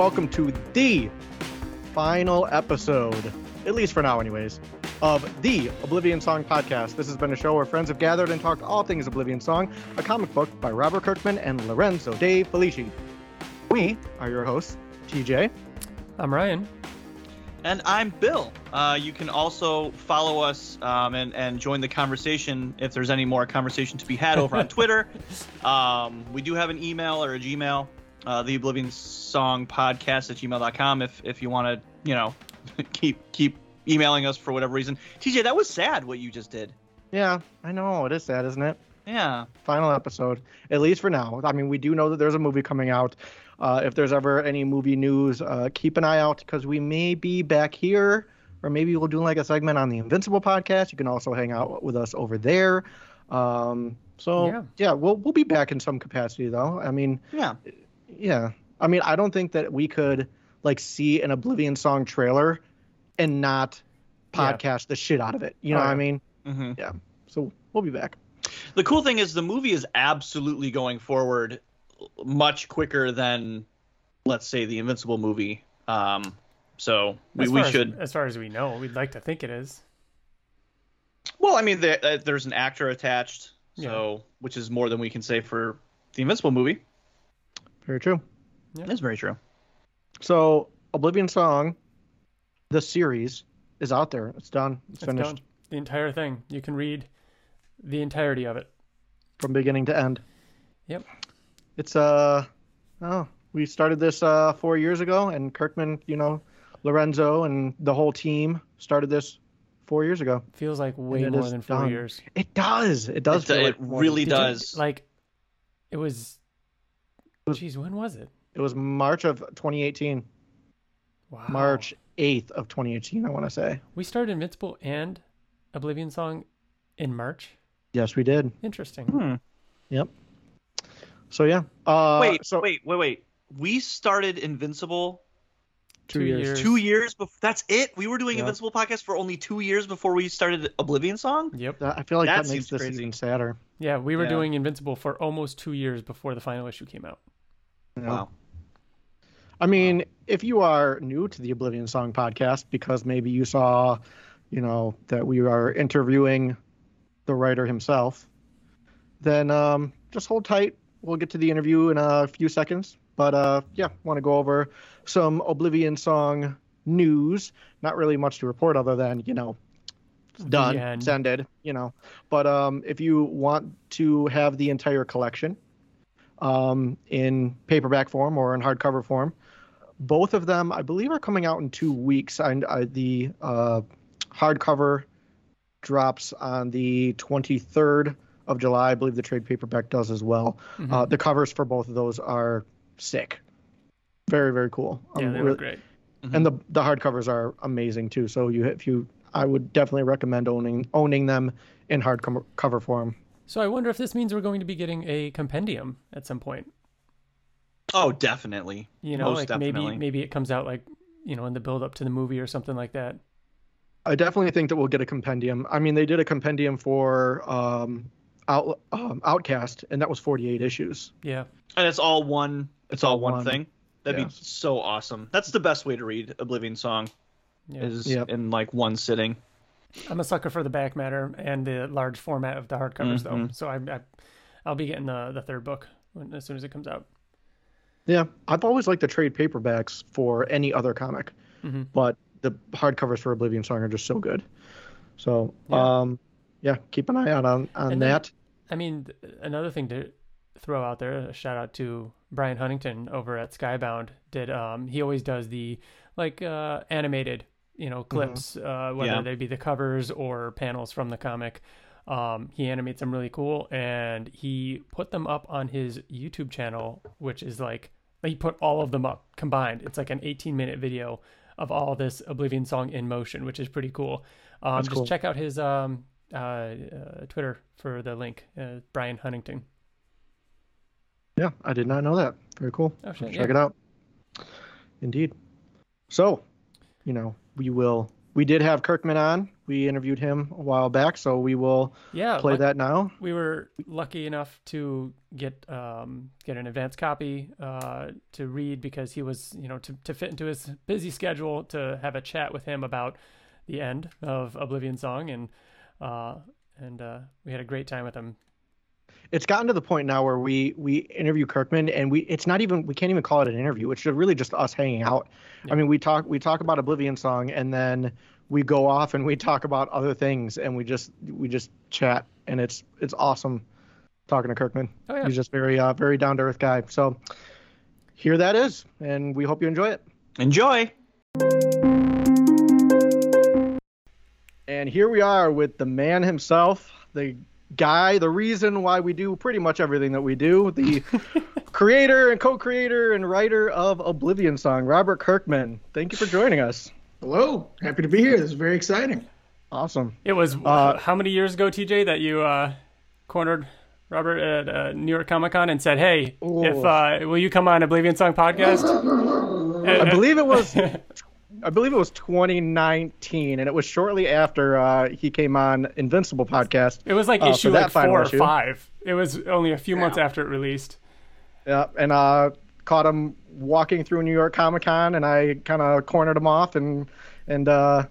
Hello, and welcome to the final episode, at least for now, anyways, of the Oblivion Song Podcast. This has been a show where friends have gathered and talked all things Oblivion Song, a comic book by Robert Kirkman and Lorenzo De Felici. We are your hosts, TJ. I'm Ryan. And I'm Bill. Uh, you can also follow us um, and, and join the conversation if there's any more conversation to be had over on Twitter. Um, we do have an email or a Gmail, uh, the Oblivion Song Podcast at gmail.com if, if you want to, you know, keep keep emailing us for whatever reason. TJ, that was sad what you just did. Yeah, I know. It is sad, isn't it? Yeah. Final episode, at least for now. I mean, we do know that there's a movie coming out. Uh, if there's ever any movie news, uh, keep an eye out because we may be back here, or maybe we'll do like a segment on the Invincible podcast. You can also hang out with us over there. Um, so Yeah. yeah. we'll we'll be back in some capacity though. I mean, Yeah. Yeah. I mean, I don't think that we could like see an Oblivion song trailer and not Yeah. podcast the shit out of it. You know Oh, what I yeah. mean? hmm Yeah. So we'll be back. The cool thing is the movie is absolutely going forward much quicker than, let's say, the Invincible movie. Um, so we, we far as- should. as far as we know, we'd like to think it is. Well, I mean, the, uh, there's an actor attached, so which is more than we can say for the Invincible movie. Very true. That's very true. So Oblivion Song, the series is out there. It's done. It's, It's finished done. The entire thing. You can read the entirety of it. from beginning to end. Yep. It's uh oh we started this uh four years ago, and Kirkman, you know, Lorenzo and the whole team started this four years ago. Feels like way more than four done. years. It does. It does. It, feel it like more really than- Did you- does. like, it was. Was- Jeez, when was it? It was March of 2018. Wow. March 8th of 2018. I want to say. We started Invincible and Oblivion Song in March. Yes, we did. Interesting. Hmm. Yep. So yeah. Uh, wait, So wait, wait, wait. We started Invincible two, two years. years. two years before. That's it. We were doing Yeah. Invincible podcast for only two years before we started Oblivion Song. Yep. I feel like That that, makes this crazy. even sadder. Yeah, we were Yeah. doing Invincible for almost two years before the final issue came out. You know? Wow. I mean, if you are new to the Oblivion Song podcast because maybe you saw, you know, that we are interviewing the writer himself, then um, just hold tight. We'll get to the interview in a few seconds. But uh, yeah, want to go over some Oblivion Song news. Not really much to report other than, you know, it's done, it's ended, you know. But um, if you want to have the entire collection um, in paperback form or in hardcover form, both of them, I believe, are coming out in two weeks. And I, the uh, hardcover drops on the 23rd of July. I believe the trade paperback does as well. Mhm. Uh, the covers for both of those are sick. Very, very cool. yeah, I'm they really- great. and the the hardcovers are amazing too. So you if you I would definitely recommend owning owning them in hardcover cover form. So I wonder if this means we're going to be getting a compendium at some point. Oh, definitely. You know, Most like definitely. maybe maybe it comes out like you know in the build up to the movie or something like that. I definitely think that we'll get a compendium. I mean, they did a compendium for um, out, um, Outcast, and that was 48 issues. Yeah. And it's all one. It's, all one, one. thing. That'd Yeah. be so awesome. That's the best way to read Oblivion Song. Yeah. Is Yep. in like one sitting. I'm a sucker for the back matter and the large format of the hardcovers though. Mhm. So I, I I'll be getting the the third book when, as soon as it comes out. Yeah, I've always liked the trade paperbacks for any other comic, Mhm. but the hardcovers for Oblivion Song are just so good. So, Yeah. um, yeah, keep an eye out on on And then- that. I mean, another thing to throw out there, a shout out to Brian Huntington over at Skybound. Did um he always does the like uh animated, you know, clips, uh whether Yeah. they be the covers or panels from the comic. Um, he animates them really cool, and he put them up on his YouTube channel, which is like he put all of them up combined. It's like an 18 minute video of all this Oblivion song in motion, which is pretty cool. Um, That's just cool. check out his um, uh, uh, Twitter for the link, uh, Brian Huntington. Yeah, I did not know that. Very cool. Oh, shit, Check yeah. it out. Indeed. So, you know, we will we did have Kirkman on. We interviewed him a while back, so we will Yeah, play like- that now. we were lucky enough to get um, get an advance copy uh, to read because he was you know to, to fit into his busy schedule to have a chat with him about the end of Oblivion Song and uh, and uh, we had a great time with him. It's gotten to the point now where we we interview Kirkman, and we it's not even we can't even call it an interview. It's just really just us hanging out. Yeah. I mean, we talk we talk about Oblivion Song, and then we go off and we talk about other things, and we just we just chat, and it's it's awesome talking to Kirkman. Oh yeah, He's just very uh, very down to earth guy. So here that is, and we hope you enjoy it. Enjoy. And here we are with the man himself, the guy, the reason why we do pretty much everything that we do, the creator and co-creator and writer of Oblivion Song, Robert Kirkman. Thank you for joining us. Hello, happy to be here. This is very exciting. Awesome. it was Uh, how many years ago, TJ, that you uh, cornered Robert at uh, New York Comic Con and said, "Hey, Oh. if uh, will you come on Oblivion Song podcast?" I believe it was I believe it was 2019 and it was shortly after uh, he came on Invincible podcast. It was like Uh, issue that like final four or issue. five. It was only a few months after it released. Yeah, and uh, caught him walking through New York Comic Con, and I kind of cornered him off and and uh,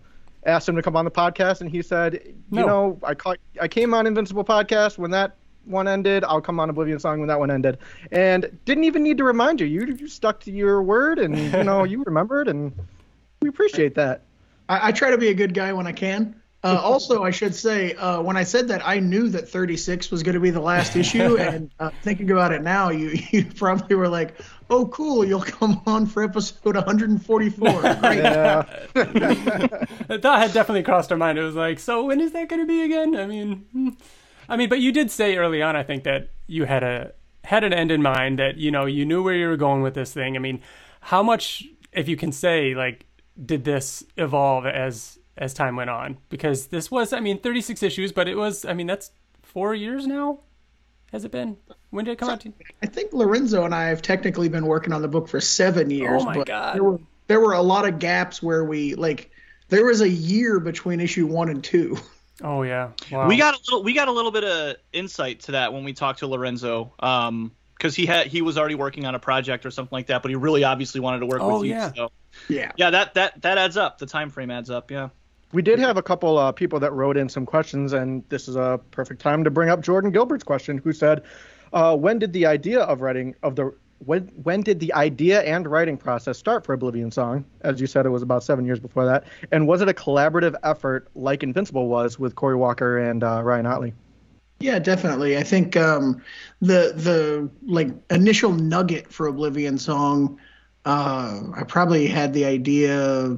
asked him to come on the podcast, and he said, "You No. know, I caught, I came on Invincible podcast when that one ended. I'll come on Oblivion Song when that one ended, and didn't even need to remind you. You, you stuck to your word, and you know you remembered, and we appreciate that. I, I try to be a good guy when I can. Uh, also, I should say, uh, when I said that, I knew that 36 was going to be the last issue, and uh, thinking about it now, you you probably were like, "Oh, cool, you'll come on for episode 144." Great. Yeah, That had definitely crossed our mind. It was like, so when is that going to be again? I mean, hmm. I mean, but you did say early on, I think that you had a had an end in mind that you know you knew where you were going with this thing. I mean, how much, if you can say, like, did this evolve as as time went on? Because this was, I mean, 36 issues, but it was, I mean, that's four years now. Has it been? When did it come out? To? I think Lorenzo and I have technically been working on the book for seven years. Oh my but God. There were, there were a lot of gaps where we like. There was a year between issue one and two. Oh yeah, wow. We got a little we got a little bit of insight to that when we talked to Lorenzo. Um because he had he was already working on a project or something like that, but he really obviously wanted to work Oh, with you. yeah. So Yeah. yeah, that that that adds up. The time frame adds up. Yeah. we did have a couple uh, people that wrote in some questions, and this is a perfect time to bring up Jordan Gilbert's question, who said, uh, "When did the idea of writing of the when when did the idea and writing process start for Oblivion Song? As you said, it was about seven years before that. And was it a collaborative effort like Invincible was with Corey Walker and uh, Ryan Ottley? Yeah, definitely. I think um, the the like initial nugget for Oblivion Song, uh, I probably had the idea.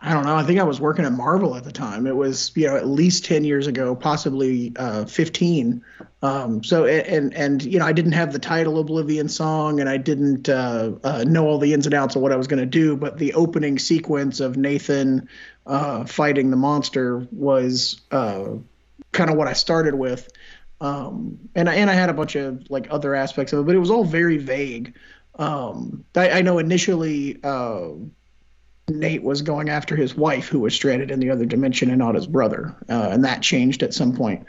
I don't know. I think I was working at Marvel at the time. It was you know at least ten years ago, possibly uh, fifteen. Um, so and and you know I didn't have the title Oblivion Song, and I didn't uh, uh, know all the ins and outs of what I was going to do. But the opening sequence of Nathan uh, fighting the monster was uh, kind of what I started with. Um, and I, and I had a bunch of like other aspects of it, but it was all very vague. Um, I, I know initially uh, Nate was going after his wife, who was stranded in the other dimension, and not his brother, uh, and that changed at some point.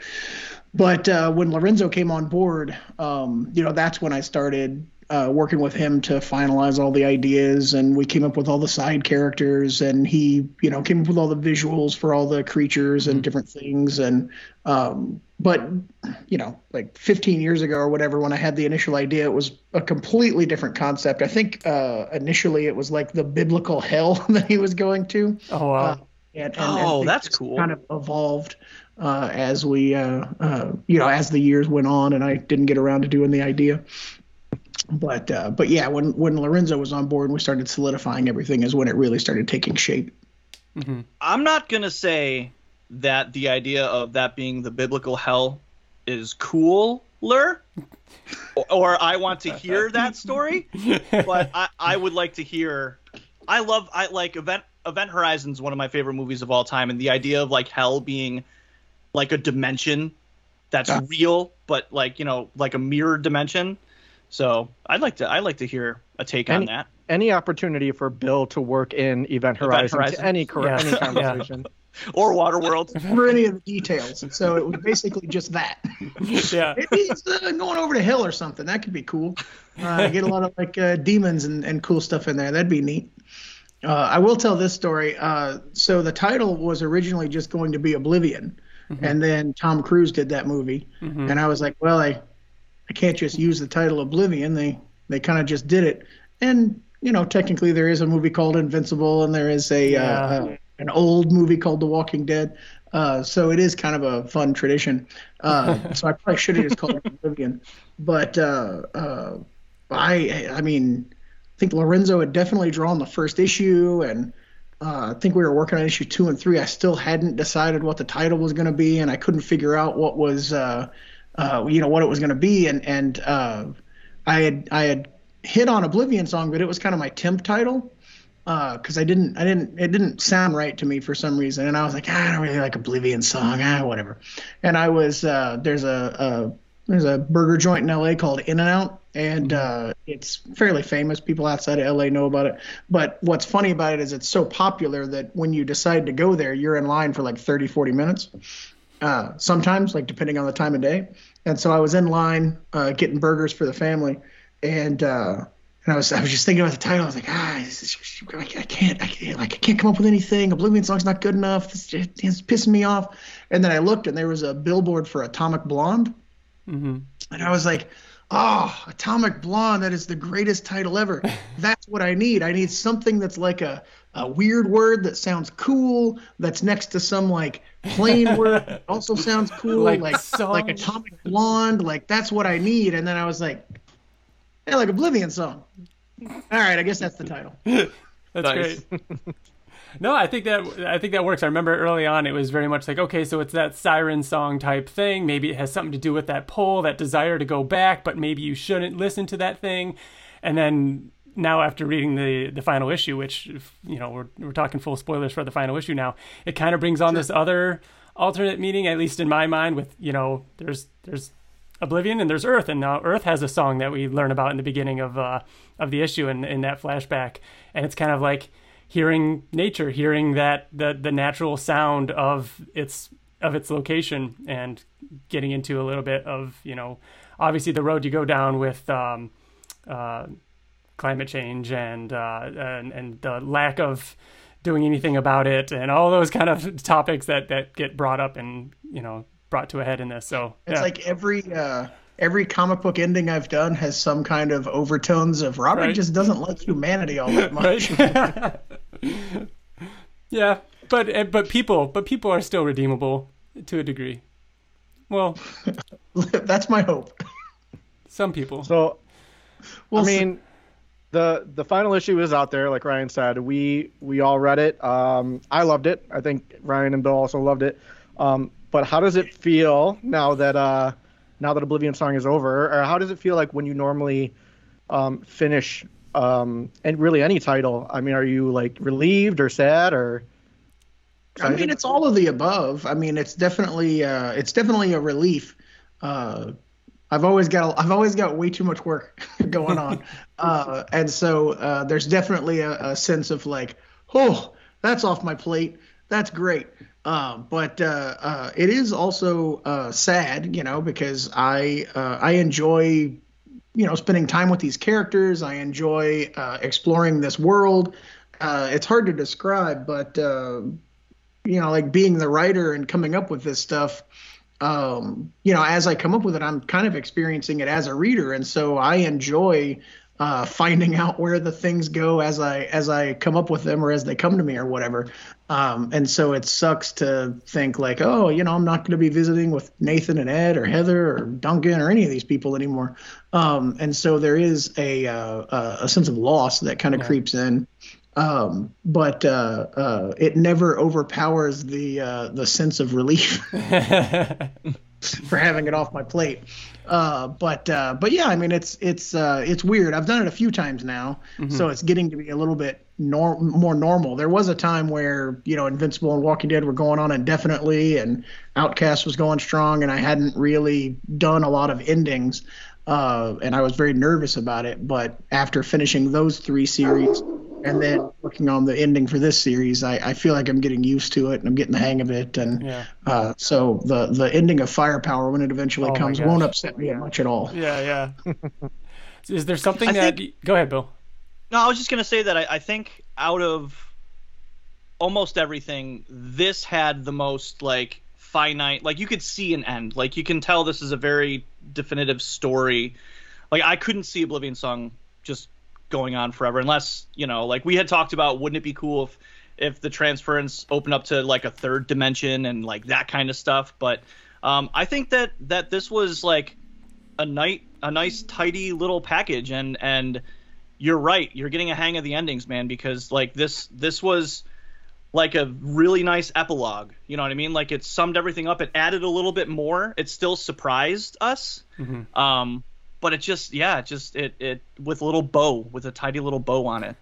But uh, when Lorenzo came on board, um, you know, that's when I started uh, working with him to finalize all the ideas, and we came up with all the side characters, and he, you know, came up with all the visuals for all the creatures and different things, and um, but you know, like 15 years ago or whatever, when I had the initial idea, it was a completely different concept. I think uh, initially it was like the biblical hell that he was going to. Oh wow. Uh, and, and, Oh, and that's cool. Kind of evolved uh, as we, uh, uh, you know, as the years went on, and I didn't get around to doing the idea. But uh, but yeah, when when Lorenzo was on board and we started solidifying everything, is when it really started taking shape. I'm not gonna say that the idea of that being the biblical hell is cooler, or, or I want to hear that story. But I, I would like to hear. I love I like Event Event Horizon's one of my favorite movies of all time, and the idea of like hell being like a dimension that's Yeah. real, but like you know like a mirror dimension. So I'd like to I'd like to hear a take on that. any opportunity for Bill to work in Event Horizon, Horizon. to any cor- Yeah. any Yeah. conversation. or Waterworld. Remember any of the details. So it was basically just that. yeah. Maybe he's uh, going over to Hill or something. That could be cool. Uh, get a lot of like uh, demons and, and cool stuff in there. That'd be neat. Uh, I will tell this story. Uh, so the title was originally just going to be Oblivion, and then Tom Cruise did that movie, and I was like, well, I, I can't just use the title Oblivion. They they kind of just did it, and you know, technically there is a movie called Invincible, and there is a Yeah. uh, uh, an old movie called The Walking Dead. Uh, so it is kind of a fun tradition. Uh, so I probably should have just called it Oblivion. But uh, uh, I, I mean, I think Lorenzo had definitely drawn the first issue, and uh, I think we were working on issue two and three. I still hadn't decided what the title was going to be, and I couldn't figure out what was, uh, uh, you know, what it was going to be. And and uh, I had I had hit on Oblivion song, but it was kind of my temp title because I didn't I didn't it didn't sound right to me for some reason, and I was like ah, I don't really like Oblivion song, ah whatever. And I was uh, there's a, a there's a burger joint in LA called In and Out, and uh, it's fairly famous. People outside of LA know about it. But what's funny about it is it's so popular that when you decide to go there, you're in line for like 30, 40 minutes. Uh, sometimes, like depending on the time of day. And so I was in line uh, getting burgers for the family, and uh, and I was I was just thinking about the title. I was like, ah, is- I can't I can't like I can't come up with anything. Oblivion song's not good enough. Just, it's pissing me off. And then I looked, and there was a billboard for Atomic Blonde. hmm And I was like, oh, Atomic Blonde, that is the greatest title ever. That's what I need. I need something that's like a, a weird word that sounds cool, that's next to some like plain word that also sounds cool, Like like song. like, Atomic Blonde. Like that's what I need. And then I was like, yeah, like Oblivion song. All right, I guess that's the title. That's Nice. great. no, I think that I think that works. I remember early on it was very much like, okay, so it's that siren song type thing. Maybe it has something to do with that pull, that desire to go back, but maybe you shouldn't listen to that thing. And then now after reading the the final issue, which you know, we're we're talking full spoilers for the final issue now, it kind of brings on this other alternate meaning, at least in my mind, with you know, there's there's Oblivion and there's Earth, and now Earth has a song that we learn about in the beginning of uh, of the issue and in that flashback, and it's kind of like hearing nature, hearing that the the natural sound of its of its location, and getting into a little bit of you know, obviously the road you go down with um, uh, climate change and, uh, and and the lack of doing anything about it, and all those kind of topics that that get brought up and you know brought to a head in this. So It's yeah. like every uh, every comic book ending I've done has some kind of overtones of Robert Right. just doesn't like humanity all that much. yeah, but eh, but people but people are still redeemable to a degree. Well, That's my hope. some people. So, We'll I see. mean, the the final issue is out there, like Ryan said. We we all read it. Um, I loved it. I think Ryan and Bill also loved it. Um, but how does it feel now that uh, now that Oblivion Song is over, or how does it feel like when you normally um, finish um, and really any title? I mean, are you like relieved or sad or? I mean, it's all of the above. I mean, it's definitely uh, it's definitely a relief. Uh, I've always got I've always got way too much work going on, uh, and so uh, there's definitely a, a sense of like, oh, that's off my plate. That's great. Uh, but uh, uh, it is also uh, sad, you know, because I uh, I enjoy you know spending time with these characters. I enjoy uh, exploring this world. Uh, it's hard to describe, but uh, you know, like being the writer and coming up with this stuff, um, you know, as I come up with it, I'm kind of experiencing it as a reader, and so I enjoy uh, finding out where the things go as I as I come up with them or as they come to me or whatever. Um, and so it sucks to think like, oh, you know, I'm not going to be visiting with Nathan and Ed or Heather or Duncan or any of these people anymore. Um, and so there is a uh, a sense of loss that kind of Yeah. creeps in um, but uh, uh, it never overpowers the uh, the sense of relief for having it off my plate. Uh, but uh, but yeah, I mean it's it's uh, it's weird. I've done it a few times now, so it's getting to be a little bit nor- more normal. There was a time where you know Invincible and Walking Dead were going on indefinitely, and Outcast was going strong, and I hadn't really done a lot of endings. uh, and I was very nervous about it. But after finishing those three series and then working on the ending for this series, I, I feel like I'm getting used to it and I'm getting the hang of it. And Yeah. uh, so the the ending of Firepower when it eventually Oh comes won't upset me much at all. Yeah, yeah. Is there something I that? think- Go ahead, Bill. No, I was just gonna say that I, I think out of almost everything, this had the most like finite. Like you could see an end. Like you can tell this is a very definitive story. Like I couldn't see Oblivion Song just going on forever unless you know, like we had talked about. Wouldn't it be cool if if the transference opened up to like a third dimension and like that kind of stuff? But um, I think that that this was like a night a nice tidy little package and and you're right you're getting a hang of the endings man because like this this was like a really nice epilogue you know what i mean like it summed everything up it added a little bit more it still surprised us Mhm. um but it just yeah it just it it with a little bow with a tidy little bow on it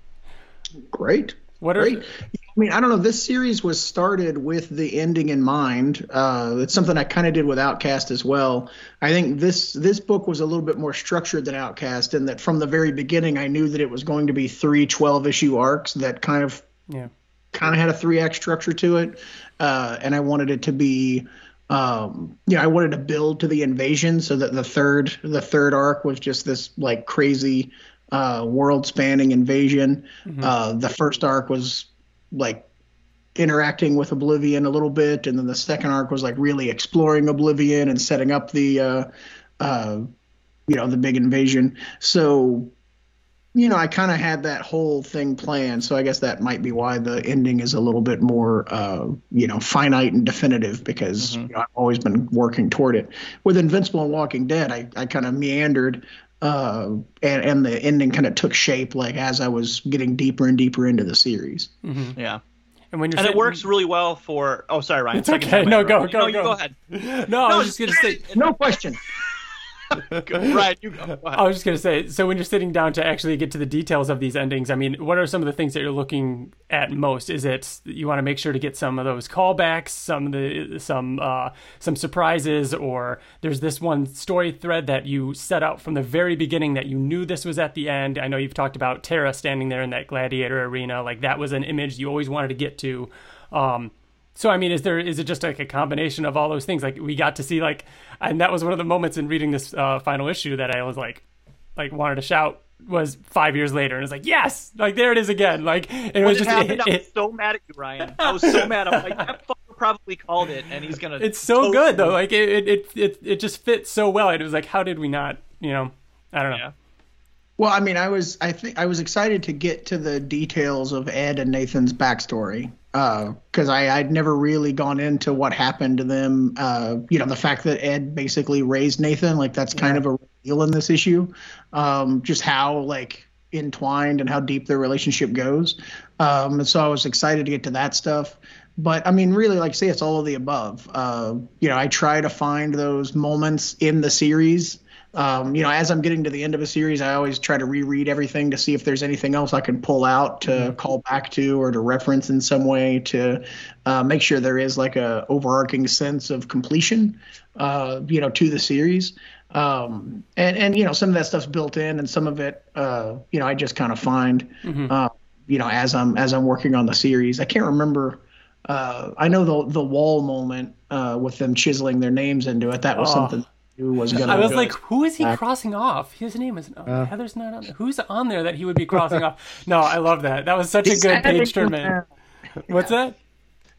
Great. What are? Great. I mean, I don't know. This series was started with the ending in mind. Uh, it's something I kind of did with Outcast as well. I think this this book was a little bit more structured than Outcast, in that from the very beginning, I knew that it was going to be three 12 issue arcs that kind of Yeah. kind of had a three act structure to it, uh, and I wanted it to be. Um, you know, I wanted to build to the invasion so that the third the third arc was just this like crazy uh, world spanning invasion. Uh, the first arc was like interacting with Oblivion a little bit, and then the second arc was like really exploring Oblivion and setting up the uh, uh, you know the big invasion. So you know, I kind of had that whole thing planned, so I guess that might be why the ending is a little bit more, uh, you know, finite and definitive because you know, I've always been working toward it. With Invincible and Walking Dead, I, I kind of meandered, uh, and, and the ending kind of took shape like as I was getting deeper and deeper into the series. yeah And when you're and it works really well for oh sorry ryan It's okay. No, I go, interrupted. go, no, you go. go ahead No, I No, was just gonna say. No question. ryan you go, go. I was just gonna say. So when you're sitting down to actually get to the details of these endings, I mean, what are some of the things that you're looking at most? Is it you want to make sure to get some of those callbacks, some of the some uh, some surprises, or there's this one story thread that you set out from the very beginning that you knew this was at the end. I know you've talked about Terra standing there in that gladiator arena, like that was an image you always wanted to get to. Um, so I mean, is there is it just like a combination of all those things? Like we got to see like, and that was one of the moments in reading this uh, final issue that I was like, like wanted to shout was five years later, and it's like yes, like there it is again. Like it when was it just happened, it- I was so mad at you, Ryan. I was so mad. I'm like, that fucker probably called it, and he's gonna. it's so toast good though. Like it, it it it it just fits so well. It was like how did we not? You know, I don't know. Yeah. Well, I mean, I was I think I was excited to get to the details of Ed and Nathan's backstory because I I'd never really gone into what happened to them. Uh, you know, the fact that Ed basically raised Nathan, like that's kind of a reveal in this issue. Um, just how like entwined and how deep their relationship goes. Um, and so I was excited to get to that stuff. But I mean, really, like I say, it's all of the above. Uh, you know, I try to find those moments in the series um, you know, as I'm getting to the end of a series, I always try to reread everything to see if there's anything else I can pull out to call back to or to reference in some way to uh, make sure there is like a overarching sense of completion, uh, you know, to the series. Um, and and you know, some of that stuff's built in, and some of it, uh, you know, I just kind of find, uh, you know, as I'm as I'm working on the series. I can't remember. Uh, I know the the wall moment uh, with them chiseling their names into it. That was Oh. something who was gonna. I was like, who is he crossing off? His name is oh, Heather's not on there. Who's on there that he would be crossing off? No, I love that. That was such a good page turn, them man. What's that?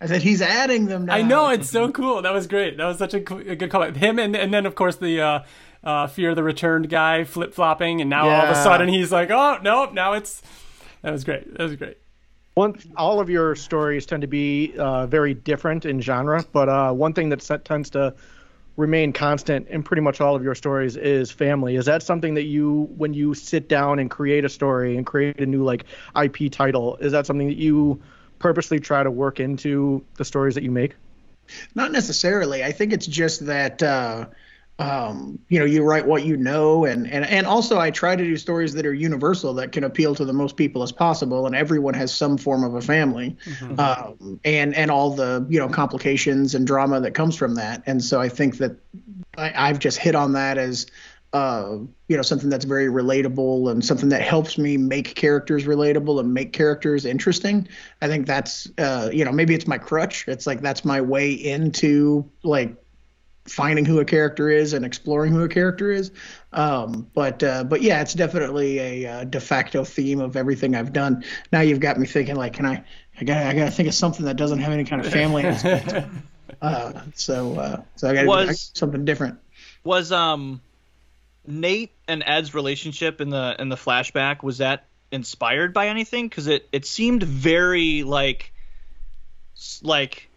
I said he's adding them now. I know it's so cool. That was great. That was such a, co- a good call. Him and and then of course the uh, uh, fear of the returned guy flip flopping, and now all of a sudden he's like, oh nope, now it's. That was great. That was great. One, all of your stories tend to be uh, very different in genre, but uh, one thing that tends to remain constant in pretty much all of your stories is family. Is that something that you, when you sit down and create a story and create a new like IP title, is that something that you purposely try to work into the stories that you make? Not necessarily. I think it's just that uh, um, you know you write what you know, and and and also I try to do stories that are universal that can appeal to the most people as possible, and everyone has some form of a family, um, and and all the you know complications and drama that comes from that. And so I think that I, I've just hit on that as uh, you know, something that's very relatable and something that helps me make characters relatable and make characters interesting. I think that's, uh, you know, maybe it's my crutch. It's like that's my way into like finding who a character is and exploring who a character is. Um, but uh, but yeah, it's definitely a, uh, de facto theme of everything I've done. Now you've got me thinking like, can I? I got I got to think of something that doesn't have any kind of family aspect. uh, so uh, so I got to do something different. Was um Nate and Ed's relationship in the in the flashback was that inspired by anything? Because it it seemed very like like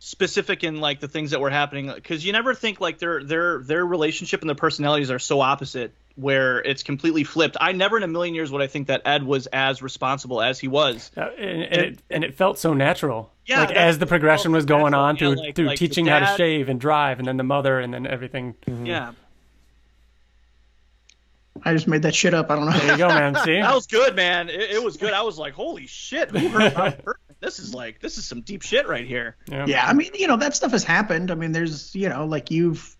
specific in like the things that were happening because you never think like their their their relationship and their personalities are so opposite where it's completely flipped. I never in a million years would I think that Ed was as responsible as he was. Uh, and, and, it, and it felt so natural. Yeah, like as the progression was going natural. on through yeah, like, through like teaching dad, how to shave and drive, and then the mother, and then everything. Mm-hmm. Yeah, I just made that shit up. I don't know. There you go, man. See, that was good, man. It, it was good. I was like, holy shit, who heard This is like, this is some deep shit right here. Yeah. yeah, I mean, you know, that stuff has happened. I mean, there's, you know, like you've,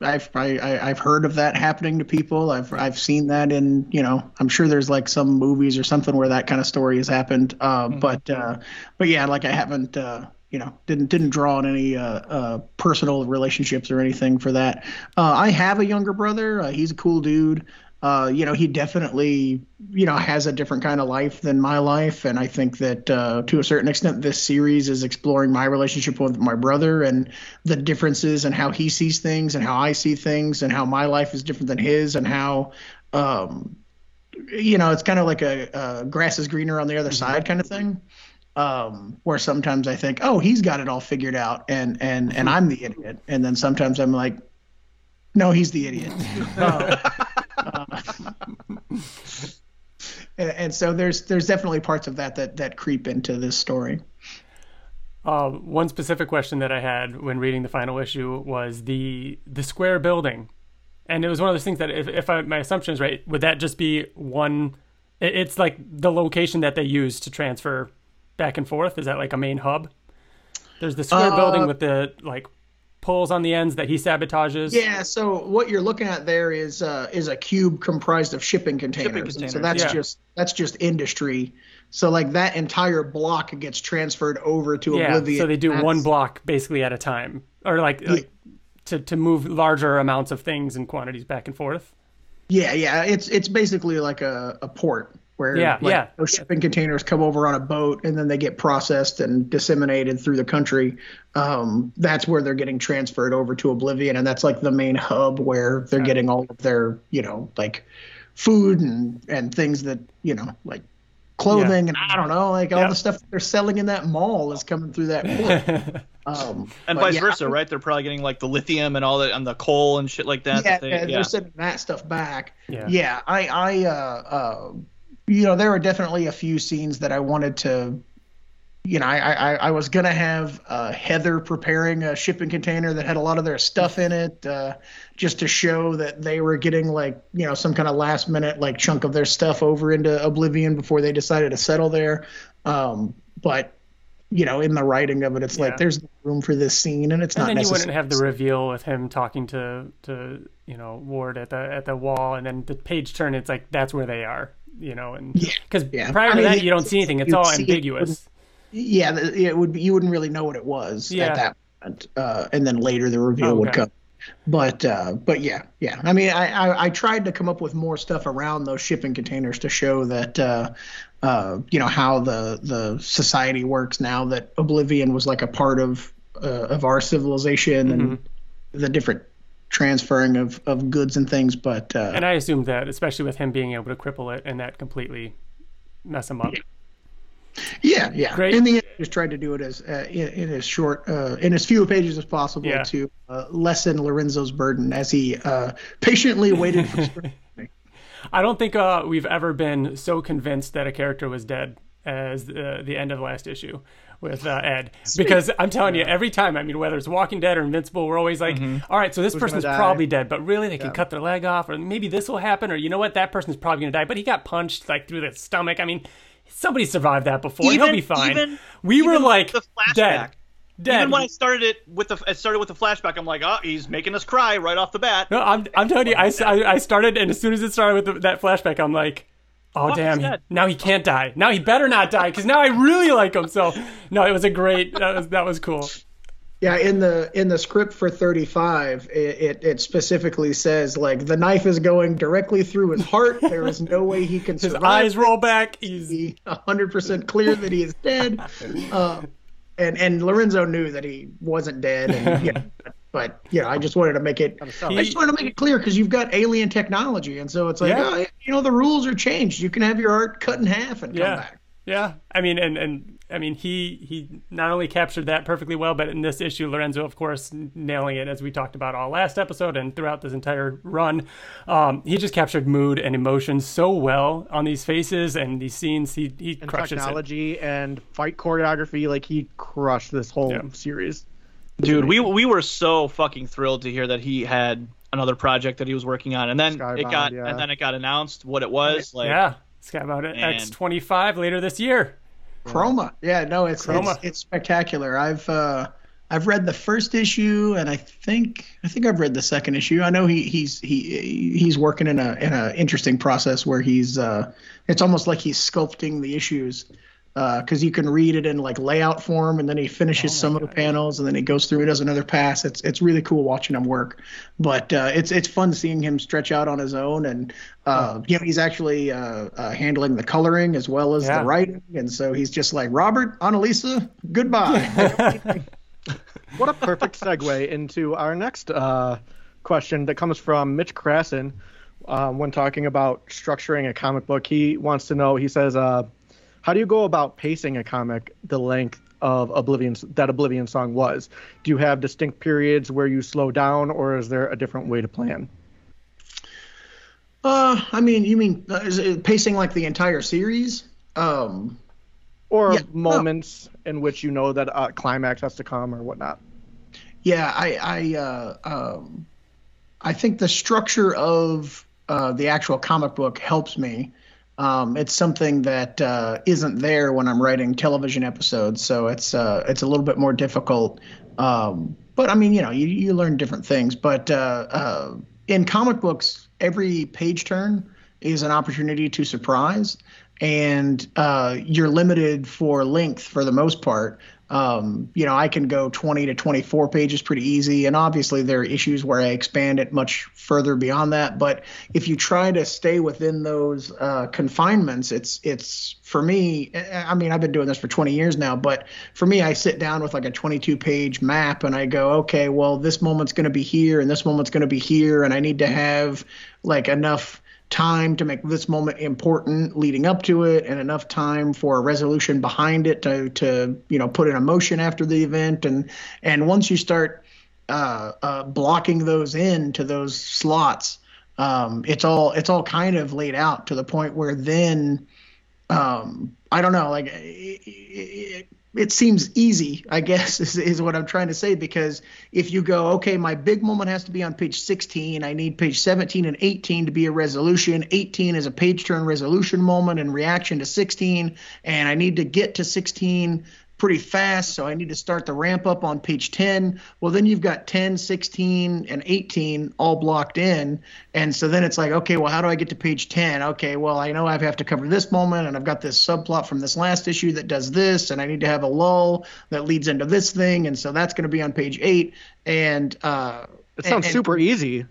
I've I, I've heard of that happening to people. I've I've seen that in, you know, I'm sure there's like some movies or something where that kind of story has happened. Uh, mm-hmm. But uh, but yeah, like I haven't. Uh, you know didn't didn't draw on any uh, uh, personal relationships or anything for that. Uh, I have a younger brother. Uh, he's a cool dude. Uh, you know, he definitely, you know, has a different kind of life than my life, and I think that uh, to a certain extent, this series is exploring my relationship with my brother and the differences and how he sees things and how I see things and how my life is different than his and how, um, you know, it's kind of like a, a grass is greener on the other mm-hmm. side kind of thing um, where sometimes I think, oh, he's got it all figured out, and and and I'm the idiot, and then sometimes I'm like, no, he's the idiot. uh, uh, and, and, so there's there's definitely parts of that that that creep into this story. Uh, one specific question that I had when reading the final issue was the the square building, and it was one of those things that if if I, my assumption is right, would that just be one? It's like the location that they use to transfer back and forth? Is that like a main hub? There's the square uh, building with the like poles on the ends that he sabotages. Yeah, so what you're looking at there is uh, is a cube comprised of shipping containers. Shipping containers. So that's yeah. just that's just industry. So like that entire block gets transferred over to yeah, Oblivion. So they do that's... one block basically at a time, or like, yeah. like to to move larger amounts of things and quantities back and forth. Yeah, yeah, it's it's basically like a, a port where yeah, like, yeah. those shipping containers come over on a boat and then they get processed and disseminated through the country. Um, that's where they're getting transferred over to Oblivion, and that's like the main hub where they're yeah. getting all of their, you know, like food and and things that you know, like clothing yeah. and I don't know, like all the stuff they're selling in that mall is coming through that port. um, and vice yeah, versa, right? They're probably getting like the lithium and all that and the coal and shit like that. Yeah, that they, are sending that stuff back. Yeah, yeah. I, I, uh, uh, you know, there were definitely a few scenes that I wanted to, you know, I I, I was gonna have uh, Heather preparing a shipping container that had a lot of their stuff in it, uh, just to show that they were getting like you know some kind of last minute like chunk of their stuff over into Oblivion before they decided to settle there. Um, but you know, in the writing of it, it's yeah. like there's room for this scene, and it's and not. And then you wouldn't have the reveal with him talking to to you know Ward at the at the wall, and then the page turn. It's like that's where they are you know, and because yeah, yeah. prior I to mean, that you don't see anything; it's all ambiguous. It yeah, it would. Be, you wouldn't really know what it was yeah. at that point, uh, and then later the reveal okay. would come. But uh, but yeah, yeah. I mean, I, I, I tried to come up with more stuff around those shipping containers to show that uh, uh, you know how the the society works now that Oblivion was like a part of uh, of our civilization mm-hmm. and the different transferring of, of goods and things. But uh, and I assume that, especially with him being able to cripple it and that completely mess him up. Yeah, yeah. Great. In the end, just tried to do it as uh, in, in, as short, uh, in as few pages as possible yeah. to uh, lessen Lorenzo's burden as he uh, patiently waited for. I don't think uh, we've ever been so convinced that a character was dead as the end of the last issue with uh, Ed Sweet. because I'm telling yeah. you every time I mean whether it's Walking Dead or Invincible we're always like mm-hmm. All right so this Who's person's probably dead but really they yeah. can cut their leg off or maybe this will happen or you know what that person's probably gonna die but he got punched like through the stomach I mean somebody survived that before even, he'll be fine we were like dead dead. Even when I started it with the I started with the flashback, I'm like, oh, he's making us cry right off the bat. no, I'm I'm telling you, I, I started, and as soon as it started with the, that flashback, I'm like, oh Fuck, damn, he- now he can't die. Now he better not die, because now I really like him. So no, it was a great. That was that was cool. Yeah, in the in the script for 35, it, it, it specifically says like the knife is going directly through his heart. There is no way he can His survive. eyes roll back. He's Be 100% clear that he is dead. Uh, and and Lorenzo knew that he wasn't dead. And, you know, but you know, I just wanted to make it. I just wanted to make it clear because you've got alien technology, and so it's like, Yeah. oh, you know, the rules are changed. You can have your art cut in half and come Yeah. back. Yeah, I mean, and and I mean, he he not only captured that perfectly well, but in this issue, Lorenzo, of course, nailing it as we talked about all last episode and throughout this entire run. Um, he just captured mood and emotion so well on these faces and these scenes. He he and crushes it. technology and fight choreography. Like he crushed this whole Yeah. series. Dude, we we were so fucking thrilled to hear that he had another project that he was working on, and then it got yeah. and then it got announced what it was. Like, yeah, Sky about it. Man. X twenty five later this year. Kroma. Yeah, no, it's Kroma. it's, it's spectacular. I've uh, I've read the first issue, and I think I think I've read the second issue. I know he he's he he's working in a in a interesting process where he's uh, it's almost like he's sculpting the issues. Because you can read it in like layout form, and then he finishes some of the panels, and then he goes through and does another pass. It's it's really cool watching him work, but uh, it's it's fun seeing him stretch out on his own, and uh, you know he's actually uh, uh, handling the coloring as well as Yeah. the writing, and so he's just like Robert, Annalisa, goodbye. What a perfect segue into our next uh, question that comes from Mitch Krasson. Um, when talking about structuring a comic book, he wants to know. He says, uh, "How do you go about pacing a comic the length of Oblivion that Oblivion song was? Do you have distinct periods where you slow down, or is there a different way to plan?" uh, I mean, you mean uh, is it pacing like the entire series? Um, Or Yeah, moments in which you know that a climax has to come or whatnot. Yeah, I I uh, um, I think the structure of uh, the actual comic book helps me. Um, it's something that uh, isn't there when I'm writing television episodes, so it's uh, it's a little bit more difficult. Um, but I mean, you know, you, you learn different things. But uh, uh, in comic books, every page turn is an opportunity to surprise, and uh, you're limited for length for the most part. Um, you know, I can go 20 to 24 pages pretty easy, and obviously there are issues where I expand it much further beyond that. But if you try to stay within those uh, confinements, it's it's for me. I mean, I've been doing this for 20 years now, but for me, I sit down with like a 22 page map and I go, okay, well, this moment's going to be here, and this moment's going to be here, and I need to have like enough time to make this moment important leading up to it and enough time for a resolution behind it to to you know put in a motion after the event. And and once you start uh, uh, blocking those in to those slots um, it's all it's all kind of laid out to the point where then um, I don't know like it, it, it seems easy I guess is, is what I'm trying to say because if you go okay my big moment has to be on page 16 I need page 17 and 18 to be a resolution. 18 is a page turn resolution moment and reaction to 16 and I need to get to 16 pretty fast so I need to start the ramp up on page 10 well then you've got 10 16 and 18 all blocked in and so then it's like okay well how do I get to page 10 okay well I know I have to cover this moment and I've got this subplot from this last issue that does this and I need to have a lull that leads into this thing and so that's going to be on page 8 and uh It sounds and- super easy.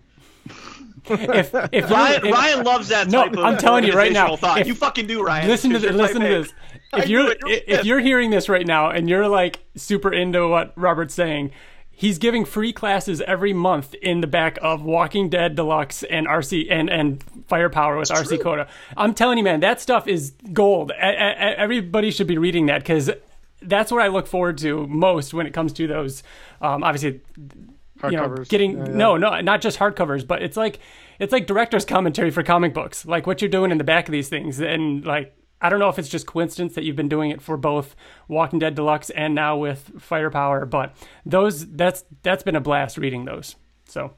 If if Ryan, if- Ryan loves that No, of I'm telling you right now, Thought. if- you fucking do, Ryan. listen to this, listen to this. If you're it, you're if you're hearing this right now and you're like super into what Robert's saying, he's giving free classes every month in the back of Walking Dead Deluxe and RC and and Firepower with RC Coda. I'm telling you, man, that stuff is gold. Everybody should be reading that because that's what I look forward to most when it comes to those. Um, obviously, you know, Hardcovers. getting Yeah, yeah. no, no, not just hardcovers, but it's like it's like director's commentary for comic books, like what you're doing in the back of these things, and like I don't know if it's just coincidence that you've been doing it for both Walking Dead Deluxe and now with Firepower, but those that's that's been a blast reading those. So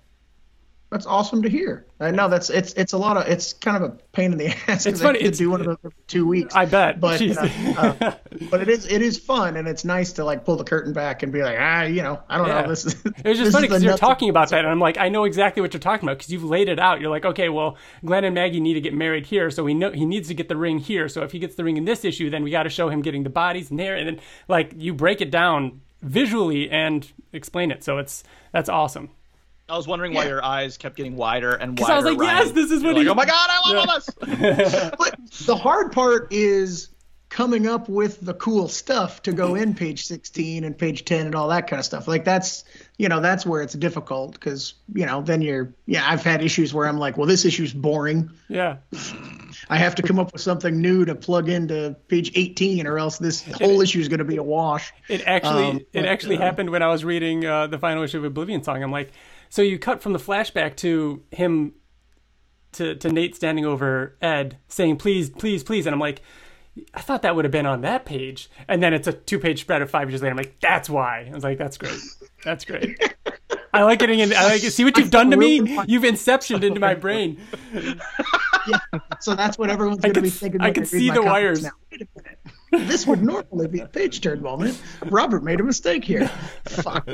That's awesome to hear. I know that's it's it's a lot of it's kind of a pain in the ass. It's funny, to it's- do one of those every two weeks. I bet. but uh, uh, but it is it is fun and it's nice to like pull the curtain back and be like ah you know I don't Yeah. know this is It was just funny because you're talking about that, and I'm like, I know exactly what you're talking about because you've laid it out. You're like, okay, well, Glenn and Maggie need to get married here, so we know he needs to get the ring here. So if he gets the ring in this issue, then we got to show him getting the bodies in there, and then like you break it down visually and explain it. So it's that's awesome. I was wondering why Yeah. your eyes kept getting wider and wider. I was like, Ryan. yes, this is You're what like, he- Oh my god, I love all this. But the hard part is coming up with the cool stuff to go in page 16 and page 10 and all that kind of stuff. Like that's, you know, that's where it's difficult because, you know, then you're, yeah, I've had issues where I'm like, well, this issue's boring. Yeah, I have to come up with something new to plug into page 18 or else this whole issue is going to be a wash. it actually Um, it but, actually uh, happened when I was reading uh, the final issue of Oblivion Song. I'm like, so you cut from the flashback to him to to Nate standing over Ed saying please, please, please, and I'm like. I thought that would have been on that page, and then it's a two-page spread of five years later. I'm like, that's why. I was like, that's great, that's great. I like getting in. I like see what you've done to me. You've inceptioned into my brain. yeah. So that's what everyone's going to could be thinking. I when could see the wires. Now. Wait a minute. This would normally be a page turn moment. Robert made a mistake here. Fuck.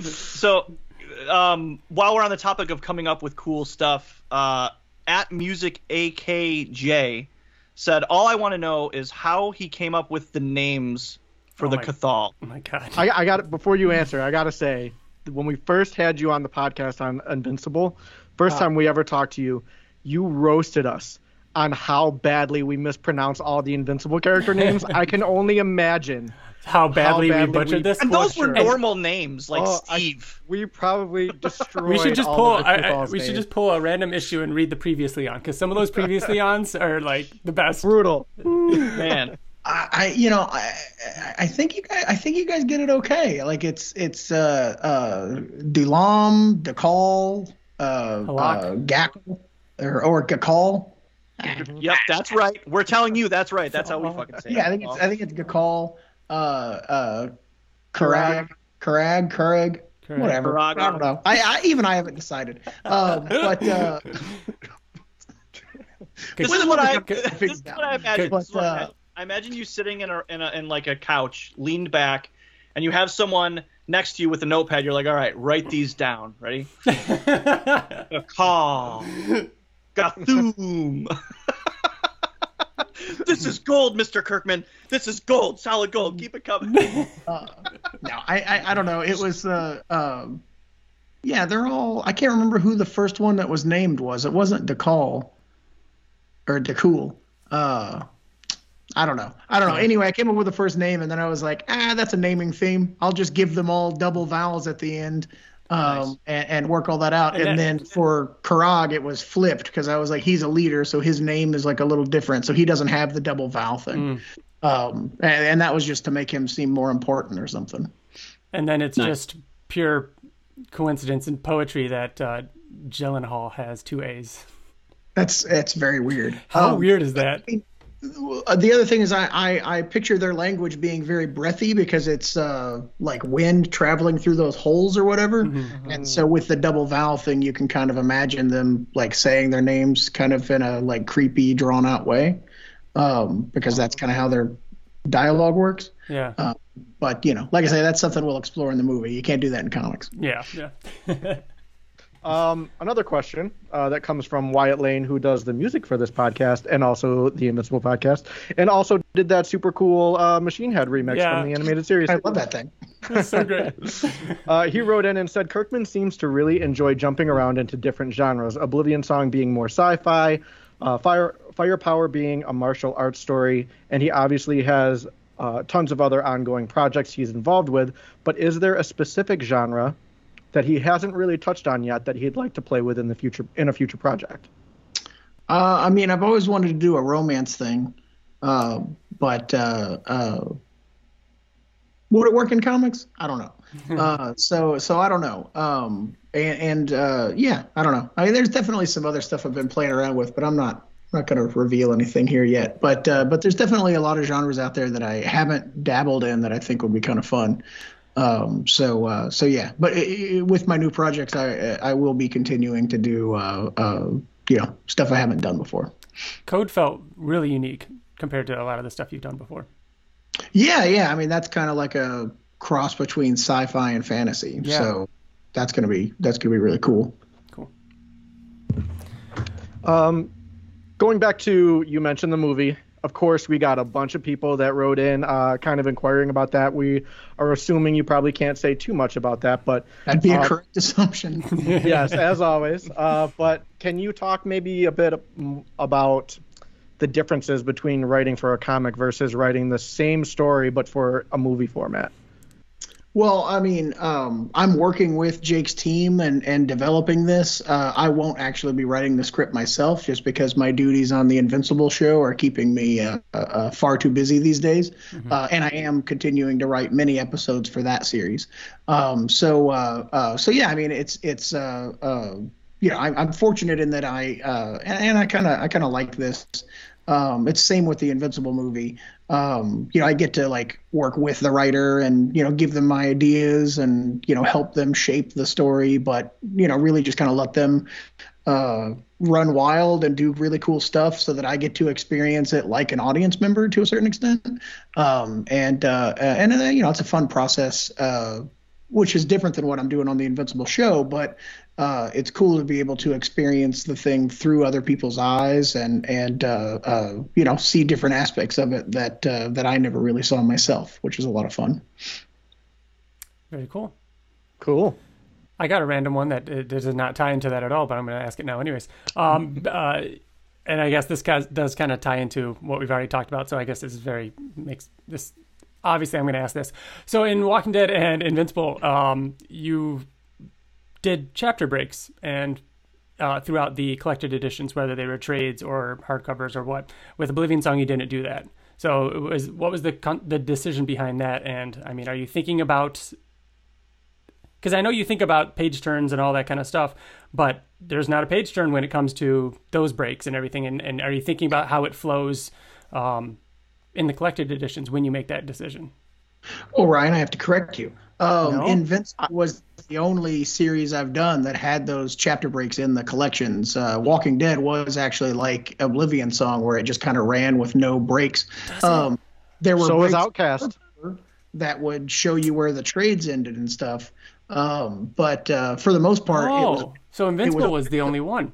So, um, while we're on the topic of coming up with cool stuff, uh, at music AKJ said, "All I want to know is how he came up with the names for Oh the my- Cathal." Oh my god. I, I got before you answer. I gotta say, when we first had you on the podcast on Invincible, first time we ever talked to you, you roasted us on how badly we mispronounce all the Invincible character names. I can only imagine. how badly, badly we butchered we- this. And those were Butcher. normal names like Oh, I- Steve. We probably destroyed. we should just all pull. I, I, Cathal's we should just pull a random issue and read the previously on because some of those previously ons are like the best. brutal. Man, I, I you know I I- I think you guys I think you guys get it okay. Like it's it's uh uh Dulam, Dakal, uh, Halak. uh Gackle or or Gakal. Yep, that's right. We're telling you that's right. That's how we fucking say it. Yeah, I think it's I think it's Gakal, uh uh Karag, Karag, Kurag, Correct. whatever. Karag. I don't know. I, I even I haven't decided. Um, but uh, This is what I. This is what I imagine. But, This I uh. I imagine you sitting in a, in a in like a couch, leaned back, and you have someone next to you with a notepad. You're like, all right, write these down. Ready? Call. Gathoom. this is gold, Mr. Kirkman. This is gold, solid gold. Keep it coming. uh, no, I, I I don't know. It was uh um, yeah, they're all. I can't remember who the first one that was named was. It wasn't Dakal or Dakul. Uh, I don't know. I don't know. Anyway, I came up with the first name, and then I was like, ah, that's a naming theme. I'll just give them all double vowels at the end. Um, Nice. and, and work all that out. And And, that- then for Karag, it was flipped because I was like, he's a leader, so his name is like a little different. So he doesn't have the double vowel thing. Um, and, and that was just to make him seem more important or something. and then it's Nice. just pure coincidence and poetry that uh, Gyllenhaal has two A's. That's that's very weird. How Um, weird is that? uh, The other thing is, I, I I picture their language being very breathy because it's uh like wind traveling through those holes or whatever. And so with the double vowel thing, you can kind of imagine them like saying their names kind of in a like creepy, drawn out way, um, because that's kind of how their dialogue works. Yeah. But you know, like I say, that's something we'll explore in the movie. You can't do that in comics. yeah. Yeah. Um, another question uh, that comes from Wyatt Layne, who does the music for this podcast and also the Invincible podcast, and also did that super cool uh, Machine Head remix Yeah. from the animated series. I love that thing. That's so great. Uh, he wrote in and said Kirkman seems to really enjoy jumping around into different genres. Oblivion Song being more sci-fi, uh, Fire Firepower being a martial arts story, and he obviously has uh, tons of other ongoing projects he's involved with. But is there a specific genre that he hasn't really touched on yet that he'd like to play with in the future in a future project? Uh, I mean, I've always wanted to do a romance thing, uh, but uh, uh, would it work in comics? I don't know. uh, so, so I don't know. Um, and and uh, yeah, I don't know. I mean, there's definitely some other stuff I've been playing around with, but I'm not not going to reveal anything here yet. But uh, but there's definitely a lot of genres out there that I haven't dabbled in that I think would be kind of fun. Um, so uh, so yeah, but it, it, with my new projects, I I will be continuing to do uh, uh, you know stuff I haven't done before. Code felt really unique compared to a lot of the stuff you've done before. Yeah, yeah. I mean, that's kind of like a cross between sci-fi and fantasy. Yeah. So that's gonna be that's gonna be really cool. Cool. Um, going back to you mentioned the movie. Of course, we got a bunch of people that wrote in, uh, kind of inquiring about that. We are assuming you probably can't say too much about that, but That'd be a Uh, correct assumption. yes, as always. Uh, but can you talk maybe a bit about the differences between writing for a comic versus writing the same story but for a movie format? Well, I mean, um, I'm working with Jake's team and, and developing this. Uh, I won't actually be writing the script myself just because my duties on the Invincible show are keeping me uh, uh, far too busy these days. Uh, and I am continuing to write many episodes for that series. Um, so, uh, uh, so yeah, I mean, it's it's uh, uh, you know, I'm, I'm fortunate in that I uh, and, and I kind of I kind of like this. Um, it's same with the Invincible movie. Um, you know, I get to like work with the writer and you know give them my ideas and you know help them shape the story, but you know really just kind of let them uh, run wild and do really cool stuff so that I get to experience it like an audience member to a certain extent. Um, and uh, and uh, you know it's a fun process. Uh, which is different than what I'm doing on the Invincible show, but uh, it's cool to be able to experience the thing through other people's eyes and and uh, uh, you know see different aspects of it that uh, that I never really saw myself, which is a lot of fun. Very cool. Cool. I got a random one that uh, does not tie into that at all, but I'm going to ask it now, anyways. Um, uh, and I guess this guy does kind of tie into what we've already talked about. So I guess this is very makes this. Obviously, I'm going to ask this. So in Walking Dead and Invincible, um, you did chapter breaks and uh, throughout the collected editions, whether they were trades or hardcovers or what. With Oblivion Song, you didn't do that. So was what was the con- the decision behind that? And I mean, are you thinking about because I know you think about page turns and all that kind of stuff, but there's not a page turn when it comes to those breaks and everything. And, and are you thinking about how it flows um, in the collected editions when you make that decision? Well, Ryan, I have to correct you. Um, No? Invincible was the only series I've done that had those chapter breaks in the collections. Uh, Walking Dead was actually like Oblivion Song, where it just kind of ran with no breaks. Um, there were So was Outcast. that would show you where the trades ended and stuff. Um, but uh, for the most part, it was Oh, so Invincible was, the only one.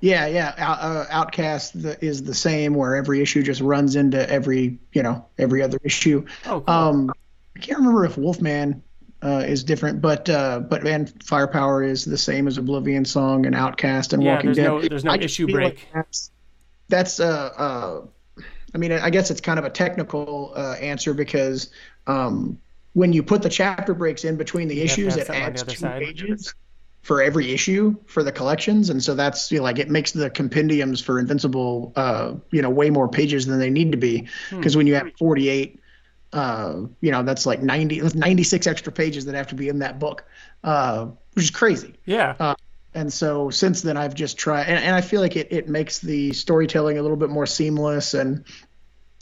Yeah, yeah. Out, uh, Outcast the, is the same, where every issue just runs into every you know every other issue. Oh, cool. Um, I can't remember if Wolfman uh, is different, but uh, but man, Firepower is the same as Oblivion Song and Outcast and yeah, Walking there's Dead. no there's no I issue feel like break. that's that's uh, uh, I mean, I guess it's kind of a technical uh, answer because um, when you put the chapter breaks in between the have issues, it something on the adds two side. pages for every issue for the collections, and so that's you know, like it makes the compendiums for Invincible, uh, you know, way more pages than they need to be Hmm. because when you have 48 uh, you know, that's like 90, that's 96 extra pages that have to be in that book, uh, which is crazy. Yeah, And so since then, I've just tried, and, and I feel like it, it makes the storytelling a little bit more seamless. And,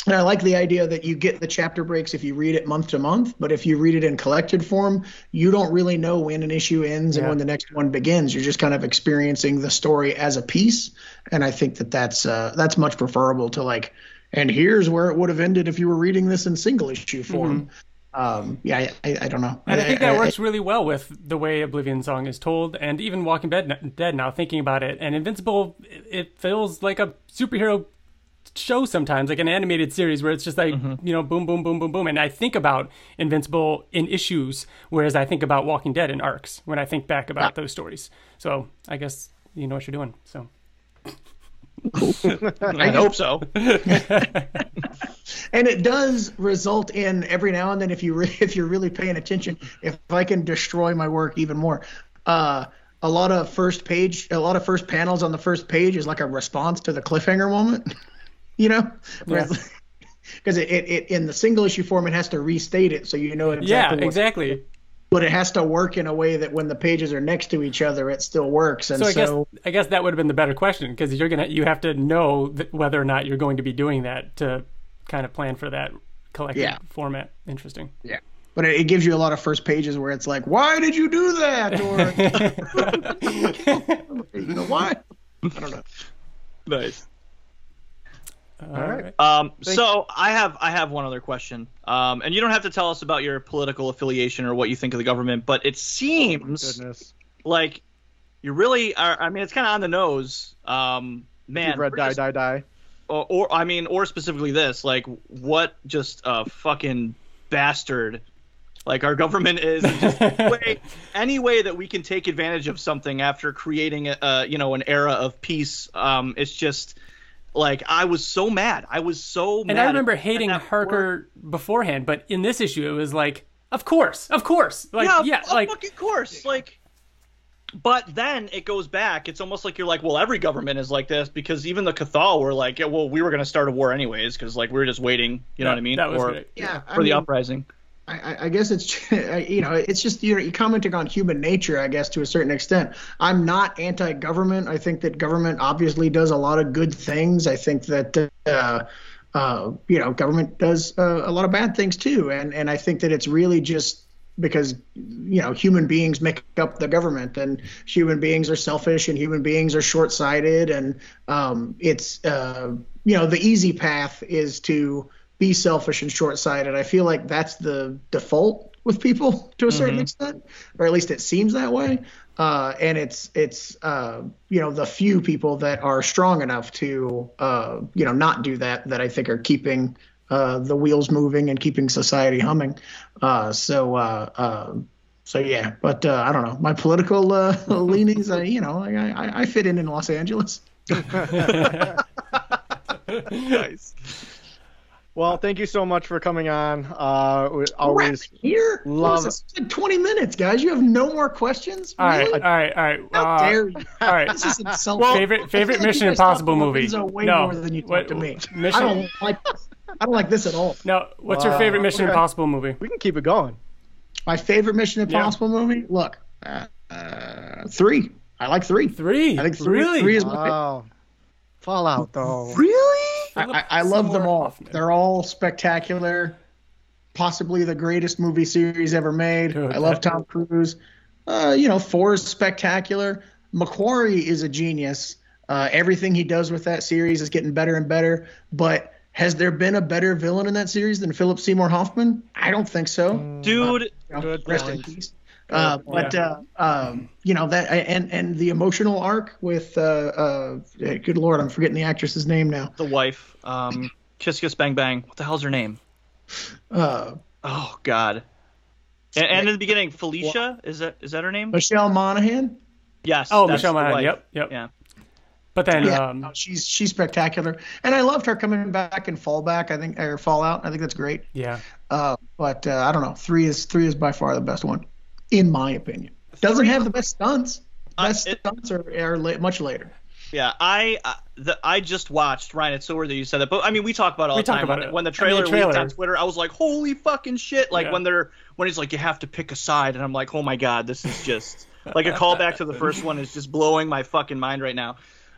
and I like the idea that you get the chapter breaks if you read it month to month, but if you read it in collected form, you don't really know when an issue ends and when the next one begins. You're just kind of experiencing the story as a piece. And I think that that's, uh, that's much preferable to like, and here's where it would have ended if you were reading this in single issue form. Um, yeah, I, I, don't know. and I think that works really well with the way Oblivion Song is told, and even Walking Dead. Dead now, thinking about it, and Invincible, it feels like a superhero show sometimes, like an animated series where it's just like you know, boom, boom, boom, boom, boom. And I think about Invincible in issues, whereas I think about Walking Dead in arcs when I think back about those stories. So I guess you know what you're doing. So I hope so. and it does result in every now and then if you re- if you're really paying attention if i can destroy my work even more uh a lot of first page a lot of first panels on the first page is like a response to the cliffhanger moment you know because it, it, it in the single issue form it has to restate it so you know exactly yeah, what- exactly. but it has to work in a way that when the pages are next to each other it still works and So so, I guess I guess that would have been the better question because you're gonna you have to know th- whether or not you're going to be doing that to kind of plan for that collective Yeah. format. Interesting. Yeah. but it, it gives you a lot of first pages where it's like, why did you do that? Or you know why? I don't know. Nice. All right. right. Um, so I have I have one other question, um, and you don't have to tell us about your political affiliation or what you think of the government, but it seems Goodness. like you really are. I mean, it's kind of on the nose. Um, man, You've read Die, just- Die, Die. or, or I mean, or specifically this, like what just a fucking bastard. Like our government is just way, any way that we can take advantage of something after creating a, uh, you know an era of peace. Um, it's just like I was so mad. I was so mad. And I remember hating that Harker beforehand, but in this issue, it was like, of course, of course, like yeah, yeah, like fucking course. Like, but then it goes back. It's almost like you're like, well, every government is like this because even the Cathal were like, yeah, well, we were gonna start a war anyways because like we were just waiting. You know what I mean? That was for, great. Yeah, I for the mean, uprising. I, I- guess it's you know it's just you're commenting on human nature I guess to a certain extent. I'm not anti-government. I think that government obviously does a lot of good things. I think that uh, uh, you know government does uh, a lot of bad things too, and and I think that it's really just because you know human beings make up the government and human beings are selfish and human beings are short-sighted and um, it's uh, you know the easy path is to be selfish and short-sighted. I feel like that's the default with people to a certain extent, or at least it seems that way. Uh, and it's it's uh, you know the few people that are strong enough to uh, you know not do that that I think are keeping uh, the wheels moving and keeping society humming. Uh, so uh, uh, so yeah, but uh, I don't know my political uh, leanings. I, you know, I, I, I fit in in Los Angeles. nice. Well, thank you so much for coming on. Uh, we always here. love- What is this? It's like 20 minutes, guys. You have no more questions? all right, Really? all right, all right. How uh, dare you? all right. This is insulting. favorite favorite like Mission you guys talk Impossible to movie. Way no, more than you talk what- to me. Mission. I don't like this. I don't like this at all. no, what's your favorite Mission okay. Impossible movie? we can keep it going. My favorite Mission Impossible movie? Look, uh, uh, three. I like three. Three. I think three, really. three is my Wow. Fallout though. Really? I, Philip I, I love them all. Hoffman. They're all spectacular. Possibly the greatest movie series ever made. Dude, I love that- Tom Cruise. Uh, you know, four is spectacular. McQuarrie is a genius. Uh, everything he does with that series is getting better and better. But has there been a better villain in that series than Philip Seymour Hoffman? I don't think so. Dude, You know, Good rest in peace. Uh, but uh, um, you know that and and the emotional arc with uh, uh, good lord, I'm forgetting the actress's name now. the wife, um, Kiss Kiss Bang Bang. What the hell's her name? Uh, Oh God. And, and in the beginning, Felicia is that is that her name? Michelle Monaghan. Yes. Oh, Michelle the Monaghan. Yep, yep. Yeah. But then, Yeah, um, no, she's she's spectacular, and I loved her coming back in Fallback. I think or Fallout. I think that's great. yeah, Uh, but uh, I don't know. Three is three is by far the best one, in my opinion. Doesn't Three- have the best stunts. Uh, Best it- stunts are, are la- much later. Yeah, I uh, the, I just watched Ryan. It's so weird that you said that, but I mean, we talk about it all We the talk time. about when, it. when the I mean, trailer, the trailer- leaked on Twitter, I was like, "Holy fucking shit!" Like Yeah. when they're when he's like, "You have to pick a side," and I'm like, "Oh my god, this is just like a callback to the first one is just blowing my fucking mind right now."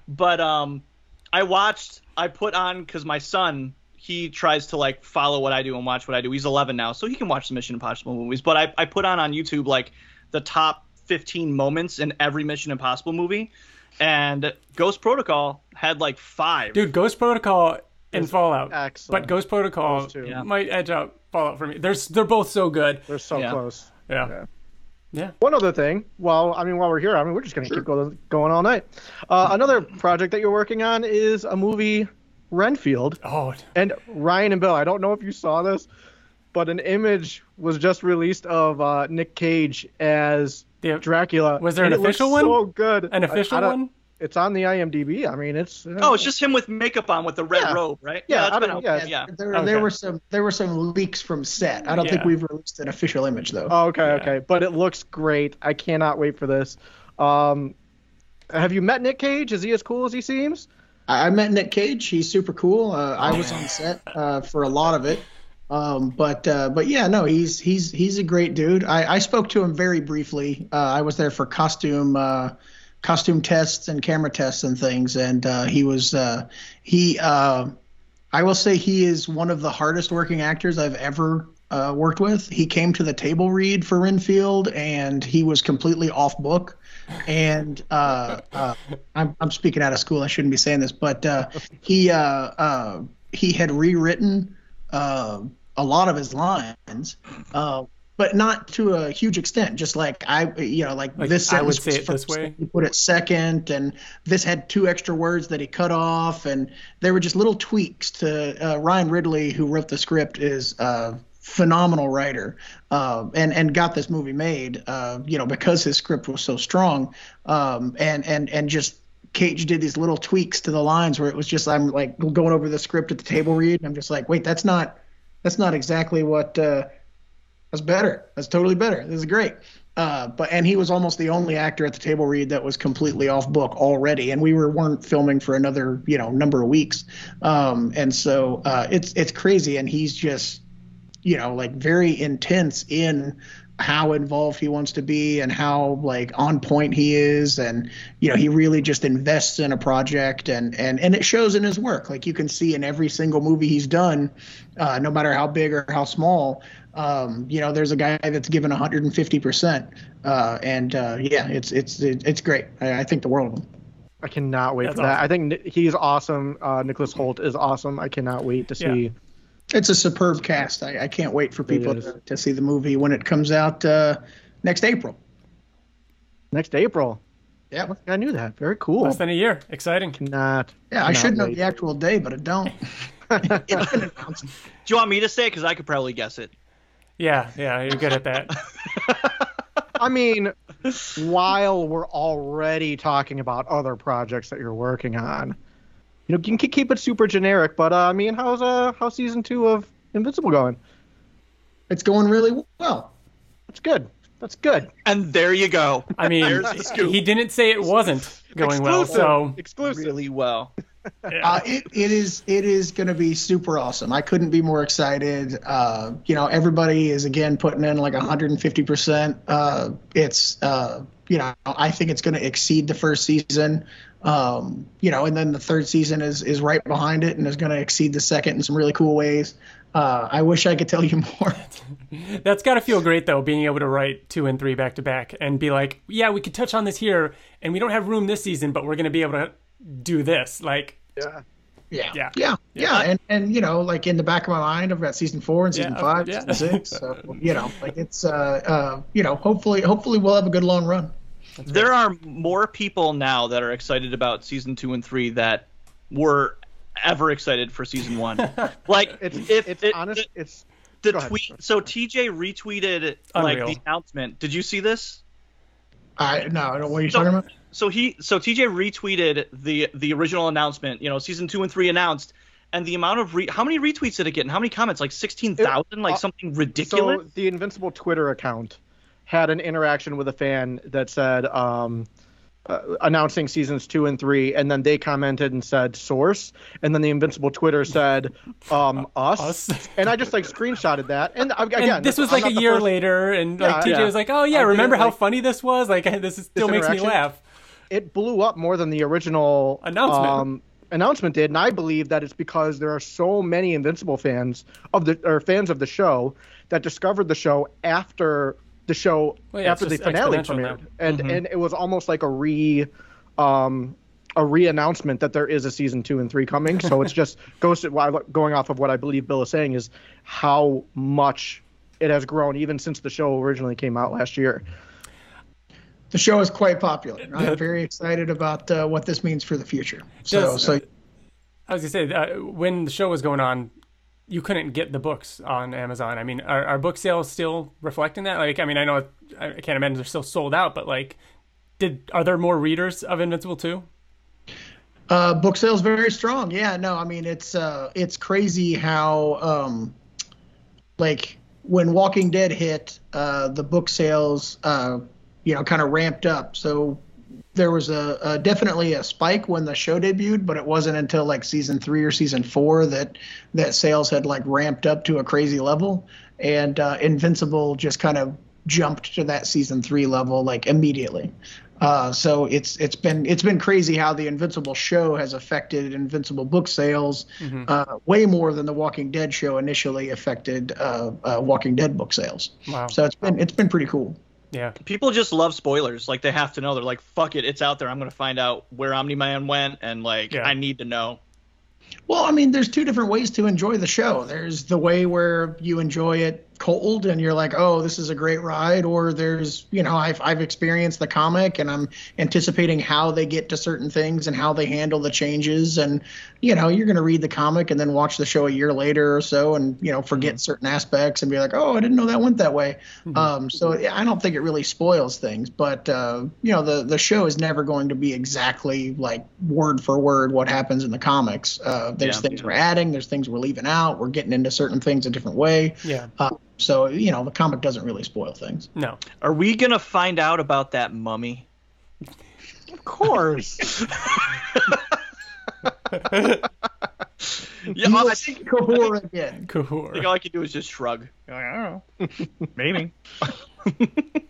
But um, I watched. I put on because my son he tries to like follow what I do and watch what I do. He's 11 now, so he can watch the Mission Impossible movies. But I I put on on YouTube like the top 15 moments in every Mission Impossible movie, and Ghost Protocol had like five. dude, Ghost Protocol and Fallout. excellent. But Ghost Protocol Those. Yeah. might edge out Fallout for me. They're they're both so good. They're so Yeah. close. Yeah. Yeah. Yeah. One other thing, well, I mean, while we're here, I mean, we're just gonna keep going, going all night. Uh, another project that you're working on is a movie, Renfield, Oh, and Ryan and Bill. I don't know if you saw this, but an image was just released of uh, Nic Cage as the, Dracula. Was there an it official one? So good. an official I don't- one? It's on the IMDb. I mean, it's. uh, Oh, it's just him with makeup on with the red Yeah. robe, right? Yeah, that's I been out- yeah, yeah. There, Okay. there were some there were some leaks from set. I don't think we've released an official image though. Oh, okay, Yeah. okay, but it looks great. I cannot wait for this. Um, have you met Nic Cage? Is he as cool as he seems? I I met Nic Cage. He's super cool. Uh, I was on set uh, for a lot of it. Um, but uh, but yeah, no, he's he's he's a great dude. I, I spoke to him very briefly. Uh, I was there for costume uh, costume tests and camera tests and things, and uh, he was he. I will say he is one of the hardest working actors I've ever worked with. He came to the table read for Renfield, and he was completely off book. And uh, uh, I'm, I'm speaking out of school. I shouldn't be saying this, but uh, he uh, uh, he had rewritten uh, a lot of his lines, uh, but not to a huge extent. Just like I, you know, like, Like, this I would say was it this first, way? He put it second, and this had two extra words that he cut off, and there were just little tweaks to uh, Ryan Ridley, who wrote the script, is phenomenal writer, uh, and and got this movie made, uh, you know, because his script was so strong, um, and and and just. Cage did these little tweaks to the lines where it was just I'm like going over the script at the table read, and I'm just like, wait, that's not that's not exactly what uh, that's better. That's totally better. This is great. Uh, but and he was almost the only actor at the table read that was completely off book already, and we were weren't filming for another you know number of weeks, um, and so uh, it's it's crazy, and he's just you know like very intense in how involved he wants to be and how like on point he is and you know he really just invests in a project and and and it shows in his work like you can see in every single movie he's done uh, no matter how big or how small um, you know there's a guy that's given 150% uh, and uh, yeah it's it's it's great I, I think the world of him I cannot wait That's for that. I think he's awesome. Uh, Nicholas Hoult is awesome. I cannot wait to see. It's a superb cast I, I can't wait for people to, to see the movie when it comes out uh, next April next April. yeah I knew that. Very cool. Less than a year. Exciting. Cannot. yeah I cannot should know the actual day but I don't it's been announced Do you want me to say it? Because I could probably guess it. Yeah, yeah, you're good at that. I mean, while we're already talking about other projects that you're working on, you know, you can keep it super generic. But uh, I mean, how's uh how's season two of Invincible going? it's going really well That's good. That's good. And there you go. I mean, There's the scoop. he didn't say it wasn't going well, so exclusive. Really well. Uh, it, it is it is going to be super awesome. I couldn't be more excited. Uh, you know, everybody is again putting in like 150 percent. Uh, it's uh, you know, I think it's going to exceed the first season. Um, you know, and then the third season is is right behind it and is going to exceed the second in some really cool ways. Uh, I wish I could tell you more. that's got to feel great though, being able to write two and three back to back and be like, yeah, we could touch on this here, and we don't have room this season, but we're going to be able to do this. Like, Yeah. Yeah. Yeah. Yeah. Yeah. And and you know, like in the back of my mind, I've got season four and season Yeah, five, yeah. season six. So you know, like it's uh uh you know, hopefully hopefully we'll have a good long run. There are more people now that are excited about season two and three that were ever excited for season one. like It's if it's it- honest. It's the Go ahead. tweet. So TJ retweeted like the announcement. Did you see this? I no, I don't know what are you So- talking about? So he so TJ retweeted the the original announcement. You know, season two and three announced, and the amount of re- how many retweets did it get, and how many comments? Like sixteen thousand, like uh, something ridiculous. So the Invincible Twitter account had an interaction with a fan that said um, uh, announcing seasons two and three, and then they commented and said source, and then the Invincible Twitter said um, us, Us. and I just like screenshotted that, and I- again, and this was like a year first- later, and like Yeah, TJ yeah. was like, "Oh yeah, I remember didn't, how like- funny this was? Like this is, still makes me laugh." It blew up more than the original Announcement. Um, announcement did, and I believe that it's because there are so many Invincible fans of the or fans of the show that discovered the show after the show Well, yeah, after the finale premiered, now. Mm-hmm. and and it was almost like a re. Um, a re-announcement that there is a season two and three coming, so it's just goes to, well, going off of what I believe Bill is saying is how much it has grown even since the show originally came out last year. The show is quite popular. I'm very excited about uh, what this means for the future. So Does- so I was gonna say uh, when the show was going on, you couldn't get the books on Amazon. I mean, are, are book sales still reflecting that? Like, I mean, I know I can't imagine they're still sold out, but like, did are there more readers of Invincible too? Uh, book sales very strong. Yeah, no, I mean it's uh, it's crazy how um, like when Walking Dead hit, uh, the book sales uh, you know kind of ramped up. So there was a, a definitely a spike when the show debuted, but it wasn't until like season three or season four that that sales had like ramped up to a crazy level, and uh, Invincible just kind of jumped to that season three level like immediately. Uh, so it's it's been it's been crazy how the Invincible show has affected Invincible book sales uh, way more than the Walking Dead show initially affected uh, uh, Walking Dead book sales. Wow. So it's been it's been pretty cool. Yeah. People just love spoilers. Like they have to know. They're like, "Fuck it, it's out there. I'm gonna find out where Omni Man went, and like Yeah. I need to know." Well, I mean, there's two different ways to enjoy the show. There's the way where you enjoy it cold and you're like, oh, this is a great ride, or there's, you know, I've I've experienced the comic and I'm anticipating how they get to certain things and how they handle the changes, and you know, you're gonna read the comic and then watch the show a year later or so, and you know, forget certain aspects and be like, oh, I didn't know that went that way. Um, so I don't think it really spoils things, but uh, you know, the the show is never going to be exactly like word for word what happens in the comics. Uh, there's Yeah. things we're adding, there's things we're leaving out, we're getting into certain things a different way. Yeah. Uh, so you know, the comic doesn't really spoil things. No. Are we gonna find out about that mummy? Of course. Yeah, You I think, see Kahor again. I think all I could do is just shrug. You're like, I don't know. Maybe.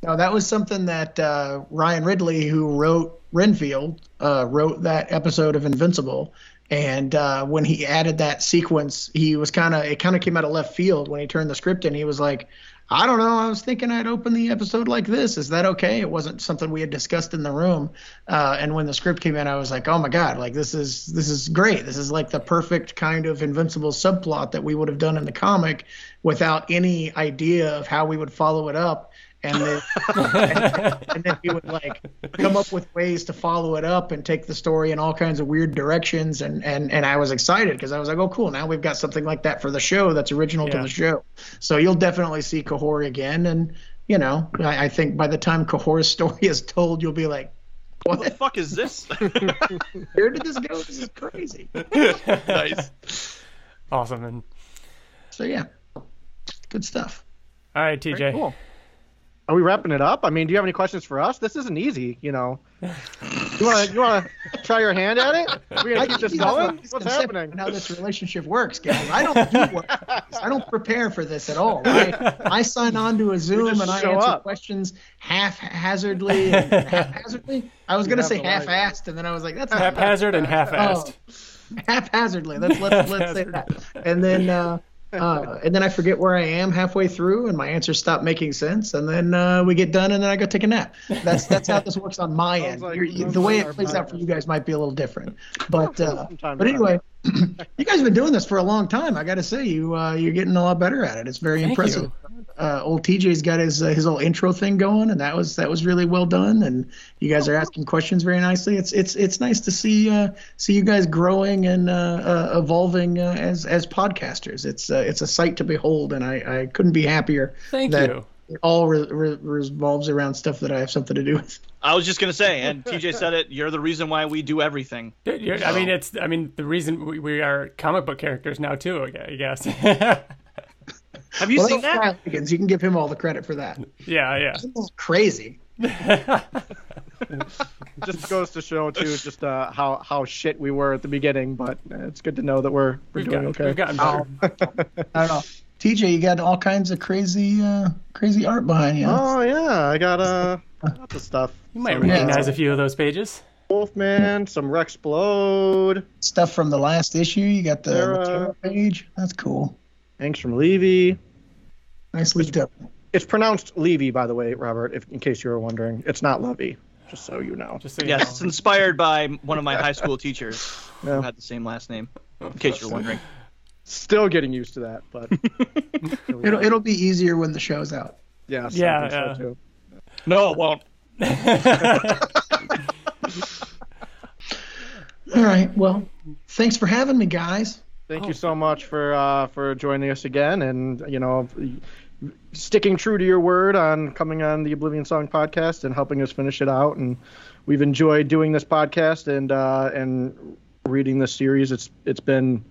No, that was something that uh, Ryan Ridley, who wrote Renfield, uh, wrote that episode of Invincible. And uh, when he added that sequence, he was kind of it kind of came out of left field when he turned the script in. He was like, "I don't know. I was thinking I'd open the episode like this. Is that okay?" It wasn't something we had discussed in the room. Uh, and when the script came in, I was like, "Oh my god! Like this is this is great. This is like the perfect kind of Invincible subplot that we would have done in the comic without any idea of how we would follow it up." And then and, and then he would like come up with ways to follow it up and take the story in all kinds of weird directions and and and I was excited because I was like oh cool now we've got something like that for the show that's original to the show so you'll definitely see Kahori again and you know I, I think by the time Kahori's story is told you'll be like What the fuck is this? where did this go this is crazy nice. Awesome. And so yeah good stuff all right, TJ. Cool. Are we wrapping it up? I mean, do you have any questions for us? This isn't easy, you know. You want to you want to try your hand at it? We're we gonna keep this you have a going? What's misconception happening? How this relationship works, guys? I don't do work. I don't prepare for this at all. I, I sign on to a Zoom and I answer up. questions haphazardly. And haphazardly? I was gonna say half-assed, and then I was like, that's not Haphazard and half-assed. Oh, haphazardly. Let's let's let's say that. And then uh, uh, and then I forget where I am halfway through, and my answers stop making sense, and then uh, we get done, and then I go take a nap. That's that's how this works on my end. like- the way it plays out for you guys might be a little different, but uh, but anyway. You guys have been doing this for a long time. I got to say, you uh, you're getting a lot better at it. It's very Thank impressive. Uh, old TJ's got his uh, his little intro thing going, and that was that was really well done. And you guys are asking questions very nicely. It's it's it's nice to see uh, see you guys growing and uh, uh, evolving uh, as as podcasters. It's uh, it's a sight to behold, and I, I couldn't be happier. Thank that you. It all re- re- revolves around stuff that I have something to do with. I was just gonna say, and TJ said it. You're the reason why we do everything. Dude, you're- I mean, it's. I mean, the reason we, we are comic book characters now too. I guess. Have you Well, seen that? Kyle Higgins. You can give him all the credit for that. yeah, yeah. It's crazy. Just goes to show too, just uh, how how shit we were at the beginning. But uh, it's good to know that we're we're We've doing gotten, okay. we've gotten better. I don't know. TJ, you got all kinds of crazy uh, crazy art behind you. Oh yeah, I got uh lots of stuff. You might Some, recognize uh, a few of those pages. Wolfman, some Rexplode, Stuff from the last issue. You got the, the Terra. Terra page. That's cool. Thanks from Levy. Nicely done. It's pronounced Levy, by the way, Robert. If in case you were wondering, it's not Levy. Just so you know. Just so you Yes, it's inspired by one of my high school teachers Yeah. who had the same last name. In case you're wondering. Still getting used to that, but It'll it'll be easier when the show's out. yes, Yeah, I think so, yeah. too. No, it won't. All right. Well, thanks for having me, guys. Thank Oh. you so much for uh, for joining us again, and you know, sticking true to your word on coming on the Oblivion Song podcast and helping us finish it out. And we've enjoyed doing this podcast and uh, and reading this series. It's it's been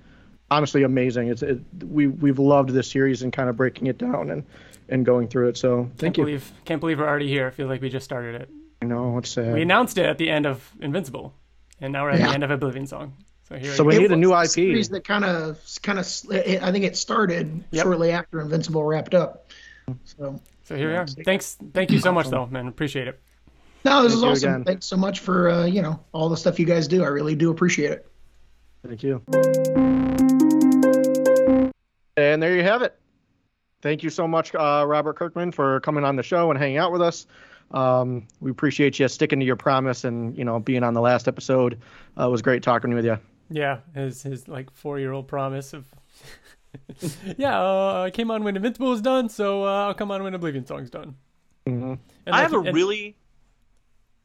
honestly amazing. It's it, we we've loved this series and kind of breaking it down and and going through it. So thank Can't thank you. believe can't believe we're already here. I feel like we just started it. I know it's sad. We announced it at the end of Invincible, and now we're at Yeah. the end of Oblivion Song. So here. So we need a new IP. series that kind of kind of I think it started Yep. shortly after Invincible wrapped up. So So here we are. Thanks, thank you so much, though, man. Appreciate it. No, this Thank is you awesome. again. Thanks so much for uh, you know all the stuff you guys do. I really do appreciate it. Thank you. And there you have it. Thank you so much, uh, Robert Kirkman, for coming on the show and hanging out with us. Um, we appreciate you sticking to your promise and you know being on the last episode. Uh, it was great talking with you. Yeah, his his like four year old promise of. yeah, uh, I came on when Invincible was done, so uh, I'll come on when Oblivion Song's done. hmm And I like- have a and- really,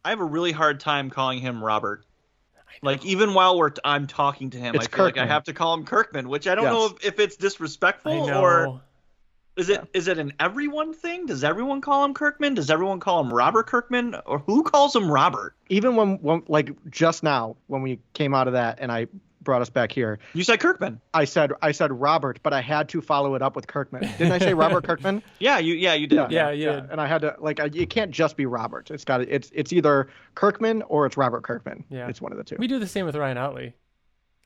I have a really hard time calling him Robert. Like even while we're I'm talking to him, It's I feel like I have to call him Kirkman, which I don't Yes. know if, if it's I disrespectful know. or is it is it an everyone thing? Does everyone call him Kirkman? Does everyone call him Robert Kirkman? Or who calls him Robert? Even when, when like just now when we came out of that and I brought us back here, You said Kirkman. I said I said Robert, but I had to follow it up with Kirkman. Didn't I say Robert Kirkman? Yeah, you yeah you did. Yeah, yeah. And I had to like I, it can't just be Robert. It's got it's it's either Kirkman or it's Robert Kirkman. Yeah. It's one of the two. We do the same with Ryan Ottley.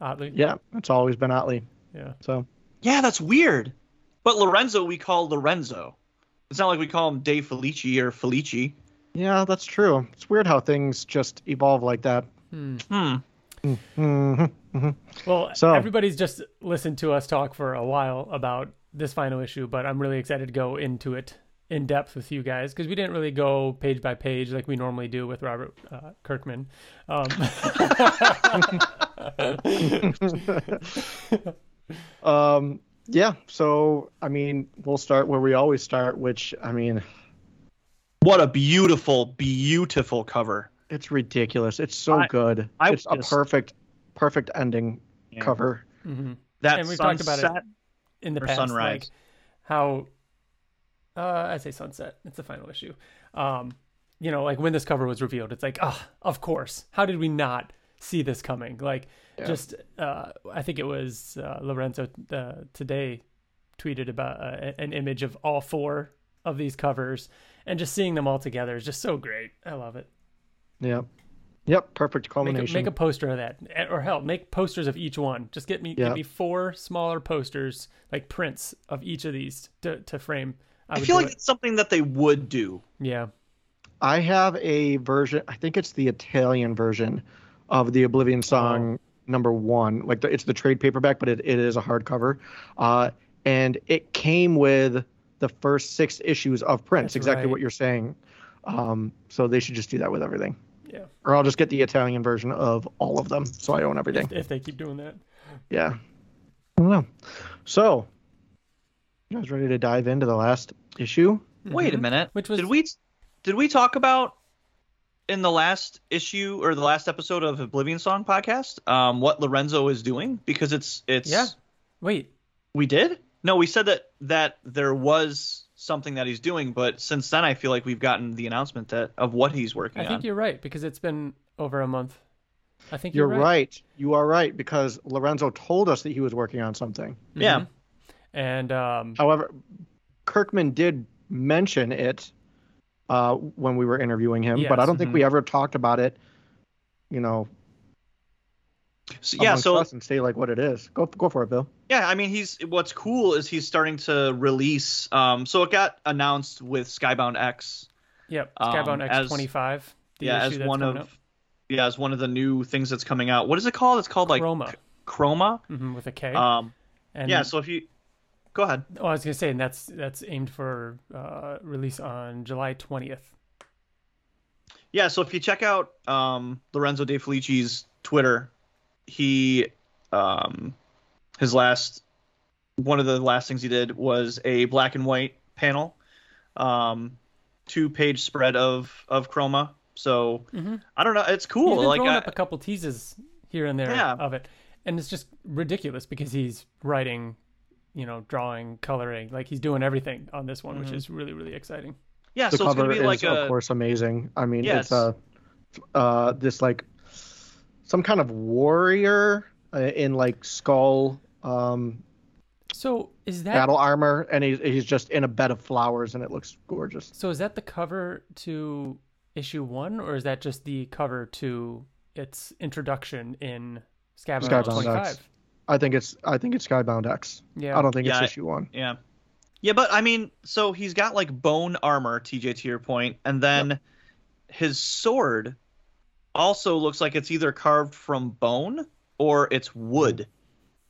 Ottley. yeah, it's always been Ottley. Yeah. So Yeah, that's weird. But Lorenzo we call Lorenzo. It's not like we call him De Felici or Felici. yeah, that's true. It's weird how things just evolve like that. Hmm. hmm Well, So- everybody's just listened to us talk for a while about this final issue, but I'm really excited to go into it in depth with you guys because we didn't really go page by page like we normally do with Robert uh, Kirkman. Um, Um, yeah. So I mean, we'll start where we always start, which I mean, What a beautiful, beautiful cover. It's ridiculous. It's so I- good. I it's a just- perfect, perfect ending Yeah. cover. mhm. That And we've sunset. talked about it in the past, sunrise. like how uh, I say sunset. It's the final issue. Um, you know, like when this cover was revealed, it's like, ah, of course. How did we not see this coming? Like, Yeah. just uh, I think it was uh, Lorenzo uh, today tweeted about uh, an image of all four of these covers, and just seeing them all together is just so great. I love it. Yep. Yep. Perfect Make a, culmination. make a poster of that, Eh, or hell, make posters of each one. Just get me Yeah. get me four smaller posters, like prints of each of these to, to frame. I, I feel like it. it's something that they would do. yeah, I have a version. I think it's the Italian version of the Oblivion song number one. Like the, it's the trade paperback, but it, it is a hardcover. Uh, and it came with the first six issues of prints. That's exactly right. what you're saying. Um, so they should just do that with everything. Yeah. Or I'll just get the Italian version of all of them, so I own everything. If, if they keep doing that, Yeah. I don't know. So, you guys ready to dive into the last issue? Wait a Mhm. minute. Which was- did we did we talk about in the last issue or the last episode of Oblivion Song podcast um, what Lorenzo is doing? Because it's it's Yeah. wait, we did. No, we said that that there was something that he's doing, but since then I feel like we've gotten the announcement that of what he's working on. I on. think you're right because it's been over a month. I think You're you're, right. You are right because Lorenzo told us that he was working on something. Yeah. Mhm. And um, However, Kirkman did mention it uh, when we were interviewing him, but I don't think we ever talked about it. You know, So, yeah. amongst So us and say like what it is. Go go for it, Bill. Yeah, I mean, he's what's cool is he's starting to release. Um, so it got announced with Skybound X. yep, Um, Skybound as- X25. The yeah, issue as one of out. yeah, as one of the new things that's coming out. What is it called? It's called like Kroma C- Kroma. hmm with a K. Um, and yeah. So if you go ahead. Oh, I was gonna say, and that's that's aimed for uh, release on July twentieth. Yeah, so if you check out um, Lorenzo De Felici's Twitter, he um, his last one of the last things he did was a black and white panel, um, two page spread of of Kroma. So Mm-hmm. I don't know, it's cool. been Like throwing I, up a couple teases here and there Yeah. of it, and it's just ridiculous because he's writing, you know, drawing, coloring, like he's doing everything on this one, which Mhm. is really really exciting. yeah, the so it's gonna be is like of course amazing. I mean, Yes. it's a uh, this like some kind of warrior uh, in like skull um, So is that battle armor, and he's he's just in a bed of flowers, and it looks gorgeous. so is that the cover to issue one, or is that just the cover to its introduction in Skybound Skybound twenty X. I think it's I think it's Skybound X. Yeah, I don't think Yeah, it's issue one. yeah. Yeah, but I mean, so he's got like bone armor, TJ, to your point, and then his sword also looks like it's either carved from bone or it's wood.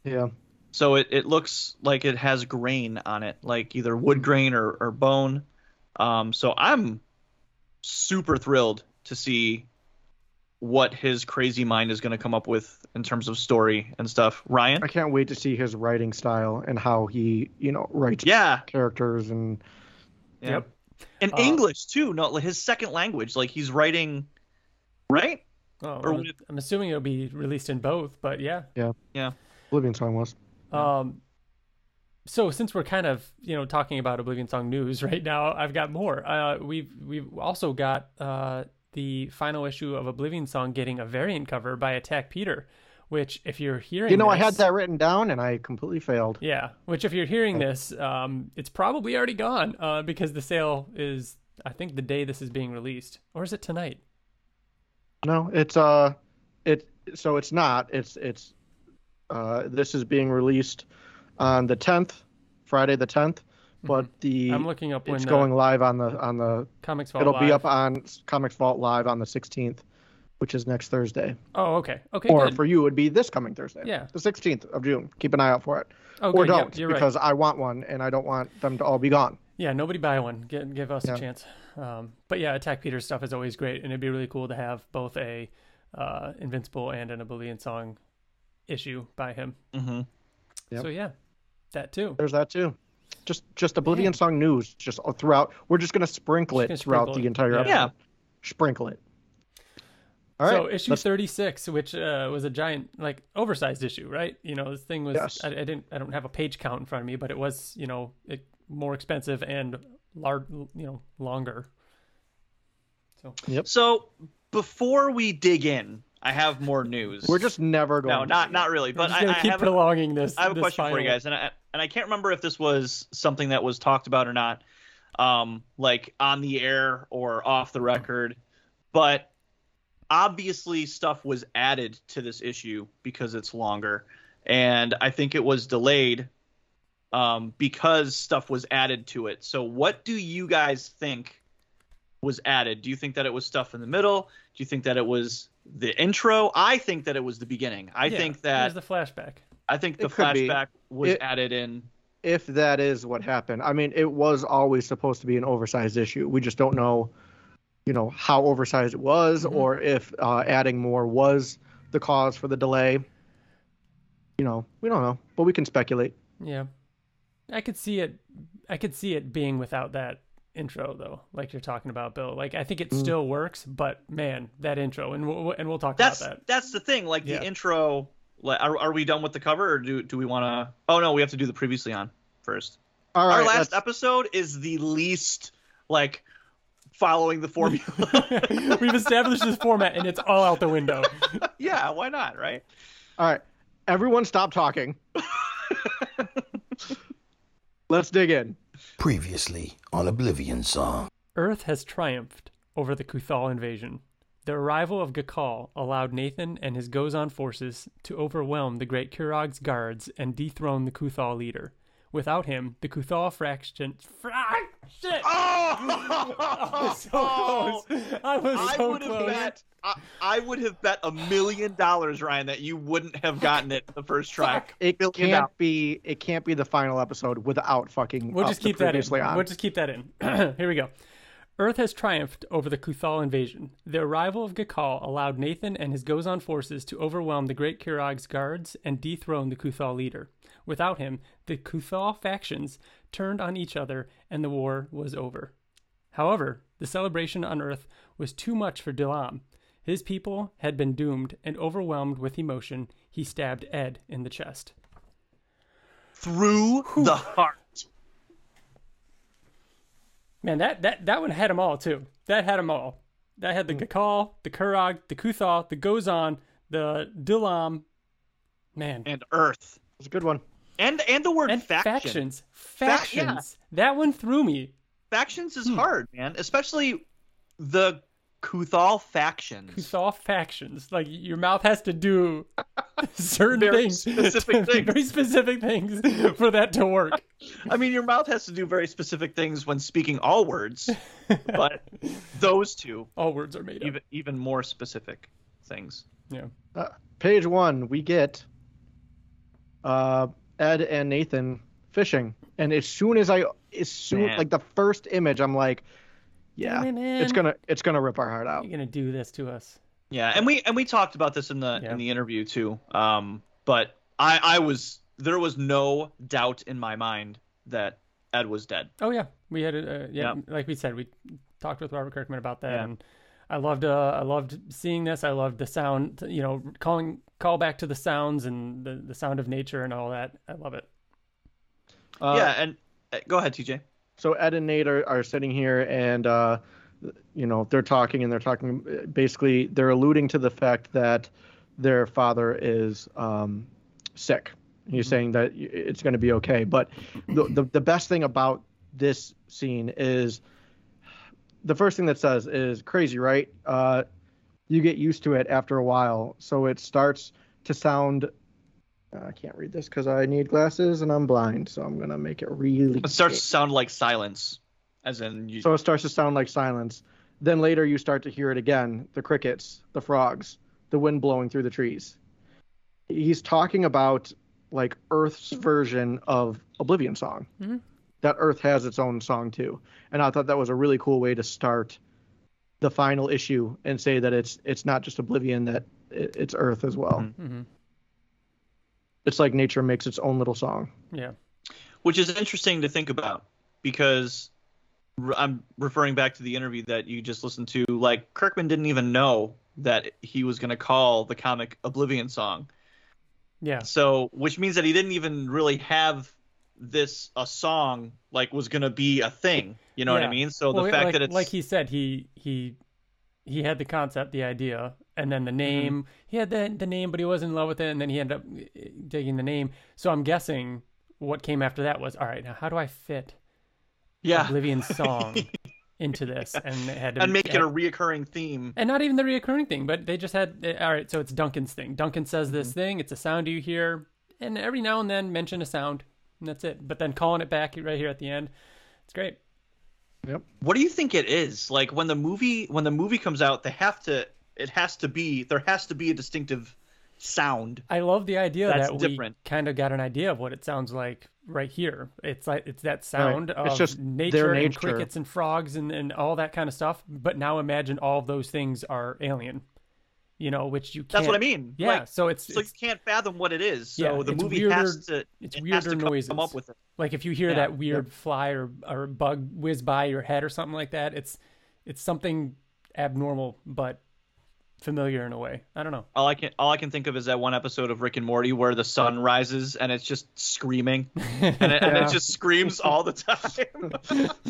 Yeah. So it, it looks like it has grain on it, like either wood grain or, or bone. Um, so I'm super thrilled to see what his crazy mind is going to come up with in terms of story and stuff. Ryan? I can't wait to see his writing style and how he, you know, writes Yeah. characters and yeah. Yep. In Uh, English too, no, his second language. Like he's writing, right? Oh, Or I'm, would it- I'm assuming it'll be released in both, but yeah. Yeah. Yeah. Oblivion Song was. Um, so since we're kind of you know talking about Oblivion Song news right now, I've got more. Uh, we've we've also got uh, the final issue of Oblivion Song getting a variant cover by Attack Peter, which if you're hearing, You know, I had that written down and I completely failed. Yeah, which if you're hearing this, um, it's probably already gone uh, because the sale is I think the day this is being released, or is it tonight? No, it's uh, it so it's not. It's it's uh, this is being released on the 10th, Friday the 10th, but the Mm-hmm. I'm looking up when it's going live on the on the Comics Vault it'll be up on Comics Vault live on the 16th, which is next Thursday. Oh, okay, okay, or good. for you, it would be this coming Thursday. Yeah. the 16th of June. Keep an eye out for it. oh, or don't right. because I want one and I don't want them to all be gone. Yeah, nobody buy one. Get, give us Yeah. a chance. Um, but yeah, Attack Peter stuff is always great, and it'd be really cool to have both a uh, Invincible and an Oblivion Song issue by him. Mm-hmm. Yep. So yeah, that too. There's that too. Just just Oblivion Song news just throughout. We're just gonna sprinkle it Just throughout sprinkle the it. entire Yeah. episode. Yeah. Sprinkle it. All right. so issue let's- 36, which uh, was a giant, like oversized issue, right? You know, this thing was. Yes. I, I didn't. I don't have a page count in front of me, but it was, you know, it, more expensive and large, you know, longer. So So before we dig in, I have more news. We're just never going. no, to not not really. But just I, gonna I keep have a, prolonging this. I have a this question for you guys, and I, and I can't remember if this was something that was talked about or not, um, like on the air or off the record, but obviously stuff was added to this issue because it's longer, and I think it was delayed um, because stuff was added to it. So, what do you guys think was added? Do you think that it was stuff in the middle? Do you think that it was the intro? I think that it was the beginning. I Yeah, think that here's the flashback. I think the It could be. flashback was It- added in. if that is what happened. I mean, it was always supposed to be an oversized issue. We just don't know, you know, how oversized it was, Mhm. or if uh, adding more was the cause for the delay. You know, we don't know, but we can speculate. Yeah, I could see it. I could see it being without that intro though, like you're talking about, Bill. Like I think it Mm. still works, but man, that intro, and we'll and we'll talk That's about that. that's the thing. Like Yeah. the intro. Like, are, are we done with the cover, or do do we want to? Oh no, we have to do the previously on first. All right, Our last let's- episode is the least like following the formula. We've established this format, and it's all out the window. yeah, why not, right? all right, everyone, stop talking. let's dig in. Previously on Oblivion Song. Earth has triumphed over the Kuthal invasion. The arrival of Gakal allowed Nathan and his Gozan forces to overwhelm the Great Kurog's guards and dethrone the Kuthal leader. Without him, the Kuthal fraction. Fraction! Oh! I Oh, was so close. I was I so would have bet. I, I would have bet a million dollars, Ryan, that you wouldn't have gotten it the first try. It Million can't dollars. be. It can't be the final episode without fucking. We'll just keep that in. on. We'll just keep that in. Here we go. Earth has triumphed over the Kuthal invasion. The arrival of Gakal allowed Nathan and his Gozan forces to overwhelm the Great Kurog's guards and dethrone the Kuthal leader. Without him, the Kuthal factions turned on each other and the war was over. However, the celebration on Earth was too much for Dilam. His people had been doomed, and overwhelmed with emotion, he stabbed Ed in the chest. Through the heart. Man, that, that, that one had them all too. That had them all. That had the Gakal, the Kurag, the Kuthal, the Gozan, the Dilam. Man, And Earth. It's a good one. And and the word and faction. factions, Fac- yeah. factions. That one threw me. Factions Hmm. is hard, man. Especially the Kuthal factions. Kuthal factions. Like your mouth has to do certain Very things, specific things. very specific things for that to work. I mean, your mouth has to do very specific things when speaking all words, but those two All words are made up. even even more specific things. Yeah. Uh, page one, we get uh, Ed and Nathan fishing, and as soon as I, as soon Man. like the first image, I'm like, yeah, Damn it, it's gonna, it's gonna rip our heart out. You're gonna do this to us. Yeah, and we and we talked about this in the Yeah. in the interview too. Um, but I I was there was no doubt in my mind that Ed was dead. Oh yeah, we had a uh, yeah, Yeah. like we said, we talked with Robert Kirkman about that, Yeah. and I loved uh, I loved seeing this. I loved the sound, you know, calling call back to the sounds and the the sound of nature and all that. I love it. Uh, yeah, and uh, go ahead, TJ. So Ed and Nate are, are sitting here, and uh, you know they're talking, and they're talking. Basically, they're alluding to the fact that their father is um, sick. He's saying that it's going to be okay. But the, the the best thing about this scene is the first thing that says is crazy, right? Uh, you get used to it after a while, so it starts to sound. I can't read this because I need glasses and I'm blind, so I'm gonna make it really. It starts to sound like silence, as in you. So it starts to sound like silence. Then later you start to hear it again the crickets, the frogs, the wind blowing through the trees. He's talking about like Earth's version of Oblivion Song. Mhm. That Earth has its own song too. And I thought that was a really cool way to start the final issue and say that it's it's not just Oblivion that it, it's Earth as well. Mhm. It's like nature makes its own little song. Yeah. which is interesting to think about because I'm referring back to the interview that you just listened to. Like Kirkman didn't even know that he was going to call the comic Oblivion Song. Yeah. So, which means that he didn't even really have this a song like was going to be a thing. You know what I Yeah. mean? So Well, the fact like, that it's like he said, he he he had the concept, the idea, and then the Mm-hmm. name. He had the the name, but he wasn't in love with it, and then he ended up uh, digging the name. So I'm guessing what came after that was all right. Now, how do I fit yeah, Oblivion song into this? And it had to and make it a reoccurring theme. and not even the reoccurring thing, but they just had uh, all right. So it's Duncan's thing. Duncan says Mm-hmm. this thing. It's a sound you hear, and every now and then mention a sound, and that's it. But then calling it back right here at the end, it's great. Yep what do you think it is? Like when the movie when the movie comes out, they have to it has to be there has to be a distinctive sound. I love the idea That's that different. we kind of got an idea of what it sounds like right here. It's like it's that sound It's of just nature, their and crickets and frogs and, and all that kind of stuff. But now imagine all of those things are alien. You know, which you can't. That's what I mean. Yeah, Like, so it's, so it's you can't fathom what it is. So Yeah, the movie weirder- has to it's it weirder to noises. come up with it. like if you hear Yeah, that weird fly or or bug whiz by your head or something like that. It's it's something abnormal but familiar in a way. I don't know. All I can all I can think of is that one episode of Rick and Morty where the sun rises and it's just screaming, and it, and it just screams all the time.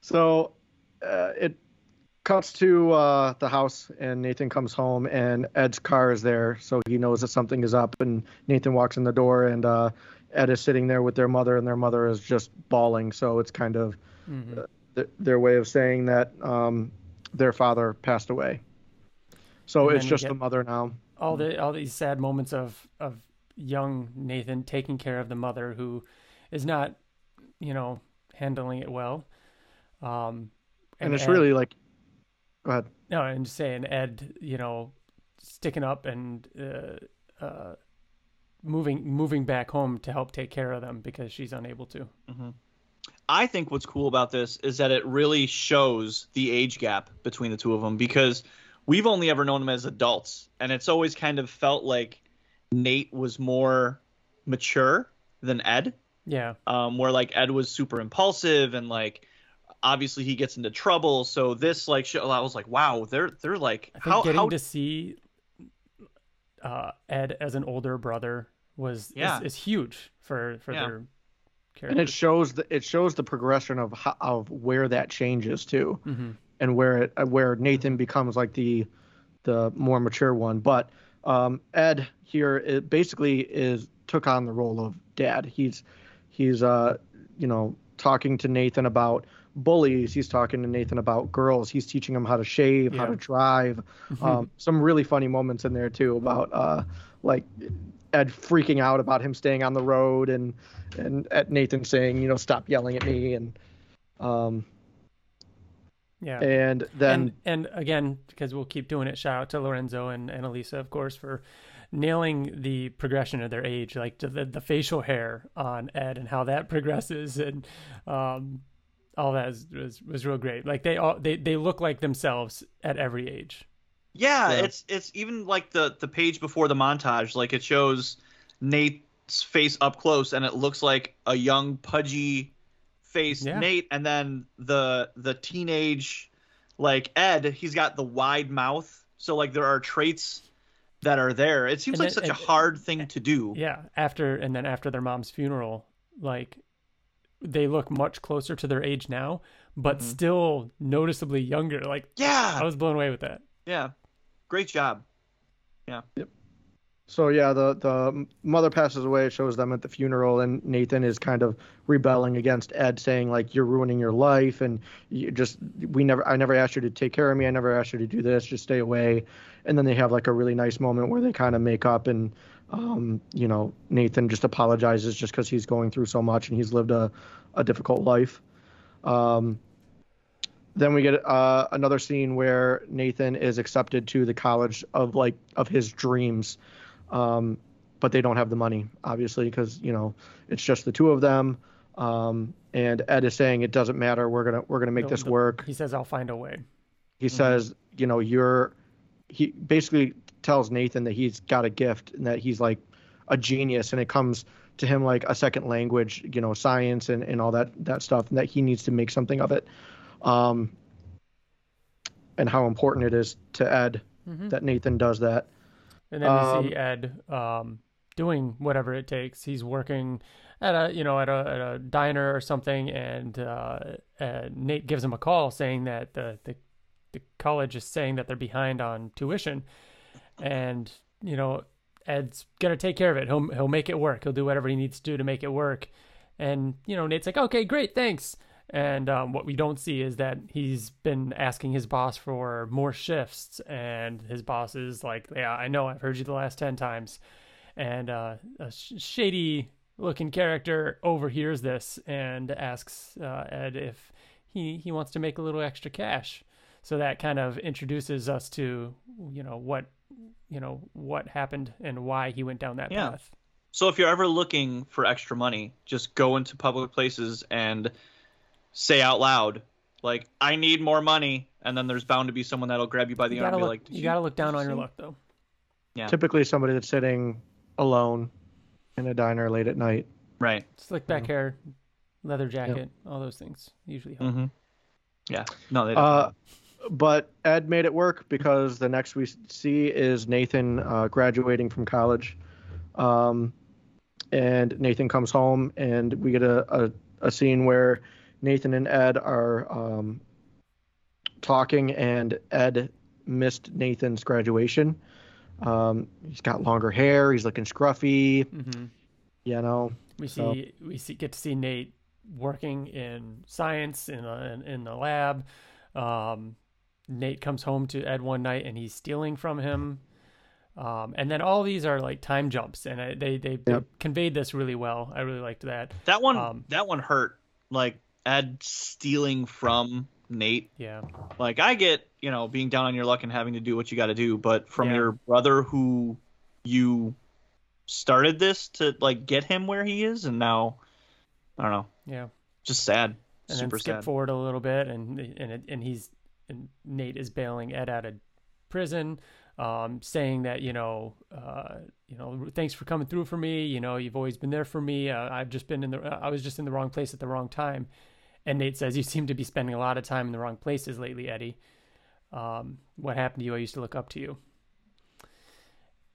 So uh, it cuts to uh, the house, and Nathan comes home, and Ed's car is there, so he knows that something is up. And Nathan walks in the door, and uh, Ed is sitting there with their mother, and their mother is just bawling. So it's kind of Mhm. uh, th- their way of saying that um, their father passed away. So And it's just the mother now. all the all these sad moments of of young Nathan taking care of the mother who is not, you know, handling it well. Um, And it's Ed- really like, go ahead. no, I'm just saying Ed, you know, sticking up and uh, uh, moving moving back home to help take care of them because she's unable to. I think what's cool about this is that it really shows the age gap between the two of them because we've only ever known them as adults, and it's always kind of felt like Nate was more mature than Ed. Yeah, um, where like Ed was super impulsive and like obviously he gets into trouble. So this like show, I was like, wow, they're they're like I think how getting how to see uh, Ed as an older brother was Yeah. is, is huge for for Yeah. their and it shows the it shows the progression of how, of where that changes too, Mhm. and where it uh, where Nathan becomes like the the more mature one. But um, Ed here it basically is took on the role of dad. He's he's uh you know talking to Nathan about bullies. He's talking to Nathan about girls. He's teaching him how to shave, how to drive. Um, some really funny moments in there too about uh, like Ed freaking out about him staying on the road and and at Nathan saying, you know, stop yelling at me and um Yeah. and then and and again because we'll keep doing it shout out to lorenzo and, and elisa of course for nailing the progression of their age like the, the facial hair on ed and how that progresses and um all that is, was was real great like they all they, they look like themselves at every age Yeah, Yeah. it's it's even like the the page before the montage, like it shows Nate's face up close, and it looks like a young pudgy face Yeah. Nate, and then the the teenage like Ed, he's got the wide mouth, so like there are traits that are there. It seems And like then- such a hard thing to do. yeah after and then after their mom's funeral like they look much closer to their age now but Mhm. still noticeably younger like yeah, i was blown away with that yeah, great job. Yeah. Yep. So yeah, the the mother passes away. It shows them at the funeral, and Nathan is kind of rebelling against Ed, saying like, "You're ruining your life, and you just we never I never asked you to take care of me. I never asked you to do this. Just stay away." And then they have like a really nice moment where they kind of make up, and um, you know, Nathan just apologizes just because he's going through so much and he's lived a a difficult life. Um, then we get uh, another scene where Nathan is accepted to the college of like of his dreams um, but they don't have the money, obviously, because you know it's just the two of them. Um, and Ed is saying it doesn't matter. We're gonna we're gonna make No, this no. work. he says i'll find a way He says, you know, you're. He basically tells Nathan that he's got a gift and that he's like a genius, and it comes to him like a second language, you know, science and, and all that that stuff, and that he needs to make something of it. Um, and how important it is to Ed Mhm. that Nathan does that. And then Um, we see Ed um, doing whatever it takes. He's working at a you know at a, at a diner or something, and uh, uh, Nate gives him a call saying that the, the the college is saying that they're behind on tuition, and you know Ed's gonna take care of it. He'll he'll make it work. He'll do whatever he needs to do to make it work. And you know Nate's like, okay, great, thanks. And um, what we don't see is that he's been asking his boss for more shifts, and his boss is like, "Yeah, I know, I've heard you the last ten times." And uh, a sh- shady looking character overhears this and asks uh, Ed if he he wants to make a little extra cash. So that kind of introduces us to you know what you know what happened and why he went down that Yeah. path. So if you're ever looking for extra money, just go into public places and say out loud, like, "I need more money," and then there's bound to be someone that'll grab you by the You arm gotta and be look. like, "Did you gotta look down on your luck though. Yeah. Typically, somebody that's sitting alone in a diner late at night. Right. Slick back hair, leather jacket, all those things usually help. Mm-hmm. Yeah. No, they don't. Uh, but Ed made it work because the next we see is Nathan uh, graduating from college. Um, and Nathan comes home, and we get a, a, a scene where Nathan and Ed are um, talking, and Ed missed Nathan's graduation. Um, he's got longer hair, he's looking scruffy, hmm you know. We So- see we see get to see Nate working in science in a, in, in the lab. Um, Nate comes home to Ed one night and he's stealing from him. Um, and then all these are like time jumps, and I, they they, they conveyed this really well. I really liked that. that one. um, that one hurt. Like Ed stealing from Nate. Yeah, Like I get, you know, being down on your luck and having to do what you got to do, but from Yeah. your brother who you started this to like get him where he is, and now I don't know, yeah. just sad, and super then skip sad. forward a little bit and and it- and he's and Nate is bailing Ed out of prison um, saying that you know uh, you know thanks for coming through for me you know you've always been there for me uh, I've just been in the I was just in the wrong place at the wrong time. And Nate says you seem to be spending a lot of time in the wrong places lately Eddie. Um, what happened to you? I used to look up to you.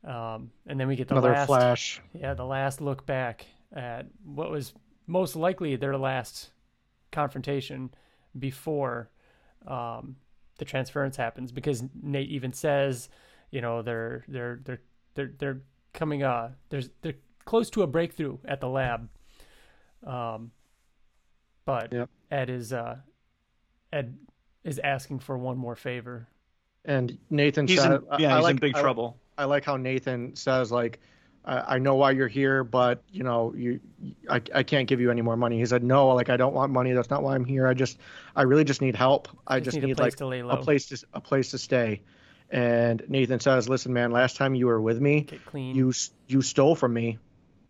Um, and then we get the Another last flash. yeah, the last look back at what was most likely their last confrontation before um, the transference happens, because Nate even says, you know, they're they're they're they're they're coming uh there's they're close to a breakthrough at the lab. Um, but Yep. Ed is uh Ed is asking for one more favor. And Nathan He's said, in, yeah, I, I he's like, in big I- trouble. I like how Nathan says like, I, I know why you're here, but you know you, I, I can't give you any more money. He said no, like I don't want money. That's not why I'm here. I just, I really just need help. I Just just, need a place like to lay a place to a place to stay. And Nathan says, listen, man, last time you were with me, you you stole from me.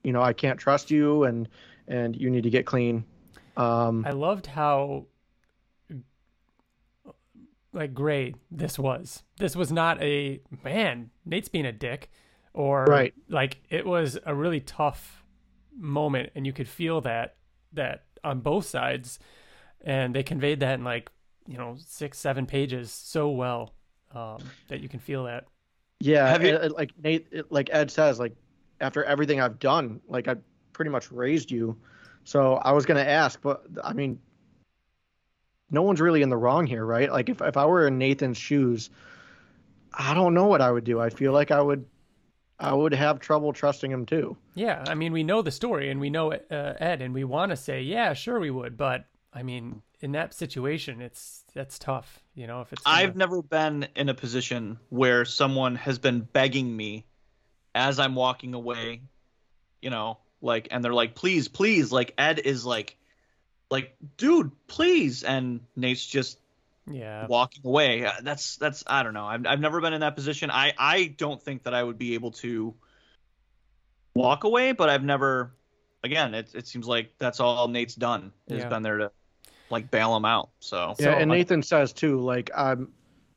You know I can't trust you, and and you need to get clean. Um, I loved how like great this was. This was not a man, Nate's being a dick or Right. like it was a really tough moment and you could feel that that on both sides and they conveyed that in like, you know, 6 7 pages so well um that you can feel that. Yeah, Have you- and, like Nate, it- like Ed says, like after everything I've done, like I pretty much raised you. So I was gonna ask, but I mean, no one's really in the wrong here, right? Like if if I were in Nathan's shoes, I don't know what I would do. I feel like I would, I would have trouble trusting him too. Yeah, I mean, we know the story and we know uh, Ed, and we want to say, yeah, sure, we would, but I mean, in that situation, it's that's tough, you know. If it's gonna- I've never been in a position where someone has been begging me as I'm walking away, you know, like, and they're like, please, please, like, Ed is like, like, dude, please, and Nate's just yeah, walking away. Uh, That's that's I don't know. I've I've never been in that position. I I don't think that I would be able to walk away, but I've never. Again, it it seems like that's all Nate's done. Has Yeah. been there to like bail him out. So Yeah, and Nathan says too, like I'm,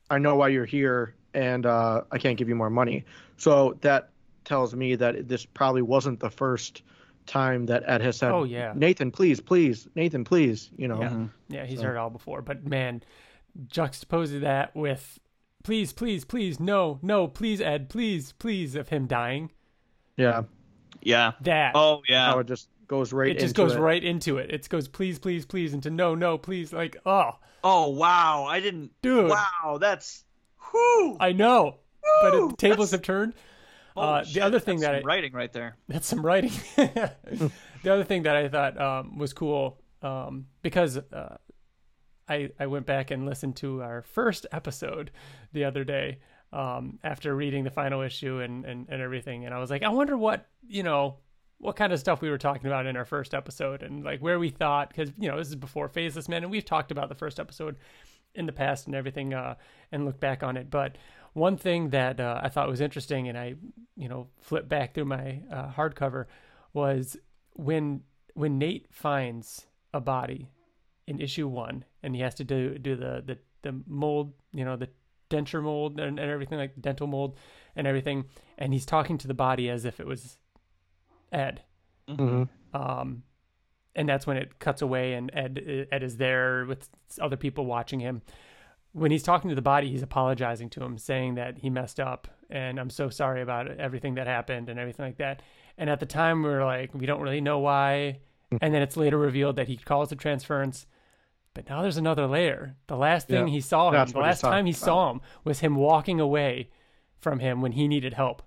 I know why you're here, and uh, I can't give you more money. So that tells me that this probably wasn't the first time that Ed has said, Oh, yeah. Nathan, please, please, Nathan, please." You know, Yeah. Mhm. yeah, he's So- heard it all before, but man, juxtapose that with, please, please, please, no, no, please, Ed, please, please, of him dying, yeah, yeah. that Oh yeah. how it just goes right. it just into goes it. right into it. It goes please, please, please, into no, no, please, like oh, Oh wow, I didn't. dude, Wow, that's. Whew. I know, but Woo, it, the tables that's- have turned. Holy uh, the shit, other thing that's that some I- writing right there. That's some writing. the other thing that I thought um, was cool um, because uh, I I went back and listened to our first episode the other day um, after reading the final issue and, and and everything, and I was like, I wonder what you know what kind of stuff we were talking about in our first episode and like where we thought because you know this is before Faceless Men and we've talked about the first episode in the past and everything uh, and look back on it, but one thing that uh, I thought was interesting, and I, you know, flipped back through my uh, hardcover, was when when Nate finds a body in issue one, and he has to do do the the, the mold, you know, the denture mold and, and everything like dental mold and everything, and he's talking to the body as if it was Ed. Mhm. Um, and that's when it cuts away, and Ed Ed is there with other people watching him. When he's talking to the body, he's apologizing to him, saying that he messed up, and I'm so sorry about everything that happened and everything like that. And at the time, we are like, we don't really know why. And then it's later revealed that he calls the transference. But now there's another layer. The last thing Yeah, he saw him, the last time he about. saw him was him walking away from him when he needed help.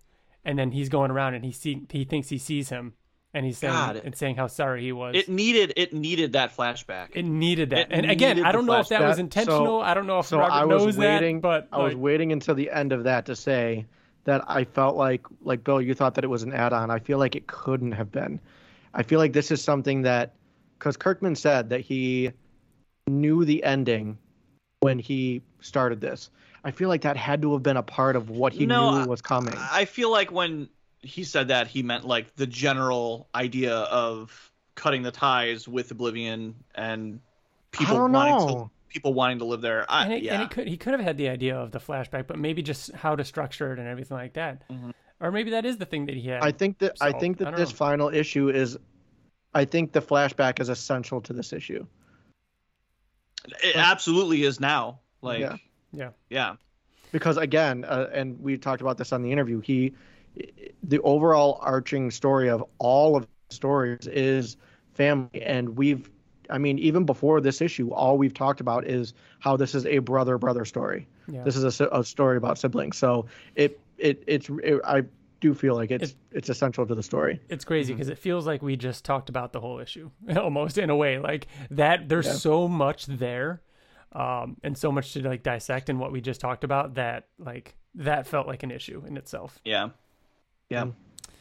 And then he's going around and he see he thinks he sees him, and he's saying God, and saying how sorry he was. It needed it needed that flashback. It needed that. It and again, I don't know if that was intentional. So- I don't know if So Robert I was knows waiting, that, but I was waiting until the end of that to say that I felt like, like Bill, you thought that it was an add-on. I feel like it couldn't have been. I feel like this is something that, because Kirkman said that he knew the ending when he started this. I feel like that had to have been a part of what he No, knew was coming. I feel like when he said that, he meant like the general idea of cutting the ties with Oblivion and people don't wanting know. to people wanting to live there. I, and, it, yeah. and it could he could have had the idea of the flashback, but maybe just how to structure it and everything like that. Mhm. Or maybe that is the thing that he had. I think that I think that don't this know. final issue is, I think the flashback is essential to this issue. it absolutely is now. Like Yeah. Yeah. yeah. because again uh, and we talked about this on the interview he the overall arching story of all of the stories is family and we've i mean even before this issue all we've talked about is how this is a brother brother story Yeah. this is a, a story about siblings so it it it's it, i do feel like it's it's essential to the story it's crazy because it feels like we just talked about the whole issue almost in a way like that there's Yeah. so much there um, and so much to like dissect in what we just talked about that like that felt like an issue in itself. Yeah. Yeah. Mm.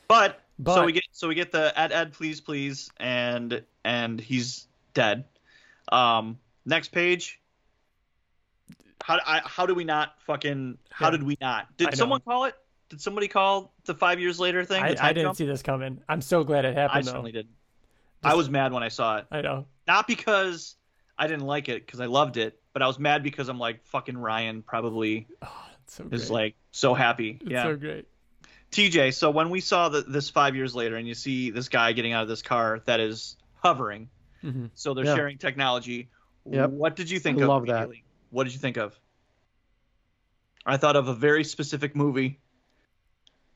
But, so we get so we get the ad ad please please and and he's dead. Um next page. How I, how do we not fucking how Yeah. did we not? I Did know. someone call it? Did somebody call the 5 years later thing? I, I didn't jump? see this coming. I'm so glad it I happened though. certainly did. I was mad when I saw it. I know. Not because I didn't like it cuz I loved it, but I was mad because I'm like fucking Ryan probably It's so great. is like so happy. it's yeah. so great. TJ, so when we saw the, this five years later, and you see this guy getting out of this car that is hovering, hmm so they're Yeah. sharing technology. Yep. What did you think I of? love that. What did you think of? I thought of a very specific movie.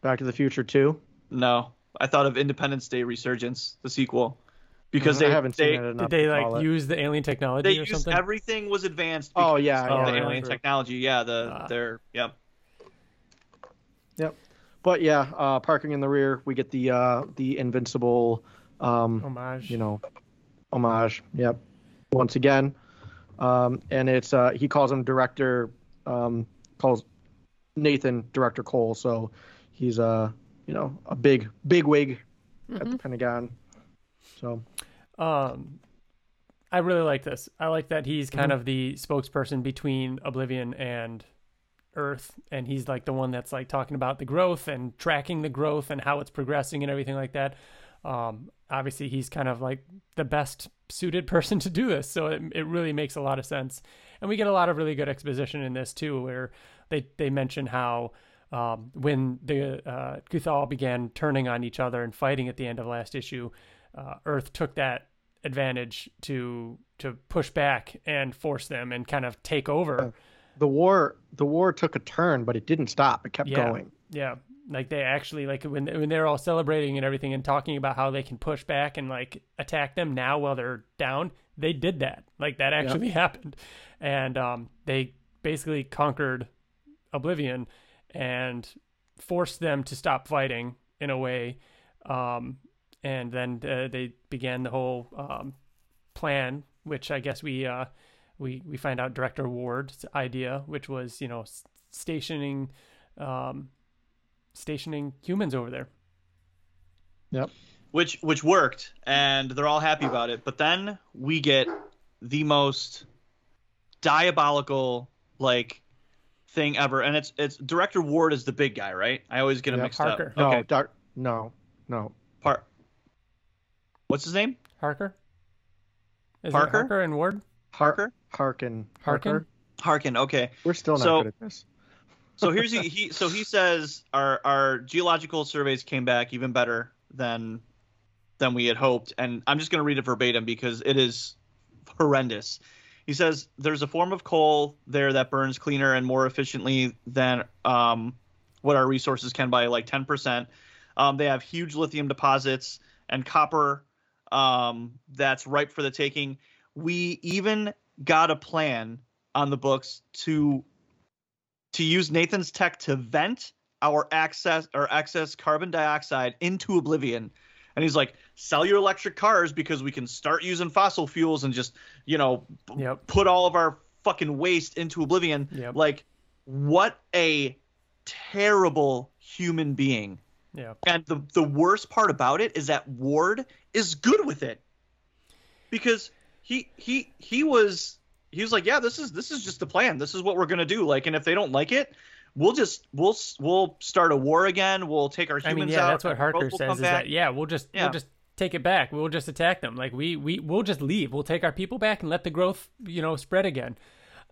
Back to the Future 2. No, I thought of Independence Day Resurgence, the sequel, because I they haven't they, seen it enough Did they like it. use the alien technology they or used something? everything was advanced. Oh, yeah, of yeah, the yeah, alien true. technology. Yeah, the Ah. their yeah. But yeah, uh, parking in the rear, we get the uh, the invincible, um, Homage. you know, homage. Yep. Once again, um, and it's uh, he calls him director, um, calls Nathan director Cole. So he's uh, you know, a big big wig at Mm-hmm. the Pentagon. So Um, I really like this. I like that he's kind Mm-hmm. of the spokesperson between Oblivion and Earth, and he's like the one that's like talking about the growth and tracking the growth and how it's progressing and everything like that. Um, obviously, he's kind of like the best suited person to do this, so it it really makes a lot of sense. And we get a lot of really good exposition in this too, where they they mention how. Um, when the uh, Kuthal began turning on each other and fighting at the end of last issue, uh, Earth took that advantage to to push back and force them and kind of take over. the war the war took a turn, but it didn't stop. It kept Yeah. going. Yeah, like they actually like when when they're all celebrating and everything and talking about how they can push back and like attack them now while they're down. They did that. Like that actually happened, and um, they basically conquered Oblivion and forced them to stop fighting in a way. Um, and then uh, they began the whole um, plan, which I guess we uh, we we find out Director Ward's idea, which was you know stationing um, stationing humans over there. Yep. which which worked and they're all happy about it but then we get the most diabolical like thing ever and it's it's director ward is the big guy right i always get him Yep. mixed Harker. up No, okay doc, no, no. Par- what's his name Harker. Is Parker? it Harker and Ward? Harker? Harkin. Harkin? Harker. harkin okay We're still not So- good at this. so here's he, he so he says our our geological surveys came back even better than than we had hoped and i'm just going to read it verbatim because it is horrendous he says there's a form of coal there that burns cleaner and more efficiently than um, what our resources can by like 10% um, they have huge lithium deposits and copper um, that's ripe for the taking we even got a plan on the books to to use Nathan's tech to vent our access or excess carbon dioxide into oblivion. And he's like, sell your electric cars because we can start using fossil fuels and just, you know, Yep. put all of our fucking waste into oblivion. Yep. Like, what a terrible human being. Yeah. And the the worst part about it is that Ward is good with it. Because he he he was he was like, yeah, this is this is just the plan. This is what we're gonna do. Like, and if they don't like it, we'll just we'll we'll start a war again. We'll take our I humans mean, yeah, out. that's what Harker says is back. that yeah, we'll just Yeah. we'll just take it back. We'll just attack them. Like we we we'll just leave. We'll take our people back and let the growth, you know, spread again.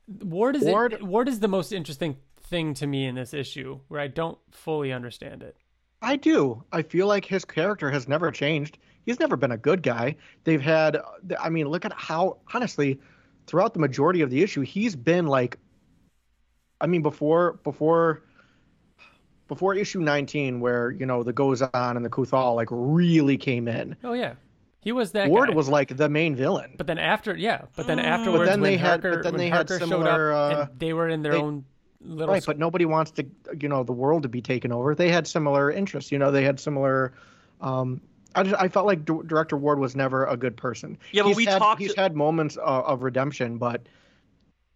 Ward is Ward- It, Ward is the most interesting thing to me in this issue where I don't fully understand it. I do. I feel like his character has never changed. He's never been a good guy. They've had, I mean, look at how, honestly, throughout the majority of the issue, he's been like, I mean, before, before, before issue 19, where, you know, the Gozan and the Kuthal like really came in. Oh yeah. He was that Ward guy. was like the main villain. But then after, yeah. But then afterwards, but then when they had- Harker, but then they had Harker showed similar, up, uh, they were in their they- own little. right but nobody wants to you know the world to be taken over they had similar interests you know they had similar um i, just, I felt like D- director ward was never a good person Yeah, but he's we had, talked- he's had moments of, of redemption but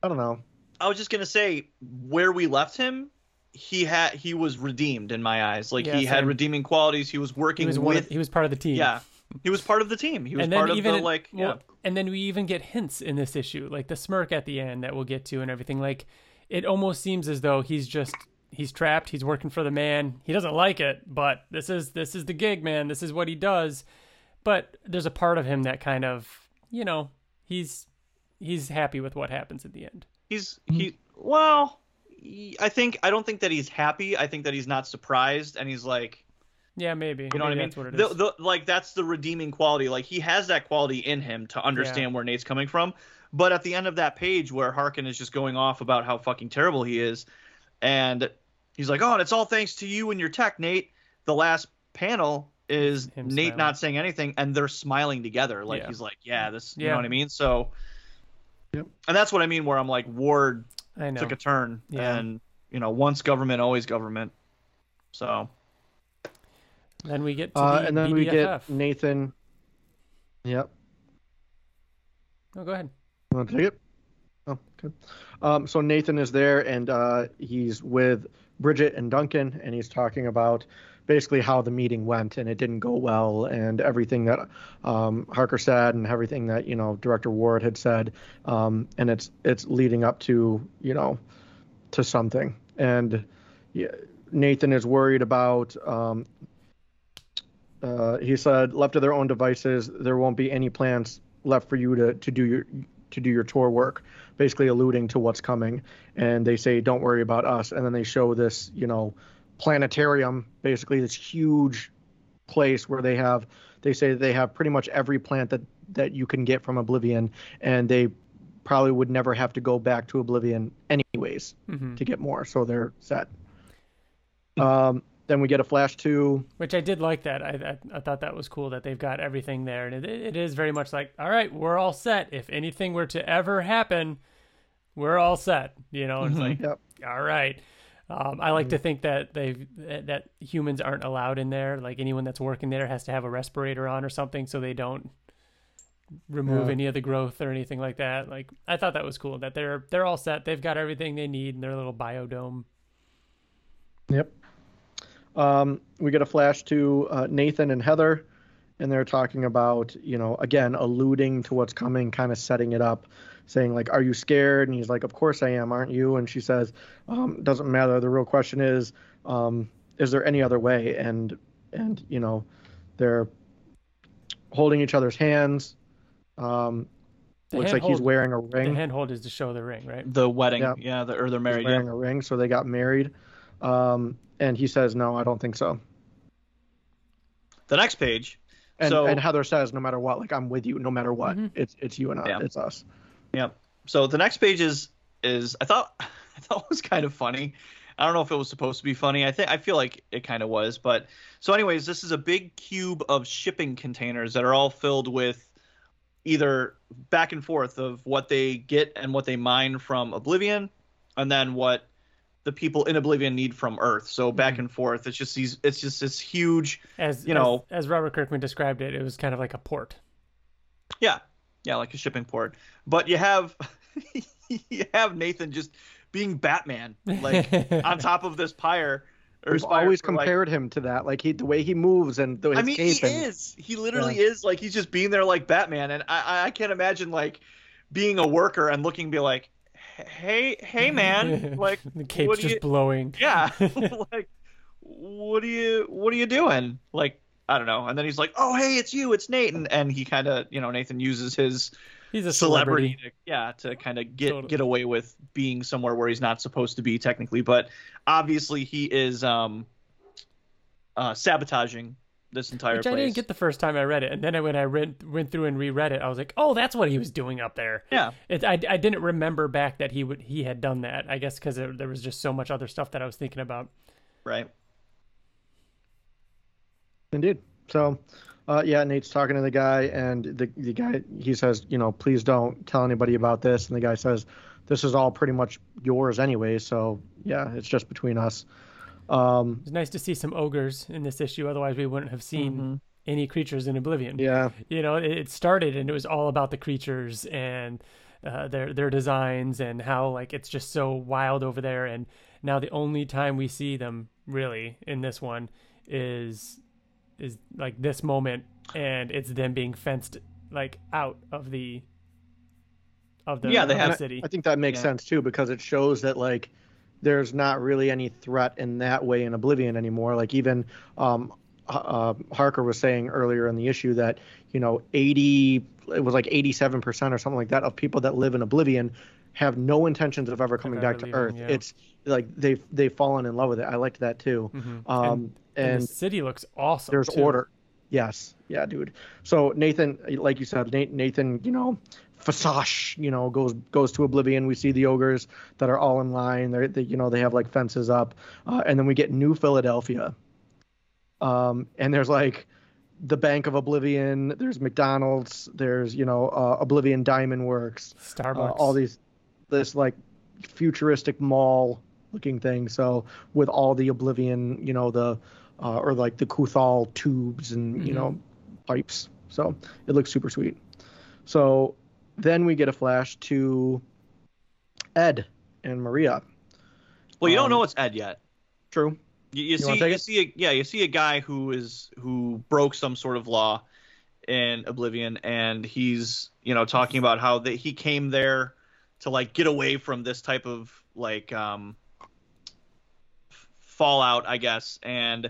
I don't know. I was just gonna say where we left him, he had he was redeemed in my eyes. Like Yeah, he had redeeming qualities. He was working He was with Of, he was part of the team. yeah. He was part of the team. He was and then part of even the like well, yeah. and then we even get hints in this issue, like the smirk at the end that we'll get to and everything. Like it almost seems as though he's just he's trapped. He's working for the man. He doesn't like it, but this is this is the gig, man. This is what he does. But there's a part of him that kind of you know he's he's happy with what happens at the end. He's he well. I think I don't think that he's happy. I think that he's not surprised, and he's like, Yeah, maybe. you know what I mean? That's what it The- the- like that's the redeeming quality. Like he has that quality in him to understand where Nate's coming from. But at the end of that page where Harkin is just going off about how fucking terrible he is, and he's like, "Oh, and it's all thanks to you and your tech, Nate." The last panel is Him Nate smiling. not saying anything, and they're smiling together. Like Yeah. he's like, "Yeah, this," you Yeah. know what I mean? So, Yep. and that's what I mean. Where I'm like, Ward I know. took a turn, Yeah. and you know, once government, always government. So. Then we get to Uh, the and then we get Nathan. Yep. Oh, go ahead. Want to take it? Oh, good. Um, so Nathan is there, and uh, he's with Bridget and Duncan, and he's talking about basically how the meeting went, and it didn't go well, and everything that um, Harker said, and everything that you know Director Ward had said, um, and it's it's leading up to you know to something, and Nathan is worried about. Um, uh, he said, left to their own devices, there won't be any plans left for you to, to do your to do your tour work, basically alluding to what's coming. And they say, don't worry about us. And then they show this, you know, planetarium, basically this huge place where they have, they say they have pretty much every plant that that you can get from Oblivion, and they probably would never have to go back to Oblivion anyways hmm to get more. So they're set. Um, then we get a flash to Which I did like that. I, I I thought that was cool that they've got everything there, and it, it is very much like, all right, we're all set. If anything were to ever happen, we're all set. You know, it's like, Yep. all right. Um, I like to think that they that that humans aren't allowed in there. Like anyone that's working there has to have a respirator on or something, so they don't remove Yeah. any of the growth or anything like that. Like I thought that was cool that they're they're all set. They've got everything they need in their little biodome. Yep. Um, we get a flash to uh, Nathan and Heather, and they're talking about, you know, again, alluding to what's coming, kind of setting it up, saying, like, Are you scared? And he's like, Of course I am, aren't you? And she says, um, Doesn't matter. The real question is, um, Is there any other way? And, and you know, they're holding each other's hands. Um, The looks like he's wearing a ring. The ring. handhold is to show the ring, right? The wedding, Yeah. yeah, the, or they're He's married. Yeah. wearing a ring, so they got married. Um, and he says, No, I don't think so. The next page, And, So- and Heather says, no matter what, like I'm with you, no matter what. Mhm. It's it's you and I. Yeah. It's us. Yep. So the next page is is I thought I thought was kind of funny. I don't know if it was supposed to be funny. I think I feel like it kind of was, but so anyways, this is a big cube of shipping containers that are all filled with either back and forth of what they get and what they mine from Oblivion and then what the people in Oblivion need from Earth. So back mm-hmm. and forth. It's just these it's just this huge As You know- as, as Robert Kirkman described it, it was kind of like a port. Yeah, yeah, like a shipping port. But you have you have Nathan just being Batman, like on top of this pyre. Or We've always for, like- compared him to that, like he the way he moves and the his I mean, he and is. He literally is. Like he's just being there like Batman, and I I- I can't imagine like being a worker and looking be like, hey hey man, like the cape's just you? blowing. Yeah, like what are you what are you doing? Like I don't know. And then he's like, oh hey, it's you, it's Nate, and, and he kind of you know Nathan uses his He's a celebrity, celebrity. to, yeah to kind of get Totally. get away with being somewhere where he's not supposed to be technically but obviously he is um uh sabotaging this entire Which place I didn't get the first time I read it, and then when I read, went through and reread it, I was like, "Oh, that's what he was doing up there." yeah It, I, I didn't remember back that he would he had done that. I guess because there, there was just so much other stuff that I was thinking about. right indeed. So, uh, yeah, Nate's talking to the guy, and the the guy he says, you know, please don't tell anybody about this, and the guy says, this is all pretty much yours anyway. So yeah, it's just between us. Um, It was nice to see some ogres in this issue. Otherwise, we wouldn't have seen any creatures in Oblivion. yeah, You know, it, it started and it was all about the creatures and uh, their their designs and how like it's just so wild over there. And now the only time we see them really in this one is is like this moment, and it's them being fenced like out of the of the, Yeah, they of have- city. I think that makes Yeah. sense too because it shows that like there's not really any threat in that way in Oblivion anymore. Like even um, uh, Harker was saying earlier in the issue that you know 80 it was like 87 percent or something like that of people that live in Oblivion have no intentions of ever coming ever back to Earth. yeah. It's like they've they've fallen in love with it. I liked that too. Mhm. Um, and, and and the city looks awesome. there's too. order. Yes, yeah, dude. So Nathan, like you said, Nathan, you know, Fasash, you know, goes goes to Oblivion. We see the ogres that are all in line. They're, they, you know, they have like fences up, uh, and then we get New Philadelphia. Um, and there's like the Bank of Oblivion. There's McDonald's. There's you know, uh, Oblivion Diamond Works. Uh, Starbucks. all these, this like futuristic mall looking thing. So with all the Oblivion, you know, the uh, or like the Kuthal tubes and you Mhm. know pipes. So it looks super sweet. So then we get a flash to Ed and Maria. Well, you don't Um, know it's Ed yet. True. You, you You see, you it? see, a, yeah, you see a guy who is who broke some sort of law in Oblivion, and he's you know talking about how that he came there to like get away from this type of like um fallout, I guess, and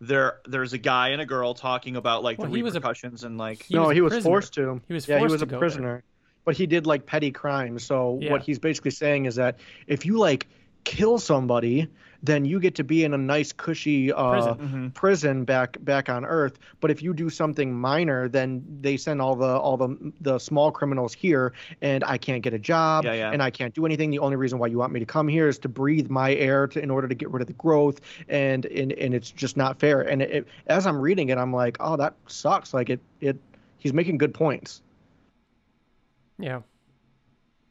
there there's a guy and a girl talking about like Well, the he was a- repercussions and like He no, was he was prisoner. forced to. He was yeah, he was to a go there. Prisoner, but he did like petty crimes. So Yeah. what he's basically saying is that if you like kill somebody, then you get to be in a nice cushy uh, Prison. Mhm. prison back back on Earth. But if you do something minor, then they send all the all the the small criminals here, and I can't get a job, Yeah, yeah. and I can't do anything. The only reason why you want me to come here is to breathe my air to, in order to get rid of the growth, and and, and it's just not fair. And it, it- as I'm reading it, I'm like, oh, that sucks. Like it it he's making good points. Yeah.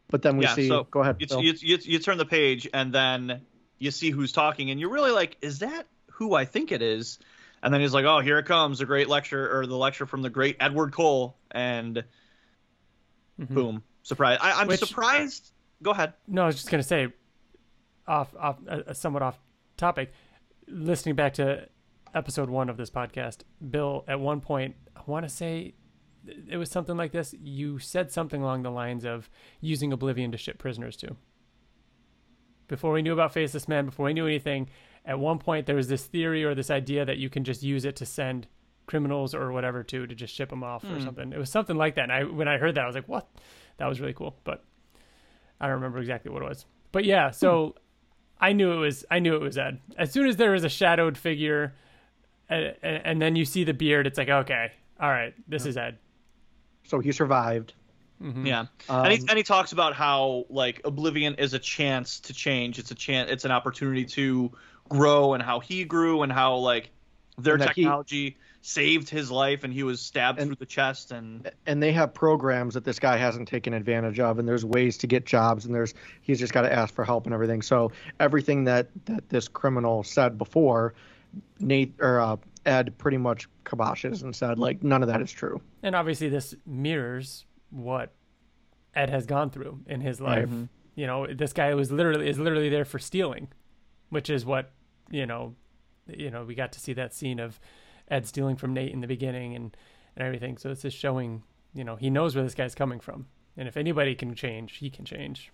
But then we Yeah, see. so go ahead. you, Phil. you, you, you turn the page and then you see who's talking and you're really like is that who i think it is and then he's like oh here it comes the great lecture or the lecture from the great edward cole and Mhm. boom surprise I, i'm Which- surprised go ahead No, I was just gonna say, off off uh, somewhat off topic. Listening back to episode one of this podcast, Bill, at one point, I want to say it was something like this. You said something along the lines of using Oblivion to ship prisoners to. Before we knew about Faceless Man, before we knew anything, at one point there was this theory or this idea that you can just use it to send criminals or whatever to to just ship them off or hmm. something. It was something like that. And I when I heard that, I was like, "What?" That was really cool. But I don't remember exactly what it was. But yeah, hmm. so I knew it was I knew it was Ed. As soon as there was a shadowed figure, and, and then you see the beard, it's like okay, all right, this hmm. is Ed. So he survived. yeah. Um, and, he, and he talks about how like oblivion is a chance to change. It's a chance it's an opportunity to grow and how he grew and how like their And that he- technology saved his life and he was stabbed And- through the chest and and they have programs that this guy hasn't taken advantage of and there's ways to get jobs and there's he's just got to ask for help and everything. So everything that that this criminal said before nate or uh, ed pretty much kiboshes and said like none of that is true And obviously, this mirrors what Ed has gone through in his life. Mm-hmm. You know, this guy was literally is literally there for stealing, which is what you know. You know, we got to see that scene of Ed stealing from Nate in the beginning and and everything. So it's just showing, you know, he knows where this guy's coming from, and if anybody can change, he can change,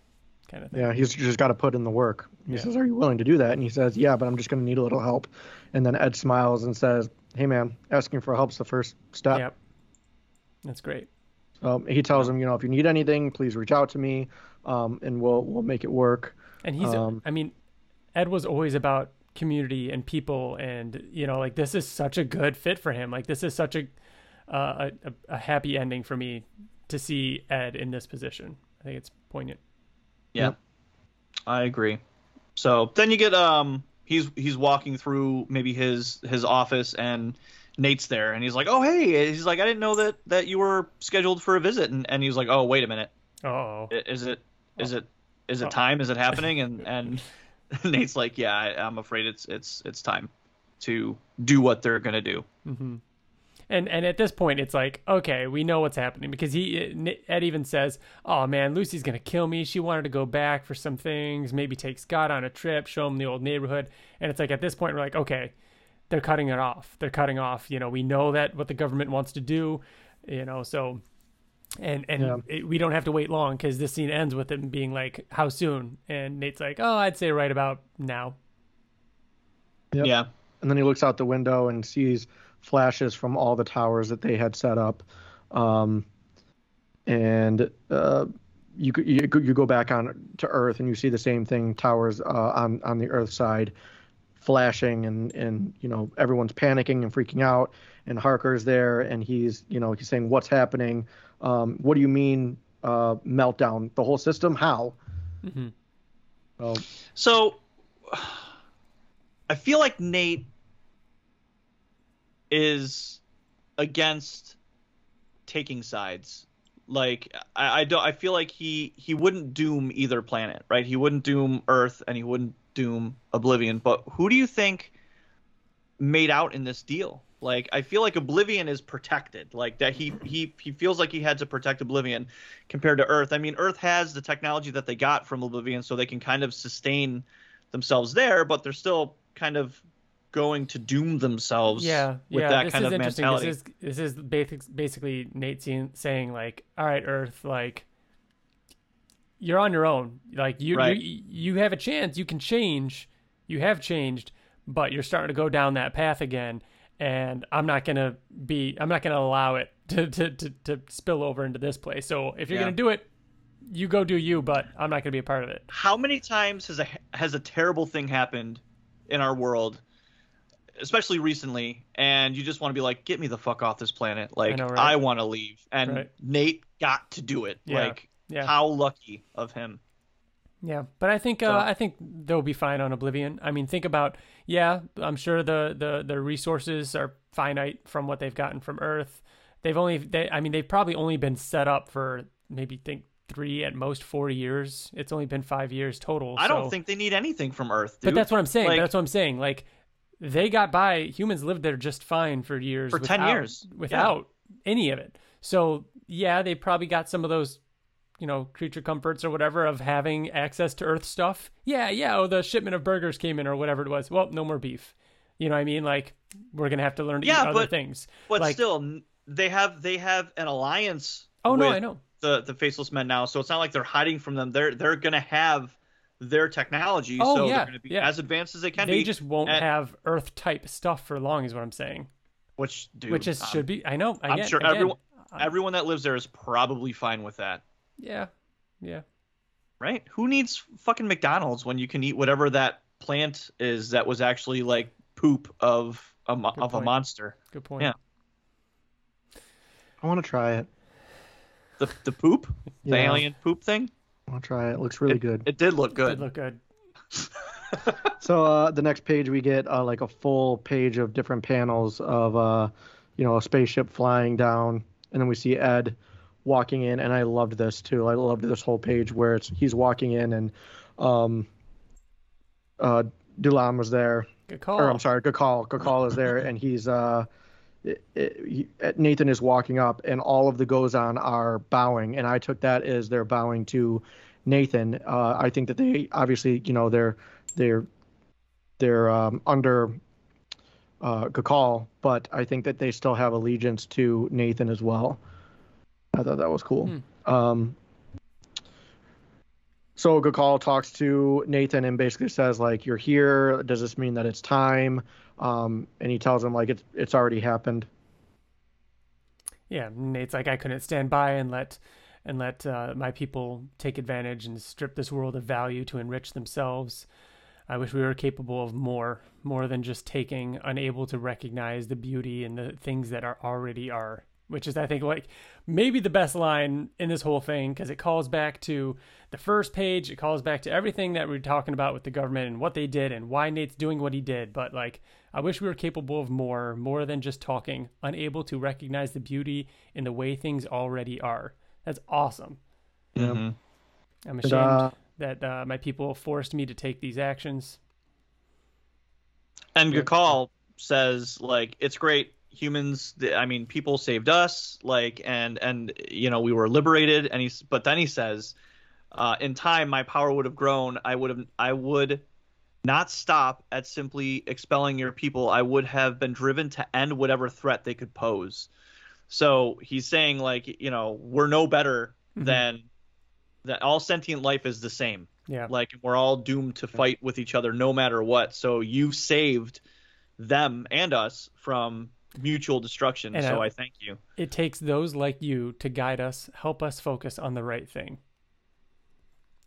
kind of thing. yeah he's just got to put in the work he Yeah. says are you willing to do that and he says yeah but i'm just going to need a little help and then ed smiles and says hey man asking for help's the first step Yep. That's great. um, he tells him you know if you need anything please reach out to me um, and we'll we'll make it work And he's, Um, I mean, Ed was always about community and people, and you know, like this is such a good fit for him. Like this is such a uh, a, a happy ending for me to see Ed in this position. I think it's poignant. Yeah, Yep. I agree. So then you get um he's he's walking through maybe his his office and Nate's there and he's like, "Oh hey," he's like, "I didn't know that that you were scheduled for a visit." And and he's like, "Oh wait a minute, Oh, is it is it is Oh. it time? Is it happening?" And and Nate's like, "Yeah, I, I'm afraid it's it's it's time to do what they're gonna do." hmm And and at this point, it's like, okay, we know what's happening because he Ed even says, "Oh man, Lucy's gonna kill me. She wanted to go back for some things, maybe take Scott on a trip, show him the old neighborhood." And it's like at this point, we're like, okay, they're cutting it off. They're cutting off. You know, we know that what the government wants to do. You know, so and and Yeah. it, we don't have to wait long because this scene ends with him being like, "How soon?" And Nate's like, "Oh, I'd say right about now." Yep. Yeah. and then he looks out the window and sees flashes from all the towers that they had set up um, and uh, you, go- you go- you go back on to earth and you see the same thing towers uh, on on the earth side flashing and and you know everyone's panicking and freaking out and Harker's there and he's you know he's saying what's happening um, what do you mean uh, meltdown the whole system how mm-hmm. well, So I feel like Nate is against taking sides. Like I, I don't I feel like he he wouldn't doom either planet, right? He wouldn't doom Earth and he wouldn't doom Oblivion. But who do you think made out in this deal? Like I feel like Oblivion is protected. Like that he he he feels like he had to protect Oblivion compared to Earth. I mean, Earth has the technology that they got from Oblivion, so they can kind of sustain themselves there, but they're still kind of going to doom themselves Yeah, with yeah. that this kind is of interesting. mentality. This is this is basic, basically Nate saying like, "All right, Earth, like you're on your own. Like you Right. you you have a chance. You can change. You have changed, but you're starting to go down that path again." And I'm not gonna be. I'm not gonna allow it to to to, to spill over into this place. So if you're Yeah. gonna do it, you go do you. But I'm not gonna be a part of it. How many times has a has a terrible thing happened in our world, especially recently, and you just want to be like, "Get me the fuck off this planet!" Like know, right? I want to leave, and Right. Nate got to do it. Yeah, Like yeah. how lucky of him. Yeah, but I think uh, I think they'll be fine on Oblivion. I mean, think about yeah, I'm sure the the the resources are finite from what they've gotten from Earth. They've only they I mean they've probably only been set up for maybe think three at most four years. It's only been five years total. I don't think they need anything from Earth. Dude. But that's what I'm saying. Like, that's what I'm saying. Like they got by. Humans lived there just fine for years. For 10 without- years. Yeah. without any of it. So yeah, they probably got some of those, you know, creature comforts or whatever of having access to Earth stuff. Yeah, yeah. Oh, the shipment of burgers came in or whatever it was. Well, no more beef. You know what I mean? Like we're gonna have to learn to Yeah, eat other but- things. but like- still, they have they have an alliance. Oh no, I know. the the faceless men now, so it's not like they're hiding from them. They're they're gonna have their technology, Oh, so yeah, they're gonna be yeah. as advanced as they can They be. just won't and- have Earth type stuff for long, is what I'm saying. which dude, Which is um, should be. I know. I'm again- sure again, everyone I- everyone that lives there is probably fine with that, Yeah, yeah. right? Who needs fucking McDonald's when you can eat whatever that plant is that was actually like poop of a Good of a monster? Good point. Yeah. I want to try it The the poop, the alien poop thing. I want to try it it looks really good It did look good. It Did good. look good. So uh, the next page we get uh, like a full page of different panels of uh, you know a spaceship flying down, and then we see Ed walking in, and I loved this too. I loved this whole page where it's he's walking in and um, uh, Dulam was there, Good call. or I'm sorry, Gakal. Gakal is there, and he's uh, it, it, he, Nathan is walking up, and all of the Gozan are bowing, and I took that as they're bowing to Nathan. Uh, I think that they obviously, you know, they're they're they're um, under uh, Gakal, but I think that they still have allegiance to Nathan as well. I thought that was cool. Um, so Gakal talks to Nathan and basically says like, "You're here. Does this mean that it's time?" Um, and he tells him like it's it's already happened. Yeah, Nate's like I couldn't stand by and let and let uh, my people take advantage and strip this world of value to enrich themselves. I wish we were capable of more, more than just taking, unable to recognize the beauty and the things that are already are. Which is, I think, like maybe the best line in this whole thing because it calls back to the first page. It calls back to everything that we we're talking about with the government and what they did and why Nate's doing what he did. But like, I wish we were capable of more, more than just talking, unable to recognize the beauty in the way things already are. That's awesome. Mhm. I'm And, ashamed uh, that uh, my people forced me to take these actions. And Yeah. Gakal says like it's great humans i mean people saved us like and and you know we were liberated and he's but then he says uh, in time my power would have grown. I would have i would not stop at simply expelling your people. I would have been driven to end whatever threat they could pose. So he's saying like you know we're no better Mhm. than that all sentient life is the same. Yeah. like we're all doomed to fight with each other no matter what. So you've saved them and us from mutual destruction And so I- I, thank you It takes those like you to guide us, help us focus on the right thing.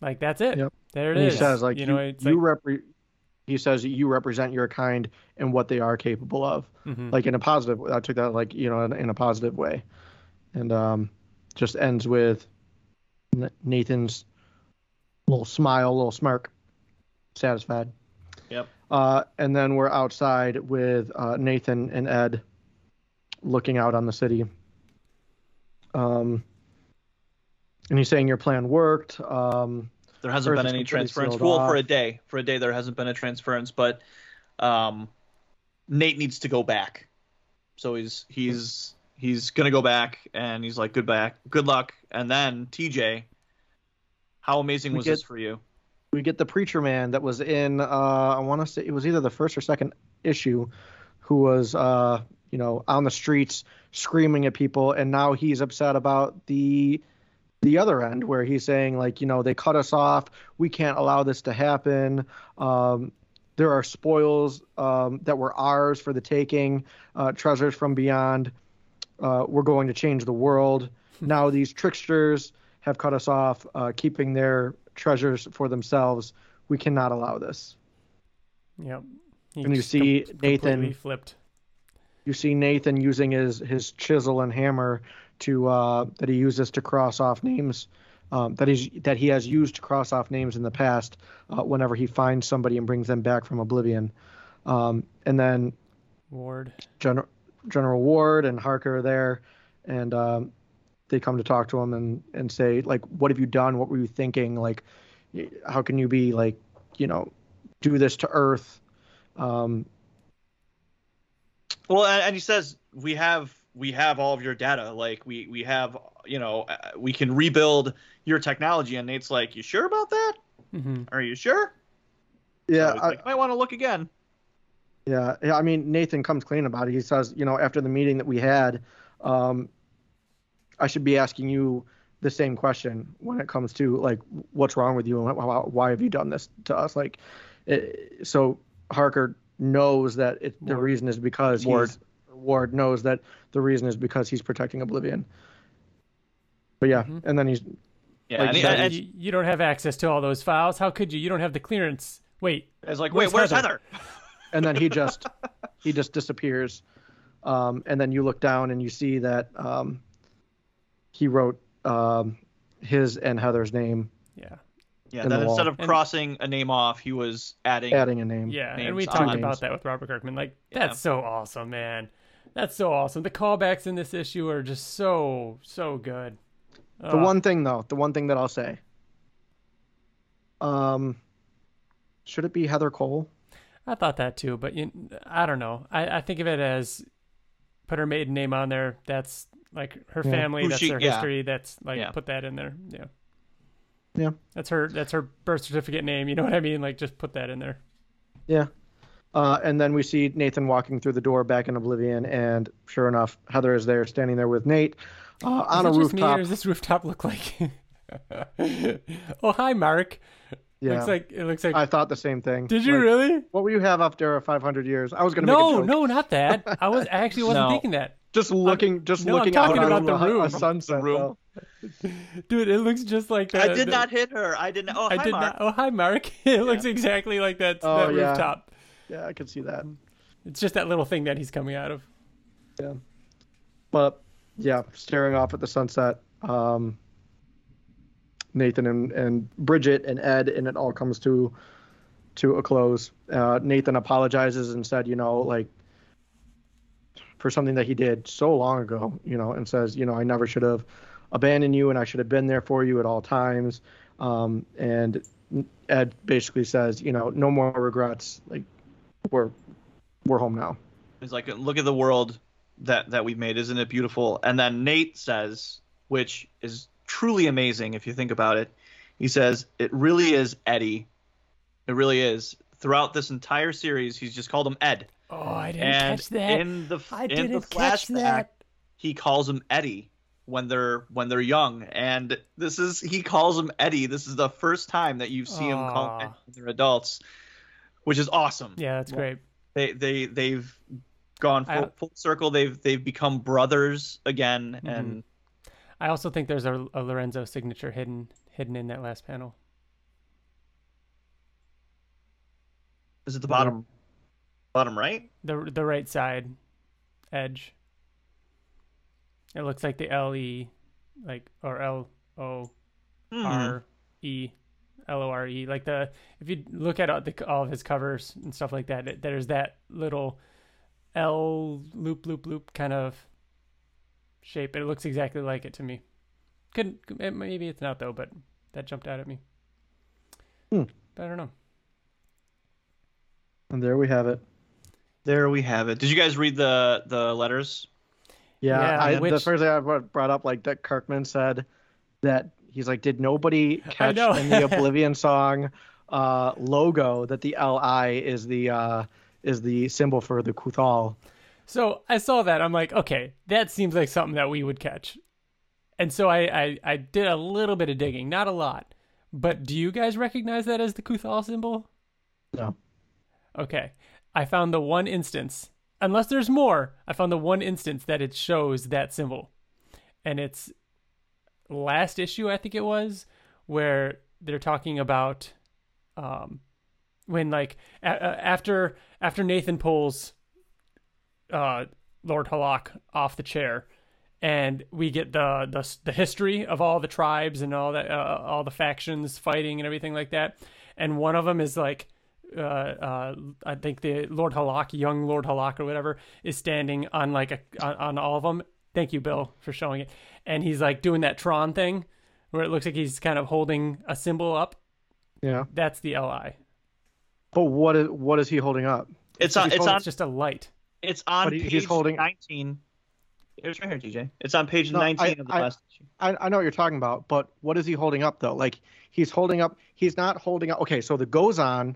Like that's it. Yep. There it And is. he says like you, you know, it's you like, repre- he says you represent your kind and what they are capable of Mhm. like in a positive i took that like you know in, in a positive way and um just ends with nathan's little smile little smirk satisfied Yep. uh and then we're outside with uh nathan and ed looking out on the city. Um and he's saying your plan worked. Um there hasn't been any transference. well for a day. For a day there hasn't been a transference but um nate needs to go back. So he's he's he's gonna go back and he's like good back good luck. And then tj how amazing We was get- this for you? we get the preacher man that was in uh i want to say it was either the first or second issue who was uh you know on the streets screaming at people. And now he's upset about the the other end where he's saying like you know they cut us off. We can't allow this to happen. Um there are spoils um, that were ours for the taking uh, treasures from beyond uh, we're going to change the world. Now these tricksters have cut us off uh, keeping their treasures for themselves. We cannot allow this. Yep. And you see Nathan- flipped. You see Nathan using his his chisel and hammer to uh, that he uses to cross off names um, that he's that he has used to cross off names in the past uh, whenever he finds somebody and brings them back from oblivion. Um, and then Ward. General General Ward and Harker are there, and um, they come to talk to him and and say like, what have you done? What were you thinking? Like, how can you be like, you know, do this to Earth? Um, Well, and, and he says we have we have all of your data. Like we we have you know uh, we can rebuild your technology. And Nate's like, you sure about that? hmm Are you sure? yeah, So I- like, might want to look again. Yeah, yeah, I mean Nathan comes clean about it. He says, you know, after the meeting that we had, um, I should be asking you the same question when it comes to like what's wrong with you and why, why have you done this to us? Like, it, so Harker knows that it, the reason is because Ward. he's Ward knows that the reason is because he's protecting Oblivion. But yeah, Mhm. and then he's Yeah, Like and, he, you and, and you, you don't have access to all those files. How could you? You don't have the clearance. Wait. it's like, Where's wait, where's Heather? Heather? and then he just he just disappears um, and then you look down and you see that um, he wrote um, his and heather's name Yeah. Yeah, in then the instead wall. of crossing a name off, he was adding. adding a name Yeah. Names and we talked about that with Robert Kirkman. Like, Yeah. that's so awesome, man. That's so awesome. The callbacks in this issue are just so so good. the one thing though the one thing that i'll say um should it be heather cole I thought that too, but you, I don't know. I, I think of it as put her maiden name on there. That's like her Yeah. family. Who that's she- her yeah. history. That's like Yeah. put that in there. Yeah. Yeah. That's her. That's her birth certificate name. You know what I mean? Like just put that in there. yeah uh, and then we see nathan walking through the door back in oblivion and sure enough heather is there standing there with nate uh, on a Is it just me, rooftop or does this rooftop look like? oh hi, Mark. yeah Looks like it looks like. i thought the same thing did you Like, really? what will you have after 500 years i was gonna make a No, no, not that. I was I actually wasn't No. thinking that. Just looking just no, I'm looking talking out about the room. a sunset room. though. Dude, it looks just like that. I did not hit her. I didn't. Oh, I hi, did Mark. not. Oh, hi, Mark. It looks exactly like that, Oh, that yeah. rooftop. yeah i can see that It's just that little thing that he's coming out of. Yeah, but yeah staring off at the sunset um nathan and, and bridget and ed and it all comes to to a close uh nathan apologizes and said you know like for something that he did so long ago you know and says you know i never should have abandoned you and i should have been there for you at all times um and ed basically says you know no more regrets like we're we're home now He's like, look at the world that that we've made. Isn't it beautiful? And then Nate says, which is truly amazing if you think about it. He says, "It really is Eddie. It really is." Throughout this entire series, he's just called him Ed. Oh, I didn't and catch that. in the I in didn't the catch flashback, that. he calls him Eddie when they're when they're young, and this is he calls him Eddie. This is the first time that you see him call him Eddie when they're adults, which is awesome. Yeah, that's great. They they they've gone full, I- full circle. They've they've become brothers again, Mm-hmm. and I also think there's a, a Lorenzo signature hidden hidden in that last panel. is it the bottom bottom right? The the right side edge. It looks like the L E, like or L O Hmm. R E, L O R E. Like the if you look at all, the, all of his covers and stuff like that, it- there's that little L loop loop loop kind of shape. It looks exactly like it to me. Couldn't it, maybe it's not though, but that jumped out at me. Hmm. But I don't know. And there we have it. There we have it. Did you guys read the the letters? Yeah, Yeah, I, the first thing I brought brought up, like that Kirkman said that he's like, did nobody catch in the Oblivion song uh, logo that the Li is the uh, is the symbol for the Kuthal? So I saw that. I'm like, okay, that seems like something that we would catch. And so I, I, I did a little bit of digging, not a lot. But do you guys recognize that as the Kuthal symbol? No. Okay. I found the one instance, unless there's more, I found the one instance that it shows that symbol. And it's last issue, I think it was, where they're talking about um, when like a- after after Nathan pulls uh, Lord Halak off the chair, and we get the the the history of all the tribes and all that, uh, all the factions fighting and everything like that. And one of them is like, uh, uh, I think the Lord Halak, young Lord Halak or whatever, is standing on like a on, on all of them. Thank you, Bill, for showing it. And he's like doing that Tron thing, where it looks like he's kind of holding a symbol up. Yeah. That's the Li. But what is what is he holding up? It's on. It's holding- on. It's just a light. It's on But he- page he's holding- nineteen. It's right here, DJ. It's on page No, I- nineteen of the I- last issue. I, I know what you're talking about, but what is he holding up though? Like he's holding up. He's not holding up. Okay, so the Gozan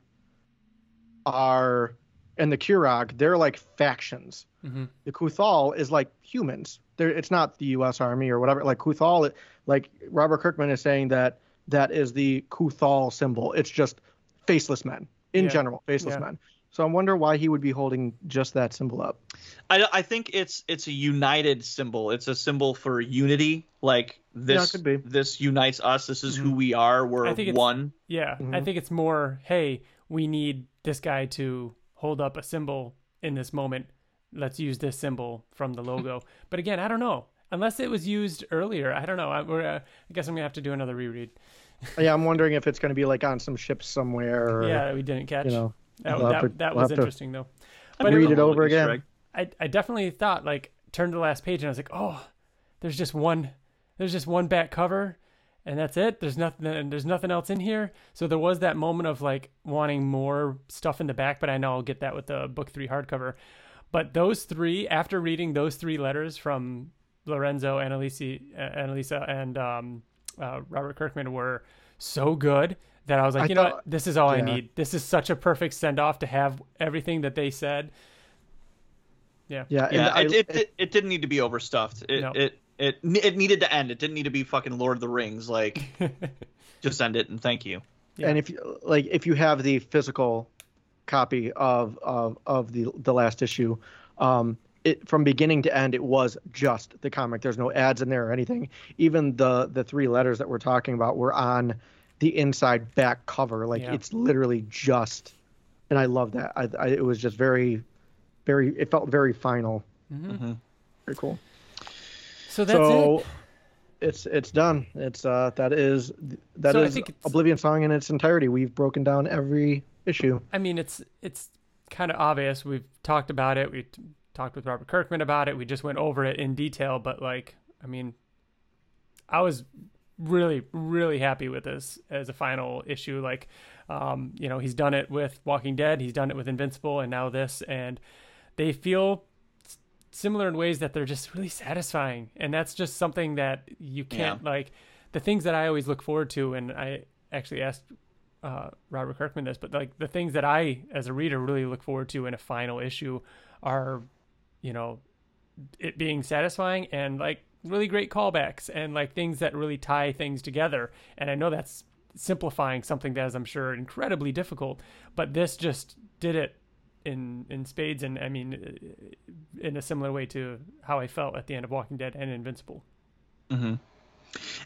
are and the Kurog, they're like factions. hmm The Kuthal is like humans. They're, it's not the U.S. Army or whatever. Like Kuthal, like Robert Kirkman is saying that that is the Kuthal symbol. It's just faceless men in Yeah. general, faceless Yeah. men. So I wonder why he would be holding just that symbol up. I, I think it's it's a united symbol. It's a symbol for unity. Like this, it could be. this unites us. This is who we are. We're I think one. Yeah, I Mhm. think it's more, hey, we need this guy to hold up a symbol in this moment. Let's use this symbol from the logo. but again, I don't know. Unless it was used earlier, I don't know. I, we're, uh, I guess I'm gonna have to do another reread. Yeah, I'm wondering if it's going to be like on some ship somewhere. Or, yeah, that we didn't catch. you know, that, we'll that, to- that we'll was have to interesting though. I But read it over again. I I definitely thought like turned to the last page and I was like, oh, there's just one, there's just one back cover, and that's it. There's nothing, and there's nothing else in here. So there was that moment of like wanting more stuff in the back, but I know I'll get that with the book three hardcover. But those three, after reading those three letters from Lorenzo, Annalisa, Annalisa and um, uh, Robert Kirkman, were so good that I was like, I you know, what? this is all I need. This is such a perfect send off to have everything that they said. Yeah. Yeah, Yeah, I- it, it, it, it didn't need to be overstuffed. It, No. it it it needed to end. It didn't need to be fucking Lord of the Rings. Like, just end it and thank you. Yeah. and if you like if you have the physical copy of of of the the last issue um it from beginning to end it was just the comic there's no ads in there or anything even the the three letters that we're talking about were on the inside back cover like Yeah. it's literally just and i love that I, I it was just very very it felt very final Mm-hmm. very cool So that's so it. it's it's done. It's uh that is that So is Oblivion Song in its entirety. We've broken down every issue. I mean, it's it's kind of obvious. We've talked about it. We t- talked with Robert Kirkman about it. We just went over it in detail. But like, I mean, I was really really happy with this as a final issue. Like, um, you know, he's done it with Walking Dead. He's done it with Invincible, and now this, and they feel similar in ways that they're just really satisfying, and that's just something that you can't like. The things that I always look forward to, and I actually asked uh, Robert Kirkman this, but like the things that I, as a reader, really look forward to in a final issue are, you know, it being satisfying and like really great callbacks and like things that really tie things together. And I know that's simplifying something that is, I'm sure, incredibly difficult, but this just did it in in spades. And I mean, in a similar way to how I felt at the end of Walking Dead and Invincible. Mm-hmm.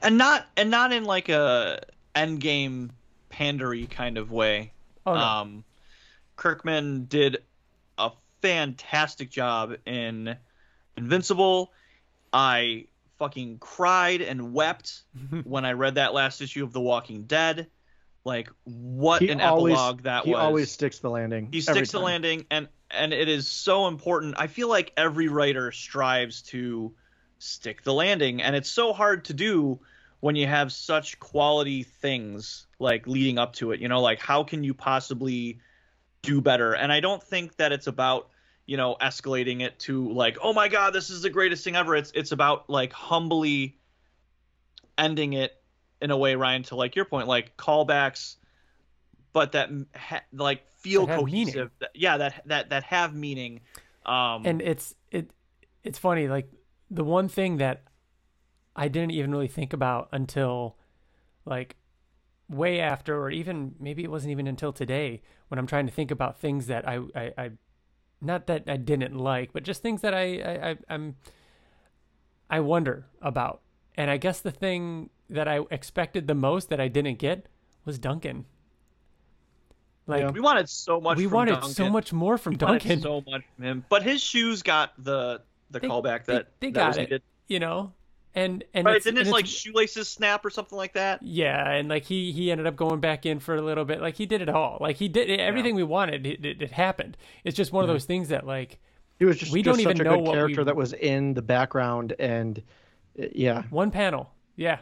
And not and not in like a endgame pandery kind of way. Oh, no. Um, Kirkman did a fantastic job in Invincible. I fucking cried and wept when I read that last issue of The Walking Dead. Like what He an always- epilogue that he was. He always sticks the landing. he sticks the landing and and it is so important. I feel like every writer strives to stick the landing and it's so hard to do when you have such quality things like leading up to it. You know, like how can you possibly do better? And I don't think that it's about you know escalating it to like oh my god this is the greatest thing ever it's it's about like humbly ending it in a way ryan to like your point like callbacks but that ha- like feel That cohesive. that, yeah that that that have meaning. Um and it's it it's funny like the one thing that i didn't even really think about until like way after or even maybe it wasn't even until today when i'm trying to think about things that i i, I not that i didn't like but just things that I, I i i'm i wonder about. And i guess the thing that i expected the most that i didn't get was duncan like Yeah. we wanted so much we from wanted Duncan. so much more from We duncan so much from him but his shoes got the the They- callback that they that got was it. needed. you know and and right it's, didn't and his like it's- shoelaces snap or something like that Yeah, and like he he ended up going back in for a little bit. Like he did it all. Like he did everything we wanted. It, it, it happened. It's just one of those things that like He was just, We just don't such even a know good what character we- that was in the background, and yeah, one panel. Yeah,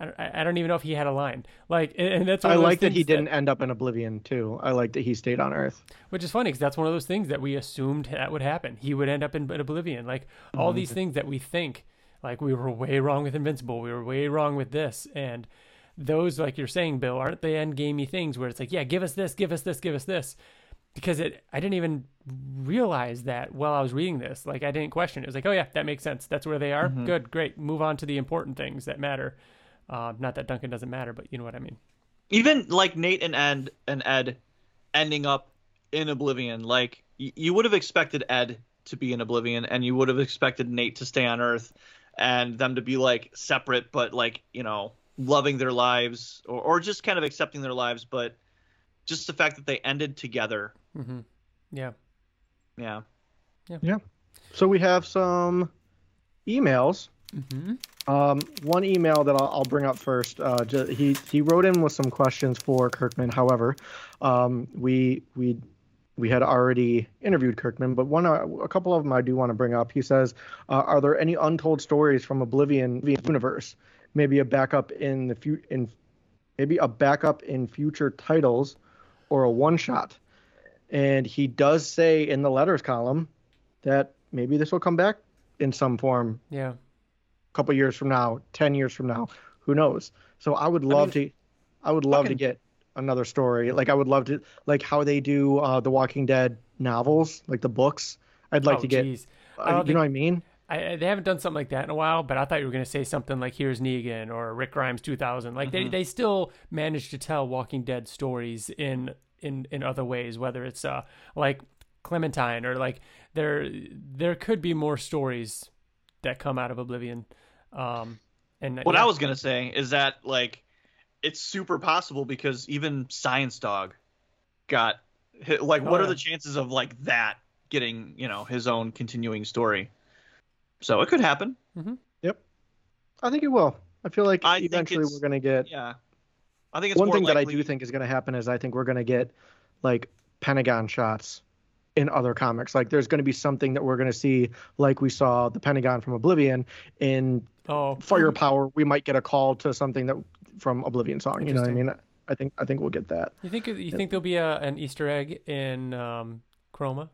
I, don't even know if he had a line. Like, and and that's I like that he didn't end up in Oblivion too. I like that he stayed on Earth. which is funny because that's one of those things that we assumed that would happen. He would end up in Oblivion. Like all these mm-hmm. things that we think, like we were way wrong with Invincible, we were way wrong with this, and those, like you're saying, Bill, aren't the end gamey things where it's like, yeah, give us this, give us this, give us this, because it, I didn't even realize that while I was reading this. Like I didn't question it. It was like, oh yeah, that makes sense. That's where they are. Mm-hmm. Good, great. Move on to the important things that matter. Uh, not that Duncan doesn't matter, but you know what I mean. even like Nate and Ed and Ed ending up in Oblivion, like y- you would have expected Ed to be in Oblivion, and you would have expected Nate to stay on Earth, and them to be like separate, but like you know loving their lives, or or just kind of accepting their lives, but just the fact that they ended together, hmm yeah Yeah. yeah. So we have some emails. Hmm Um, one email that I'll, I'll bring up first. Uh, ju- he he wrote in with some questions for Kirkman. However, um, we we we had already interviewed Kirkman, but one uh, a couple of them I do want to bring up. He says, uh, "Are there any untold stories from Oblivion universe? Maybe a backup in the fu- in maybe a backup in future titles, or a one shot?" And he does say in the letters column that maybe this will come back in some form Yeah. Couple years from now, 10 years from now, who knows? So I would love to I would love to get another story. Like I would love to like how they do uh the Walking Dead novels, like the books. I'd like oh, to get geez. I uh, you know what I mean? I, I- they haven't done something like that in a while, but I thought you were going to say something like "Here's Negan" or "Rick Grimes 2000." Like they, they still manage to tell Walking Dead stories in in in other ways, whether it's uh like Clementine or like there there could be more stories that come out of Oblivion. Um, and What yeah, I was gonna say is that like it's super possible because even Science Dog got hit- like Oh, what are the chances of like that getting you know his own continuing story? So it could happen. Mm-hmm. Yep. I think it will. I feel like I eventually we're going to get Yeah, I think it's one more thing that I do think is going to happen is I think we're going to get like Pentagon shots in other comics. Like there's going to be something that we're going to see like we saw the Pentagon from Oblivion in oh Firepower. We might get a call to something that from Oblivion song, you know what I mean? I think I think we'll get that. You think you think there'll be a an Easter egg in um, Kroma?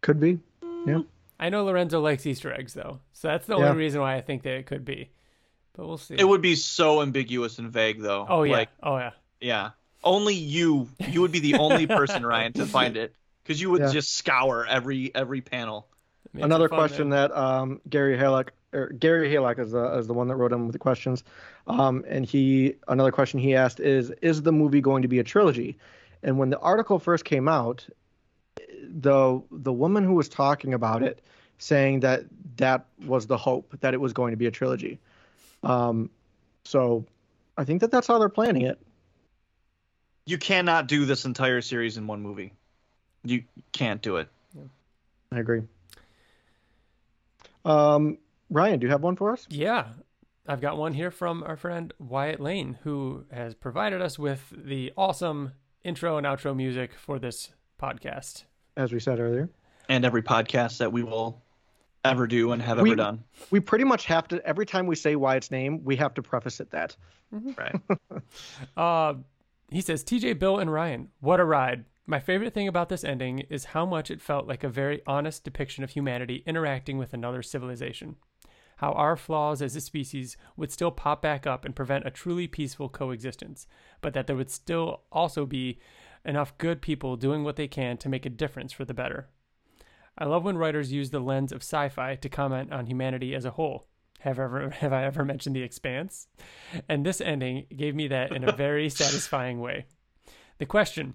Could be. Yeah. I know Lorenzo likes Easter eggs though, so that's the only Yeah. reason why I think that it could be. But we'll see. It would be so ambiguous and vague, though. oh yeah. Like, oh yeah. yeah. Only you, you would be the only person, Ryan, to find it, because you would Yeah. just scour every every panel. Another fun, question man. that um, Gary Halleck or Gary Halleck is the is the one that wrote in with the questions, um, and he another question he asked is is the movie going to be a trilogy? And when the article first came out, the the woman who was talking about it saying that that was the hope that it was going to be a trilogy. Um, so I think that that's how they're planning it. You cannot do this entire series in one movie. You can't do it. I agree. Um, Ryan, do you have one for us? Yeah. I've got one here from our friend Wyatt Layne, who has provided us with the awesome intro and outro music for this podcast. As we said earlier. And every podcast that we will ever do and have We- ever done. we pretty much have to every time we say Wyatt's name, we have to preface it that. Right. Uh, he says, TJ, Bill, and Ryan, what a ride. My favorite thing about this ending is how much it felt like a very honest depiction of humanity interacting with another civilization. How our flaws as a species would still pop back up and prevent a truly peaceful coexistence, but that there would still also be enough good people doing what they can to make a difference for the better. I love when writers use the lens of sci-fi to comment on humanity as a whole. Have ever have I ever mentioned the expanse? And this ending gave me that in a very satisfying way. The question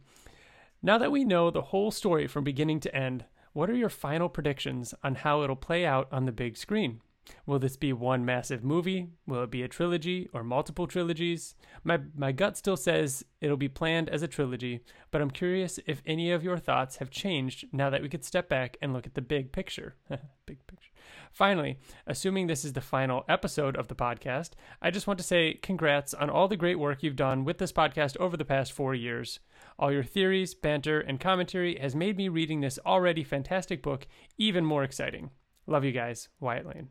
Now that we know the whole story from beginning to end, what are your final predictions on how it'll play out on the big screen? Will this be one massive movie? Will it be a trilogy or multiple trilogies? My my gut still says it'll be planned as a trilogy, but I'm curious if any of your thoughts have changed now that we could step back and look at the big picture. big picture. Finally, assuming this is the final episode of the podcast, I just want to say congrats on all the great work you've done with this podcast over the past four years. All your theories, banter, and commentary has made me reading this already fantastic book even more exciting. Love you guys, Wyatt Layne.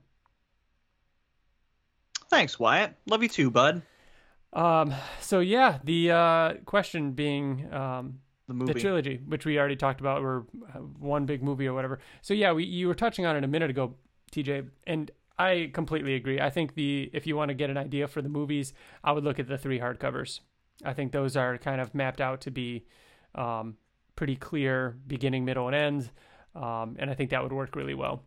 Thanks, Wyatt. Love you too, bud. Um, so yeah, the uh, question being um, The movie. the trilogy, which we already talked about, or uh, one big movie or whatever. So yeah, we you were touching on it a minute ago, TJ, and I completely agree. I think the if you want to get an idea for the movies, I would look at the three hardcovers. I think those are kind of mapped out to be um, pretty clear, beginning, middle, and end, um, and I think that would work really well.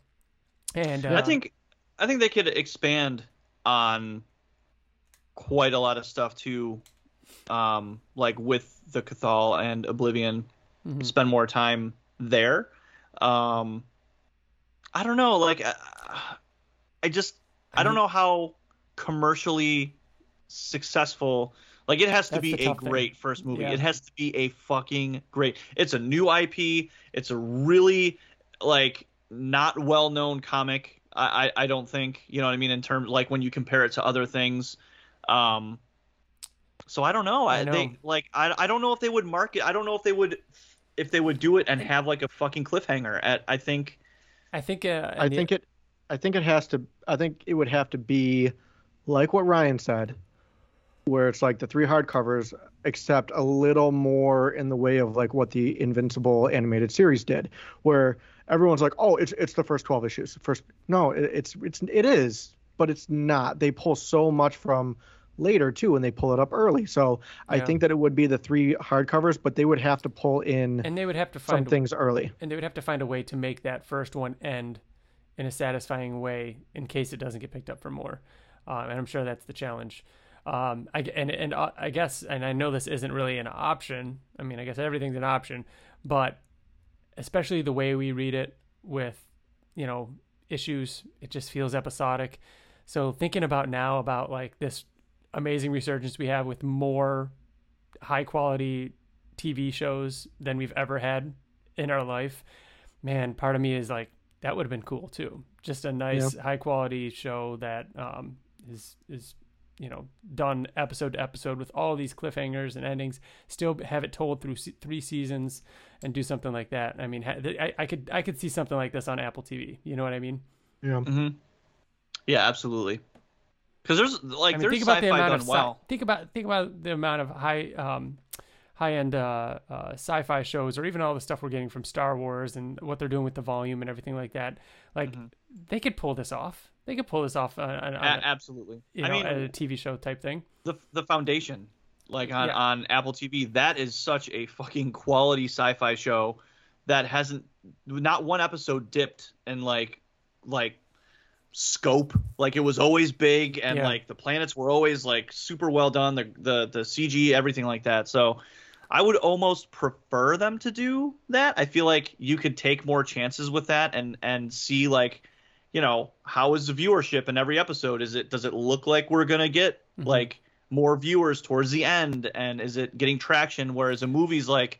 And uh, I think I think they could expand on quite a lot of stuff too, um, like with the Kuthal and Oblivion. Mhm. Spend more time there. Um, I don't know, like I, I just I don't know how commercially successful. Like it has to That's be a tough thing. great first movie. Yeah. It has to be a fucking great. It's a new IP. It's a really like not well known comic. I, I I don't think you know what I mean in terms like when you compare it to other things. Um, so I don't know. I, I know. they like I I don't know if they would market. I don't know if they would if they would do it and have like a fucking cliffhanger. At I think I think uh, I think it I think it has to I think it would have to be like what Ryan said where it's like the three hardcovers except a little more in the way of like what the Invincible animated series did where everyone's like oh it's it's the first 12 issues first no it, it's it's it is but it's not they pull so much from later too when they pull it up early so I think that it would be the three hardcovers but they would have to pull in and they would have to find some things early and they would have to find a way to make that first one end in a satisfying way in case it doesn't get picked up for more. Um, and I'm sure that's the challenge. Um, I, and and uh, I guess, and I know this isn't really an option. I mean, I guess everything's an option, but especially the way we read it with, you know, issues, it just feels episodic. So thinking about now about like this amazing resurgence we have with more high quality TV shows than we've ever had in our life, man, part of me is like that would have been cool too. Just a nice high quality show that um, is is you know done episode to episode with all these cliffhangers and endings. Still have it told through se- three seasons and do something like that. I mean, ha- th- I, I could I could see something like this on Apple TV. You know what I mean? yeah hmm yeah, absolutely. Because there's like I mean, there's think about the amount done of well. sci- think about think about the amount of high um, high end uh, uh, sci-fi shows, or even all the stuff we're getting from Star Wars and what they're doing with the volume and everything like that. Like Mhm. they could pull this off. They could pull this off on, on, A- on a, absolutely. you I know, mean, at a TV show type thing. the the foundation like on Yeah. on apple tv that is such a fucking quality sci-fi show that hasn't not one episode dipped in like like scope. Like it was always big and Yeah. like the planets were always like super well done the the the cg everything like that. So i would almost prefer them to do that. I feel like you could take more chances with that and and see like you know how is the viewership in every episode? Is it does it look like we're gonna get Mhm. like more viewers towards the end? And is it getting traction? Whereas a movie's like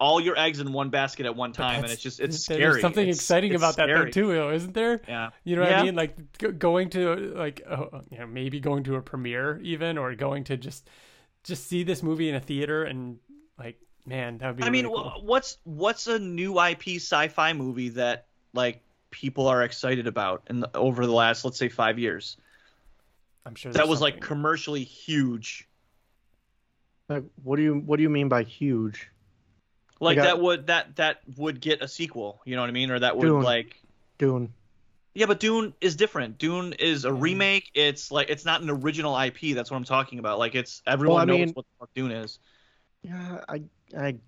all your eggs in one basket at one time and it's just it's there's scary something It's- exciting it's about that though too, though, isn't there? yeah You know what Yeah. I mean? Like g- going to like uh, you know maybe going to a premiere even, or going to just just see this movie in a theater and like man, that would be. i mean really wh- cool. what's what's a new ip sci-fi movie that like people are excited about in the, over the last let's say five years I'm sure that there's was like commercially huge Like, what do you what do you mean by huge? Like Like, I- that would that that would get a sequel you know what i mean or that would Dune. like Dune. Yeah, but Dune is different. Dune is a Mhm. remake. It's like it's not an original IP. That's what I'm talking about. Like it's everyone I knows mean- what the fuck Dune is. Yeah, I I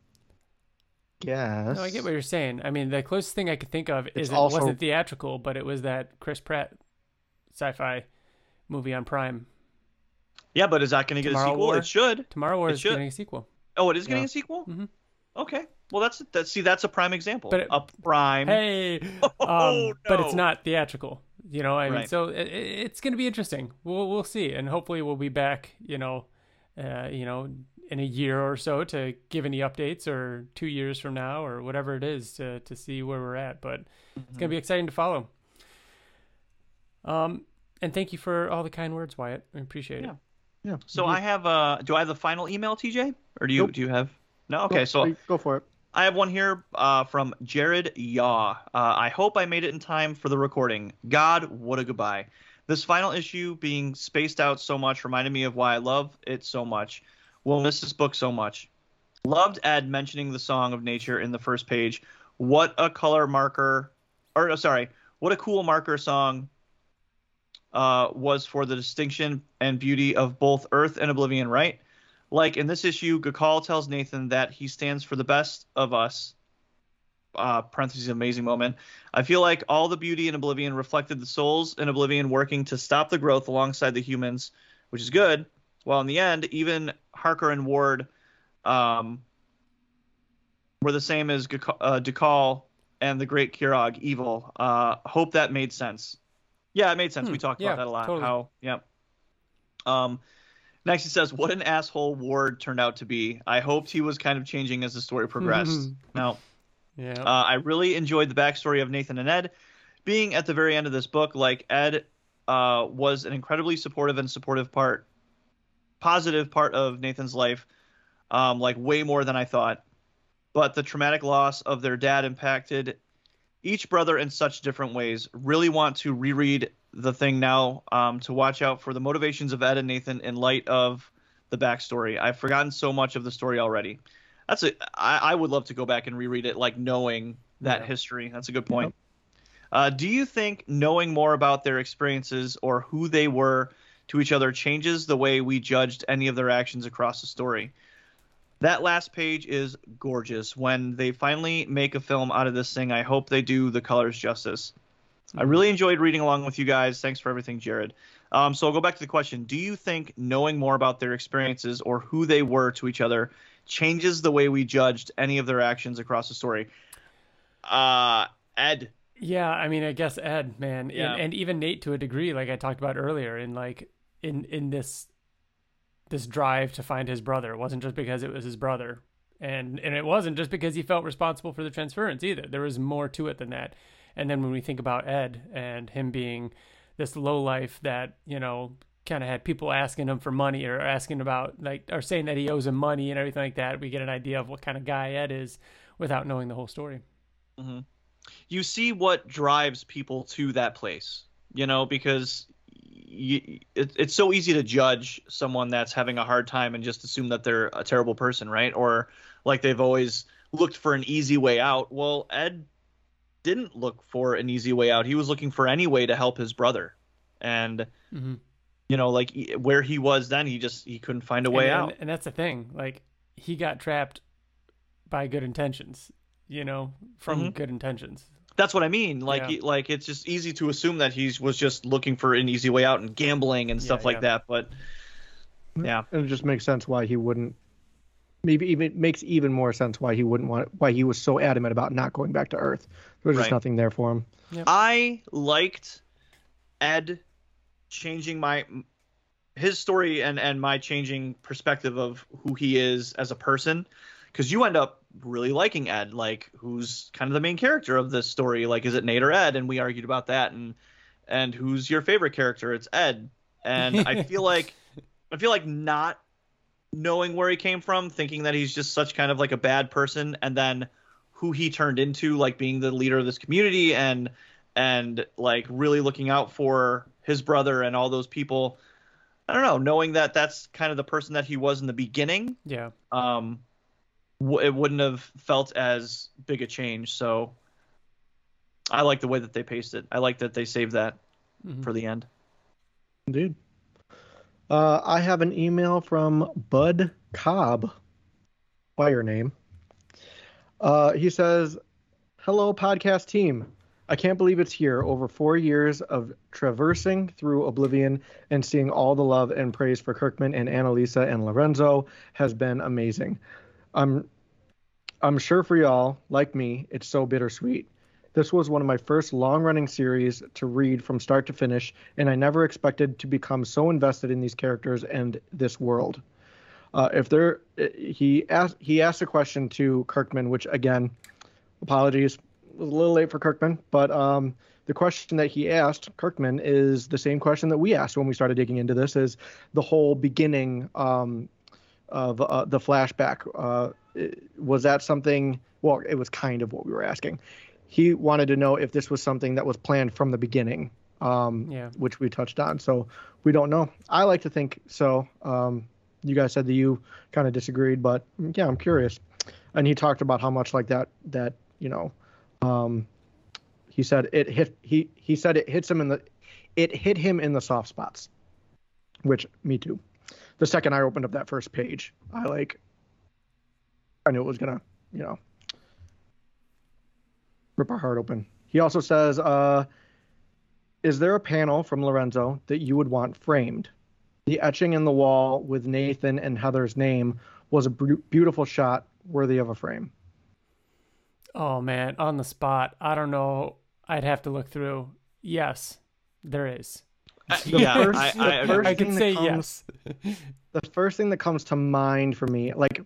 guess. No, I get what you're saying. I mean, the closest thing I could think of is it also- wasn't theatrical, but it was that Chris Pratt sci-fi movie on Prime. Yeah, but is that going to get a sequel? War? It should. Tomorrow War It is should. getting a sequel. Oh, it is getting Yeah. a sequel. Mhm. Okay. Well, that's that. See, that's a prime example. But it- a prime. Hey, Oh, um, but it's not theatrical. You know, I mean, so it, it- it's going to be interesting. We'll we'll see, and hopefully we'll be back. You know, uh, you know, in a year or so to give any updates, or two years from now, or whatever it is to to see where we're at. But it's Mm-hmm. going to be exciting to follow. Um, and thank you for all the kind words, Wyatt. I appreciate Yeah. it. Yeah. Yeah. So I have. Uh, do I have the final email, TJ, or do you Nope. do you have? No. Okay. So go for it. I have one here uh, from Jared Yaw. Uh, I hope I made it in time for the recording. God, what a goodbye. This final issue being spaced out so much reminded me of why I love it so much. Will miss this book so much. Loved Ed mentioning the song of nature in the first page. What a color marker, or sorry, what a cool marker song uh, was for the distinction and beauty of both Earth and Oblivion, right? Like in this issue, Gakal tells Nathan that he stands for the best of us. Uh, parentheses, amazing moment. I feel like all the beauty in Oblivion reflected the souls in Oblivion working to stop the growth alongside the humans, which is good. While in the end, even Harker and Ward um, were the same as Gak- uh, and the Great Kirog, evil. Uh, hope that made sense. Yeah, it made sense. Hmm, we talked yeah, about that a lot. totally. How, yeah. Um, next, he says, "What an asshole Ward turned out to be. I hoped he was kind of changing as the story progressed." now, Yeah. uh, I really enjoyed the backstory of Nathan and Ed. Being at the very end of this book, like Ed uh, was an incredibly supportive and supportive part, positive part of Nathan's life, um, like way more than I thought. But the traumatic loss of their dad impacted each brother in such different ways. Really want to reread the thing now um, to watch out for the motivations of Ed and Nathan in light of the backstory. I've forgotten so much of the story already. That's a. I, I would love to go back and reread it, like knowing that Yeah. history. That's a good point. Uh, do you think knowing more about their experiences or who they were to each other changes the way we judged any of their actions across the story? That last page is gorgeous. When they finally make a film out of this thing, I hope they do the colors justice. I really enjoyed reading along with you guys. Thanks for everything, Jared. Um, so I'll go back to the question: Do you think knowing more about their experiences or who they were to each other changes the way we judged any of their actions across the story? Uh, Ed. Yeah, I mean, I guess Ed, man, Yeah. and, and even Nate to a degree, like I talked about earlier, in like in in this this drive to find his brother. It wasn't just because it was his brother, and and it wasn't just because he felt responsible for the transference either. There was more to it than that. And then when we think about Ed and him being this low life that you know kind of had people asking him for money or asking about like or saying that he owes him money and everything like that, we get an idea of what kind of guy Ed is without knowing the whole story. Mm-hmm. you see what drives people to that place you know because you, it, it's so easy to judge someone that's having a hard time and just assume that they're a terrible person, right? Or like they've always looked for an easy way out. Well, Ed didn't look for an easy way out. He was looking for any way to help his brother, and hmm you know, like where he was then, he just he couldn't find a way and, out. And, and that's the thing. Like he got trapped by good intentions. You know, from Mhm. good intentions. That's what I mean. Like, Yeah. he, like it's just easy to assume that he was just looking for an easy way out and gambling and stuff Yeah, like yeah. that. But yeah, And it just makes sense why he wouldn't. Maybe even makes even more sense why he wouldn't want. Why he was so adamant about not going back to Earth. There was just nothing there for him. I liked Ed changing my his story and and my changing perspective of who he is as a person because you end up really liking Ed like who's kind of the main character of this story. Like is it Nate or Ed? And we argued about that. And and who's your favorite character? It's Ed. And I feel like I feel like not knowing where he came from thinking that he's just such kind of like a bad person and then who he turned into like being the leader of this community and and like really looking out for his brother and all those people. I don't know. Knowing that that's kind of the person that he was in the beginning. Yeah. um w- it wouldn't have felt as big a change so i like the way that they paced it i like that they saved that Mhm. for the end Indeed. Uh, I have an email from Bud Cobb, fire name. Uh, he says, "Hello, podcast team. I can't believe it's here. Over four years of traversing through Oblivion and seeing all the love and praise for Kirkman and Annalisa and Lorenzo has been amazing. I'm, I'm sure for y'all, like me, it's so bittersweet. This was one of my first long running series to read from start to finish, and I never expected to become so invested in these characters and this world. Uh, if there, he asked he asked a question to Kirkman, which again, apologies, was a little late for Kirkman, but um, the question that he asked Kirkman is the same question that we asked when we started digging into this: is the whole beginning um, of uh, the flashback uh, was that something? Well, it was kind of what we were asking he wanted to know if this was something that was planned from the beginning, um, Yeah. which we touched on. So we don't know. I like to think so. Um, you guys said that you kind of disagreed, but yeah, I'm curious. And he talked about how much like that that you know, um, he said it hit he he said it hits him in the it hit him in the soft spots, which me too. The second I opened up that first page, I like I knew it was gonna you know rip our heart open. He also says, uh, "Is there a panel from Lorenzo that you would want framed? The etching in the wall with Nathan and Heather's name was a beautiful shot worthy of a frame." Oh man, on the spot. I don't know. I'd have to look through. Yes, there is. The yeah first- I, the I, agree. first I could thing that say comes- yes. The first thing that comes to mind for me, like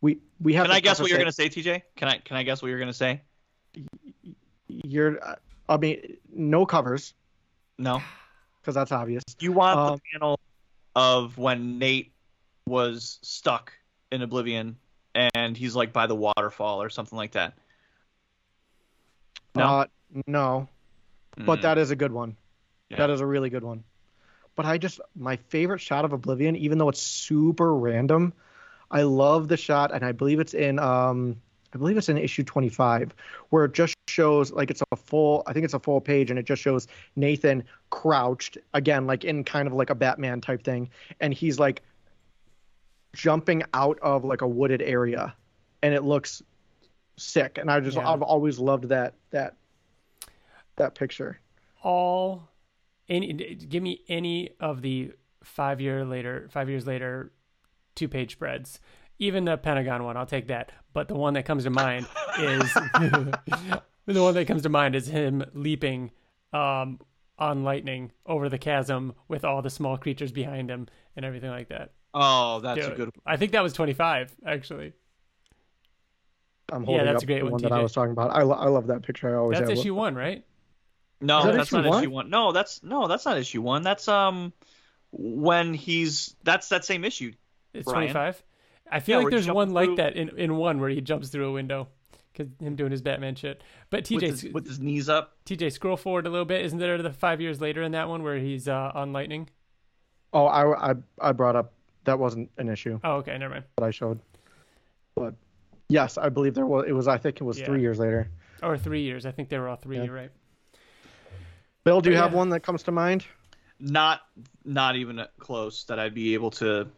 we we have. can i guess what you're it- gonna say tj can i can i guess what you're gonna say You're, I mean, no covers no because that's obvious. You want Um, the panel of when Nate was stuck in Oblivion and he's like by the waterfall or something like that. No? Uh, no, but Mm. that is a good one. Yeah. That is a really good one. But I just my favorite shot of Oblivion, even though it's super random, I love the shot, and I believe it's in um I believe it's in issue 25, where it just shows like it's a full I think it's a full page, and it just shows Nathan crouched again, like in kind of like a Batman type thing, and he's like jumping out of like a wooded area, and it looks sick. And I just Yeah. I've always loved that that that picture. all any give me any of the five year later five years later two page spreads. Even the pentagon one i'll take that. But the one that comes to mind is the one that comes to mind is him leaping um on lightning over the chasm with all the small creatures behind him and everything like that. Oh, that's a Dude, good i think that was 25 actually. I'm Yeah, that's up a great the one, one that I was talking about. I, lo- I love that picture. I always that's have. issue one right No, that that's issue not one? issue one. No, that's no, that's not issue one. That's um when he's that's that same issue. it's 25 i feel Yeah, like there's one jumps like through- that in, in one where he jumps through a window because him doing his Batman shit. But with, TJ, his, with his knees up. TJ, scroll forward a little bit. Isn't there the five years later in that one where he's uh, on Lightning? Oh, I, I I brought up that wasn't an issue Oh, okay, never mind. that I showed, but yes, I believe there was. It was. I think it was Yeah. three years later. Or three years. I think they were all three. Yeah. You're right. Bill, do you But have one that comes to mind? Not not even close that I'd be able to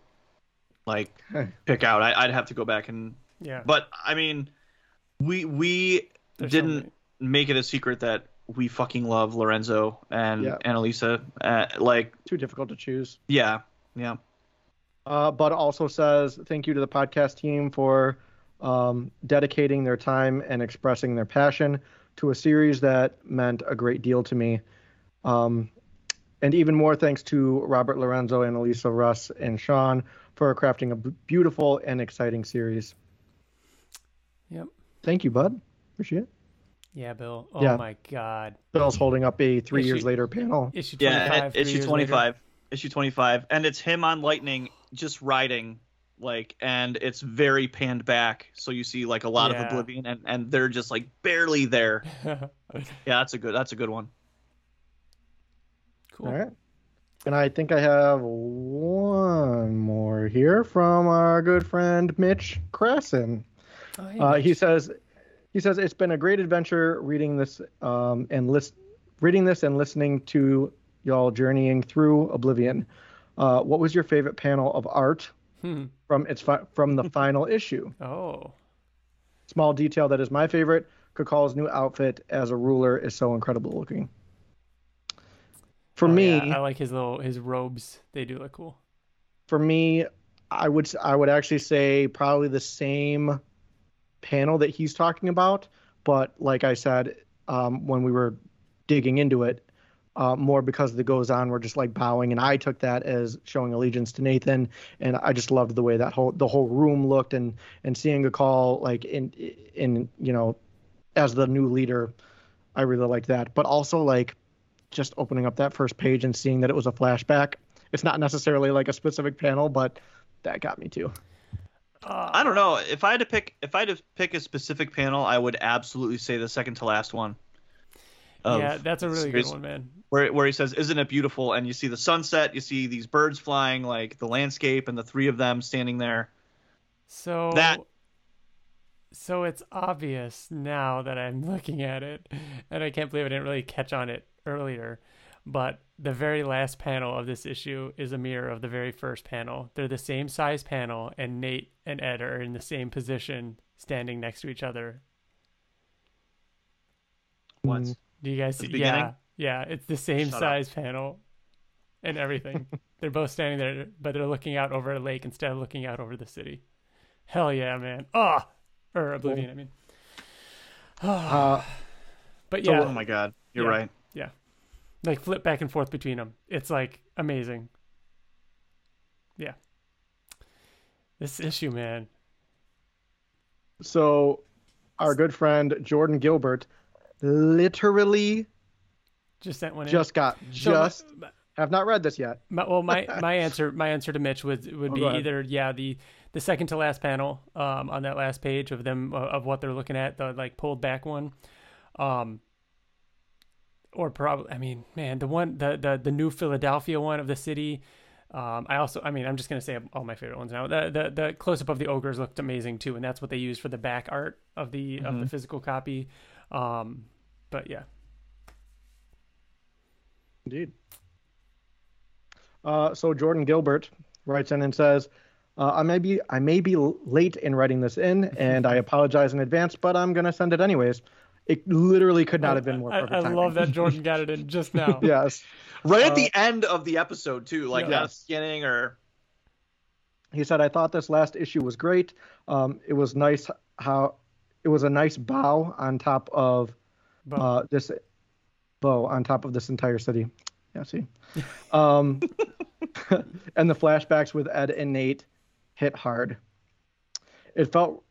like Hey. pick out. I, I'd have to go back and. Yeah. But I mean, we we There's didn't many. make it a secret that we fucking love Lorenzo and Yeah. Annalisa. Uh, like, Too difficult to choose. yeah, yeah. Uh, Bud also says thank you to the podcast team for um, dedicating their time and expressing their passion to a series that meant a great deal to me. Um, and even more thanks to Robert Lorenzo and Elisa Rus and Sean for crafting a b- beautiful and exciting series. Yep. Thank you, Bud. Appreciate it. Yeah, Bill. Oh Yeah. my God. Bill's holding up a three Issue- years later panel. Issue 25. Yeah, three issue years later. 25. Issue 25. And it's him on Lightning just riding like and it's very panned back so you see like a lot Yeah. of oblivion and and they're just like barely there yeah that's a good that's a good one cool. All right. And I think I have one more here from our good friend Mitch Crasson. Oh, hey, Uh, he says, he says it's been a great adventure reading this um, and list, reading this and listening to y'all journeying through Oblivion. Uh, what was your favorite panel of art Hmm. from its fi- from the final issue? Oh. Small detail that is my favorite. Kakal's new outfit as a ruler is so incredible looking. For Oh, me, yeah, I like his little his robes. They do look cool. for me, I would I would actually say probably the same panel that he's talking about, but like I said, um, when we were digging into it, uh, more because the goes on, we're just like bowing, and I took that as showing allegiance to Nathan, and I just loved the way that whole the whole room looked, and and seeing a call like in in you know as the new leader, I really liked that, but also like just opening up that first page and seeing that it was a flashback. It's not necessarily like a specific panel, but that got me too. Uh, i don't know if i had to pick if i had to pick a specific panel i would absolutely say the second to last one yeah, that's a the really good one, man. where, where he says isn't it beautiful and you see the sunset you see these birds flying like the landscape and the three of them standing there So That- so it's obvious now that I'm looking at it, and I can't believe I didn't really catch on it earlier. But the very last panel of this issue is a mirror of the very first panel. They're the same size panel, and Nate and Ed are in the same position, standing next to each other. what Mm. Do you guys see? Yeah, yeah. It's the same Shut up. size panel, and everything. they're both standing there, but they're looking out over a lake instead of looking out over the city. Hell yeah, man! Ah, or Oblivion. I mean, Uh, but so- yeah, oh my god you're Yeah. right like flip back and forth between them. It's like amazing. Yeah. This issue, man. so, our good friend Jordan Gilbert literally Just sent one in. just got So, just have not read this yet. My, well, my my answer my answer to Mitch would would Oh, be either yeah the the second to last panel um on that last page of them uh, of what they're looking at the like pulled back one, um. Or probably, I mean, man, the one, the the the new Philadelphia one of the city. Um, I also, I mean, I'm just gonna say all my favorite ones now. The the the close up of the ogres looked amazing too, and that's what they used for the back art of the of the Mhm. physical copy. Um, but yeah, Indeed. Uh, so Jordan Gilbert writes in and says, uh, "I may be I may be late in writing this in, and I apologize in advance, but I'm gonna send it anyways. It literally could not have been more perfect. I timing. love that Jordan got it in just now. yes, right at Uh, the end of the episode too like Yeah. not skinning or he said I thought this last issue was great. Um, it was nice how it was a nice bow on top of But uh, this bow on top of this entire city. Yeah, see. Um, and the flashbacks with Ed and Nate hit hard. It felt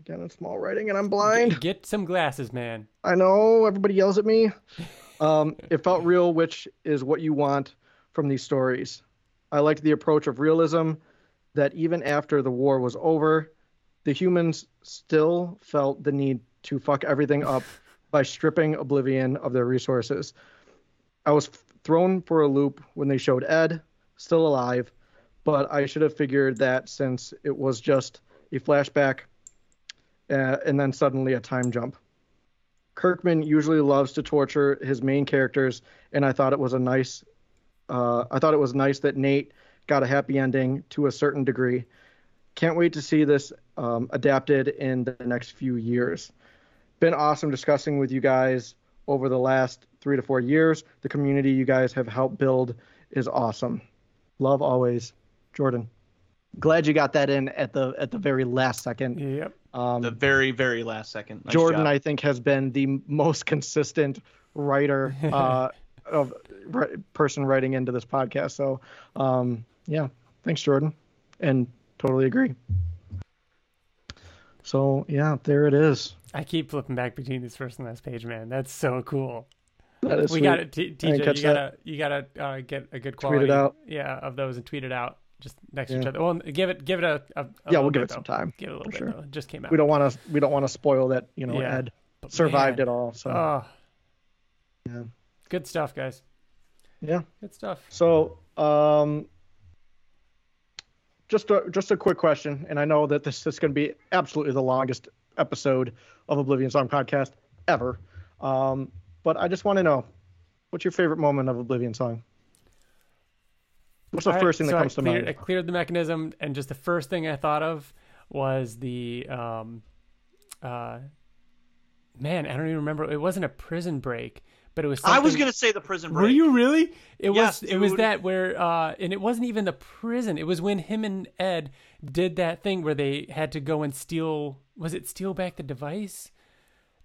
again in small writing, and I'm blind. get some glasses, man. I know everybody yells at me. Um, it felt real, which is what you want from these stories. I liked the approach of realism that even after the war was over, the the humans still felt the need to fuck everything up by stripping Oblivion of their resources. I was thrown for a loop when they showed Ed still alive, but I should have figured that since it was just a flashback uh, and then suddenly a time jump. Kirkman usually loves to torture his main characters, and I thought it was a nice. Uh, I thought it was nice that Nate got a happy ending to a certain degree. Can't wait to see this um, adapted in the next few years. Been awesome discussing with you guys over the last three to four years. The community you guys have helped build is awesome. Love always, Jordan. Glad you got that in at the at the very last second. Yep. Um, the very very last second. Nice Jordan, job. I think, has been the most consistent writer uh, of ri- person writing into this podcast. So, um, yeah, thanks, Jordan, and totally agree. So, yeah, there it is. I keep flipping back between this first and last page, man. That's so cool. That is we sweet. got it, T- TJ. You gotta, you gotta uh, get a good quality. Tweet it out. Yeah, of those and tweet it out just next to each other. Well, give it, give it a. a, a Yeah, we'll give bit, it some though. time, Give it a little for bit. sure. Though. It just came out. We don't want to. We don't want to spoil that. You know, Yeah. Ed But survived man, it all. So, Oh, yeah, good stuff, guys. yeah. Good stuff. So, um, just a just a quick question, and I know that this is going to be absolutely the longest episode of Oblivion Song podcast ever. Um, but I just want to know, what's your favorite moment of Oblivion Song? What's the All right, first thing so that I comes to cleared, I cleared the mechanism, and just the first thing I thought of was the um, uh, man. I don't even remember. It wasn't a prison break, but it was. I was gonna say the prison break. Were you really? It Yes, was. It was that where, uh, and it wasn't even the prison. It was when him and Ed did that thing where they had to go and steal. Was it steal back the device?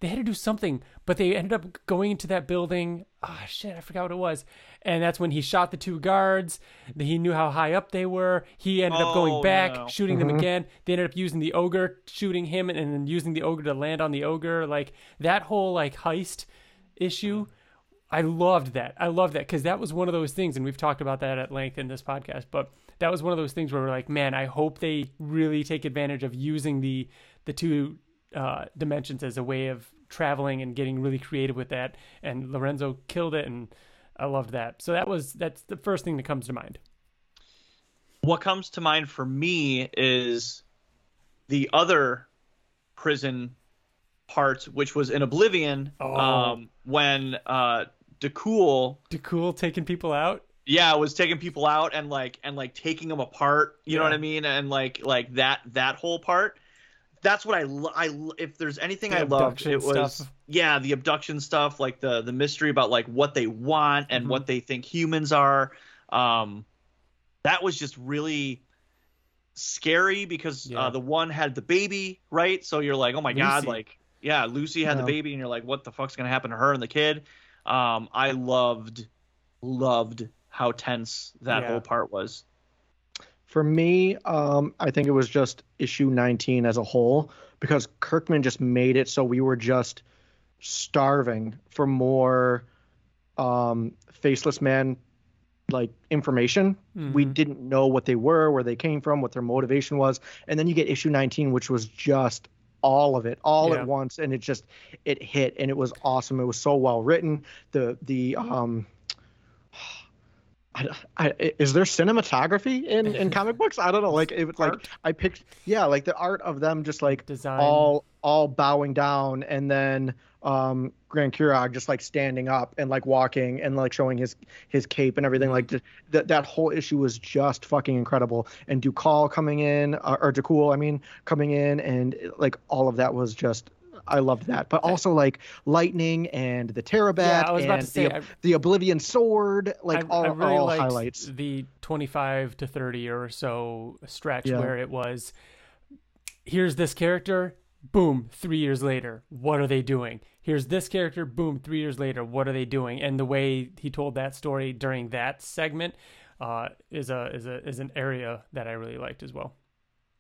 They had to do something, but they ended up going into that building. Ah, shit, I forgot what it was. And that's when he shot the two guards. He knew how high up they were. He ended up Oh, going back, no. shooting them again. They ended up using the ogre, shooting him, and then using the ogre to land on the ogre. Like that whole like heist issue. I loved that. I loved that because that was one of those things, and we've talked about that at length in this podcast. But that was one of those things where we're like, man, I hope they really take advantage of using the the two uh, dimensions as a way of traveling and getting really creative with that. And Lorenzo killed it, and I loved that. So that was that's the first thing that comes to mind. What comes to mind for me is the other prison part, which was in Oblivion, Oh. um, when uh, DeCool, DeCool taking people out. yeah, was taking people out and like and like taking them apart. You know what I mean? And like like that that whole part. That's what I lo- I if there's anything The I loved, it was stuff. yeah the abduction stuff, like the the mystery about like what they want and Mhm. what they think humans are. Um, that was just really scary because Yeah. uh, the one had the baby, right? So you're like, oh my god, like yeah, Lucy had Yeah. the baby, and you're like, what the fuck's gonna happen to her and the kid? Um, I loved loved how tense that Yeah. whole part was. For me, um, I think it was just issue 19 as a whole because Kirkman just made it so we were just starving for more um, faceless man like information. We Mhm. didn't know what they were, where they came from, what their motivation was, and then you get issue 19, which was just all of it, all Yeah. at once, and it just it hit, and it was awesome. It was so well written. The the um. I, I, is there cinematography in, in comic books? I don't know. Like it was like Art? I picked yeah, like the art of them just like Design. all all bowing down and then um Grand Kurog just like standing up and like walking and like showing his his cape and everything like that that whole issue was just fucking incredible and Ducal coming in uh, or Ducool I mean coming in and like all of that was just I loved that. But also like lightning and the Terrabat Yeah, I was about and to say, the, I- the Oblivion sword like I, all, I really all highlights. the 25 to 30 or so stretch Yeah. where it was here's this character boom 3 years later what are they doing? Here's this character boom 3 years later what are they doing? And the way he told that story during that segment uh, is a is a is an area that I really liked as well.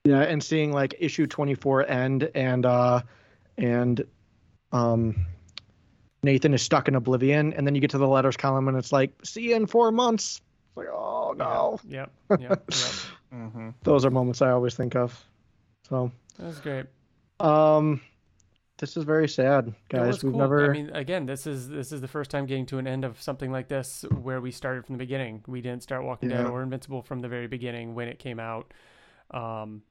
Yeah, and seeing like issue 24 end and uh and um Nathan is stuck in oblivion and then you get to the letters column and it's like see you in 4 months. It's like oh no. yep yep, yep. Mm-hmm. Those are moments I always think of. So, That was great. Um, this is very sad, guys. We've cool. never. I mean, again, this is this is the first time getting to an end of something like this where we started from the beginning. We didn't start Walking Dead or Invincible from the very beginning when it came out. Um,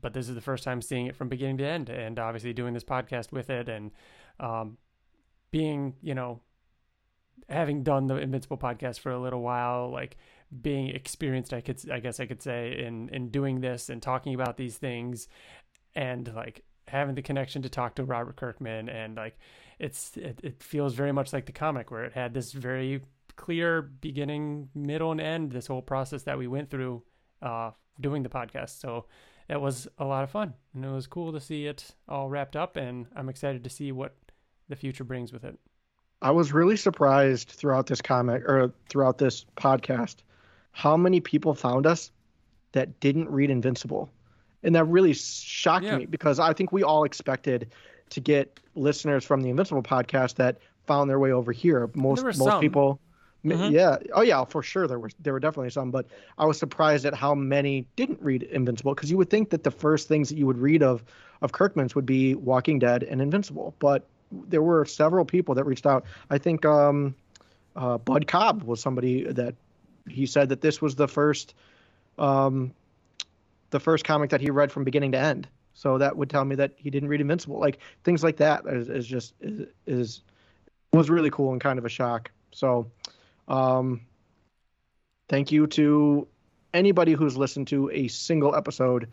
but this is the first time seeing it from beginning to end, and obviously doing this podcast with it, and um, being you know having done the Invincible podcast for a little while, like being experienced, I could I guess I could say in in doing this and talking about these things, and like having the connection to talk to Robert Kirkman and like it's it, it feels very much like the comic where it had this very clear beginning, middle, and end. This whole process that we went through uh, doing the podcast, so it was a lot of fun and it was cool to see it all wrapped up. And I'm excited to see what the future brings with it. I was really surprised throughout this comic or throughout this podcast how many people found us that didn't read Invincible. And that really shocked Yeah. me because I think we all expected to get listeners from the Invincible podcast that found their way over here. Most most some. people m- Mhm. yeah. Oh yeah, for sure there were there were definitely some, but I was surprised at how many didn't read Invincible because you would think that the first things that you would read of of Kirkman's would be Walking Dead and Invincible, but there were several people that reached out. I think um, uh, Bud Cobb was somebody that he said that this was the first um, the first comic that he read from beginning to end. So that would tell me that he didn't read Invincible. Like things like that is, is just is, is was really cool and kind of a shock. So um, thank you to anybody who's listened to a single episode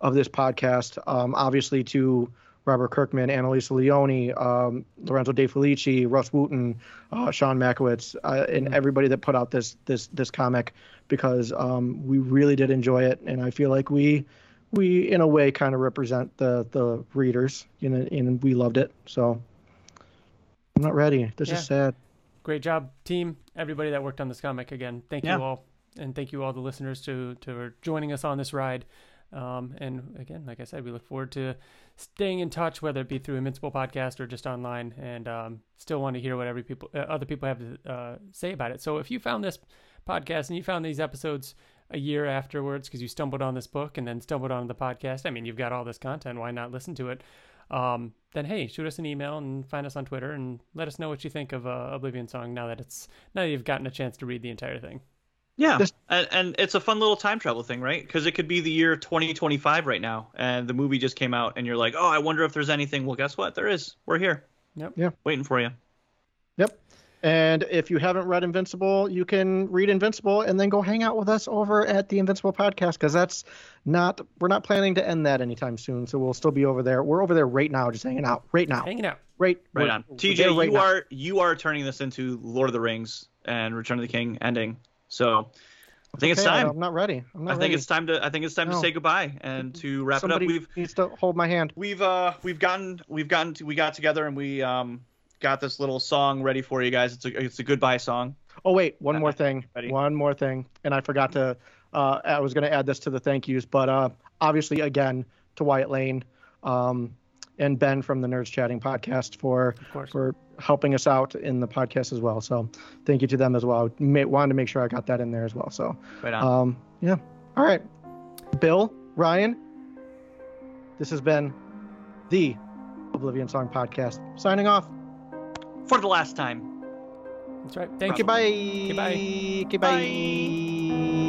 of this podcast. Um, obviously to Robert Kirkman, Annalisa Leoni, um, Lorenzo De Felici, Rus Wooton, uh, Sean Mackiewicz, uh, and everybody that put out this this this comic because um, we really did enjoy it, and I feel like we we in a way kind of represent the the readers, you know, and we loved it. So I'm not ready. This Yeah. is sad. Great job, team. Everybody that worked on this comic again. Thank Yeah. you all, and thank you all the listeners to to joining us on this ride. Um, and again, like I said, we look forward to staying in touch, whether it be through Invincible podcast or just online. And um, still want to hear what every people, uh, other people have to uh, say about it. So if you found this podcast and you found these episodes a year afterwards because you stumbled on this book and then stumbled on the podcast, I mean, you've got all this content. Why not listen to it? Um, then hey, shoot us an email and find us on Twitter and let us know what you think of uh, Oblivion Song now that it's now that you've gotten a chance to read the entire thing. Yeah, This- and, and it's a fun little time travel thing, right? Because it could be the year 2025 right now, and the movie just came out, and you're like, oh, I wonder if there's anything. Well, guess what? There is. We're here. Yep. Yeah. Waiting for you. Yep. And if you haven't read Invincible, you can read Invincible and then go hang out with us over at the Invincible podcast because that's not we're not planning to end that anytime soon. So we'll still be over there. We're over there right now, just hanging out right now. Hanging out. Right, Right on. TJ, right you now. are you are turning this into Lord of the Rings and Return of the King ending. So I think it's time. I'm not ready. I'm not I think ready. it's time to I think it's time No. to say goodbye and to wrap Somebody it up. We've needs to hold my hand. we've uh we've gotten we've gotten to, we got together and we um got this little song ready for you guys. It's a it's a goodbye song. Oh wait, one more thing. Ready? One more thing, and I forgot to. Uh, I was going to add this to the thank yous, but uh, obviously again to Wyatt Layne, um, and Ben from the Nerds Chatting podcast for for helping us out in the podcast as well. So thank you to them as well. May, wanted to make sure I got that in there as well. So Right on. um, yeah, all right, Bill Ryan. This has been the Oblivion Song podcast. Signing off. For the last time. That's right. Thank Okay, you. bye. bye. Okay, bye.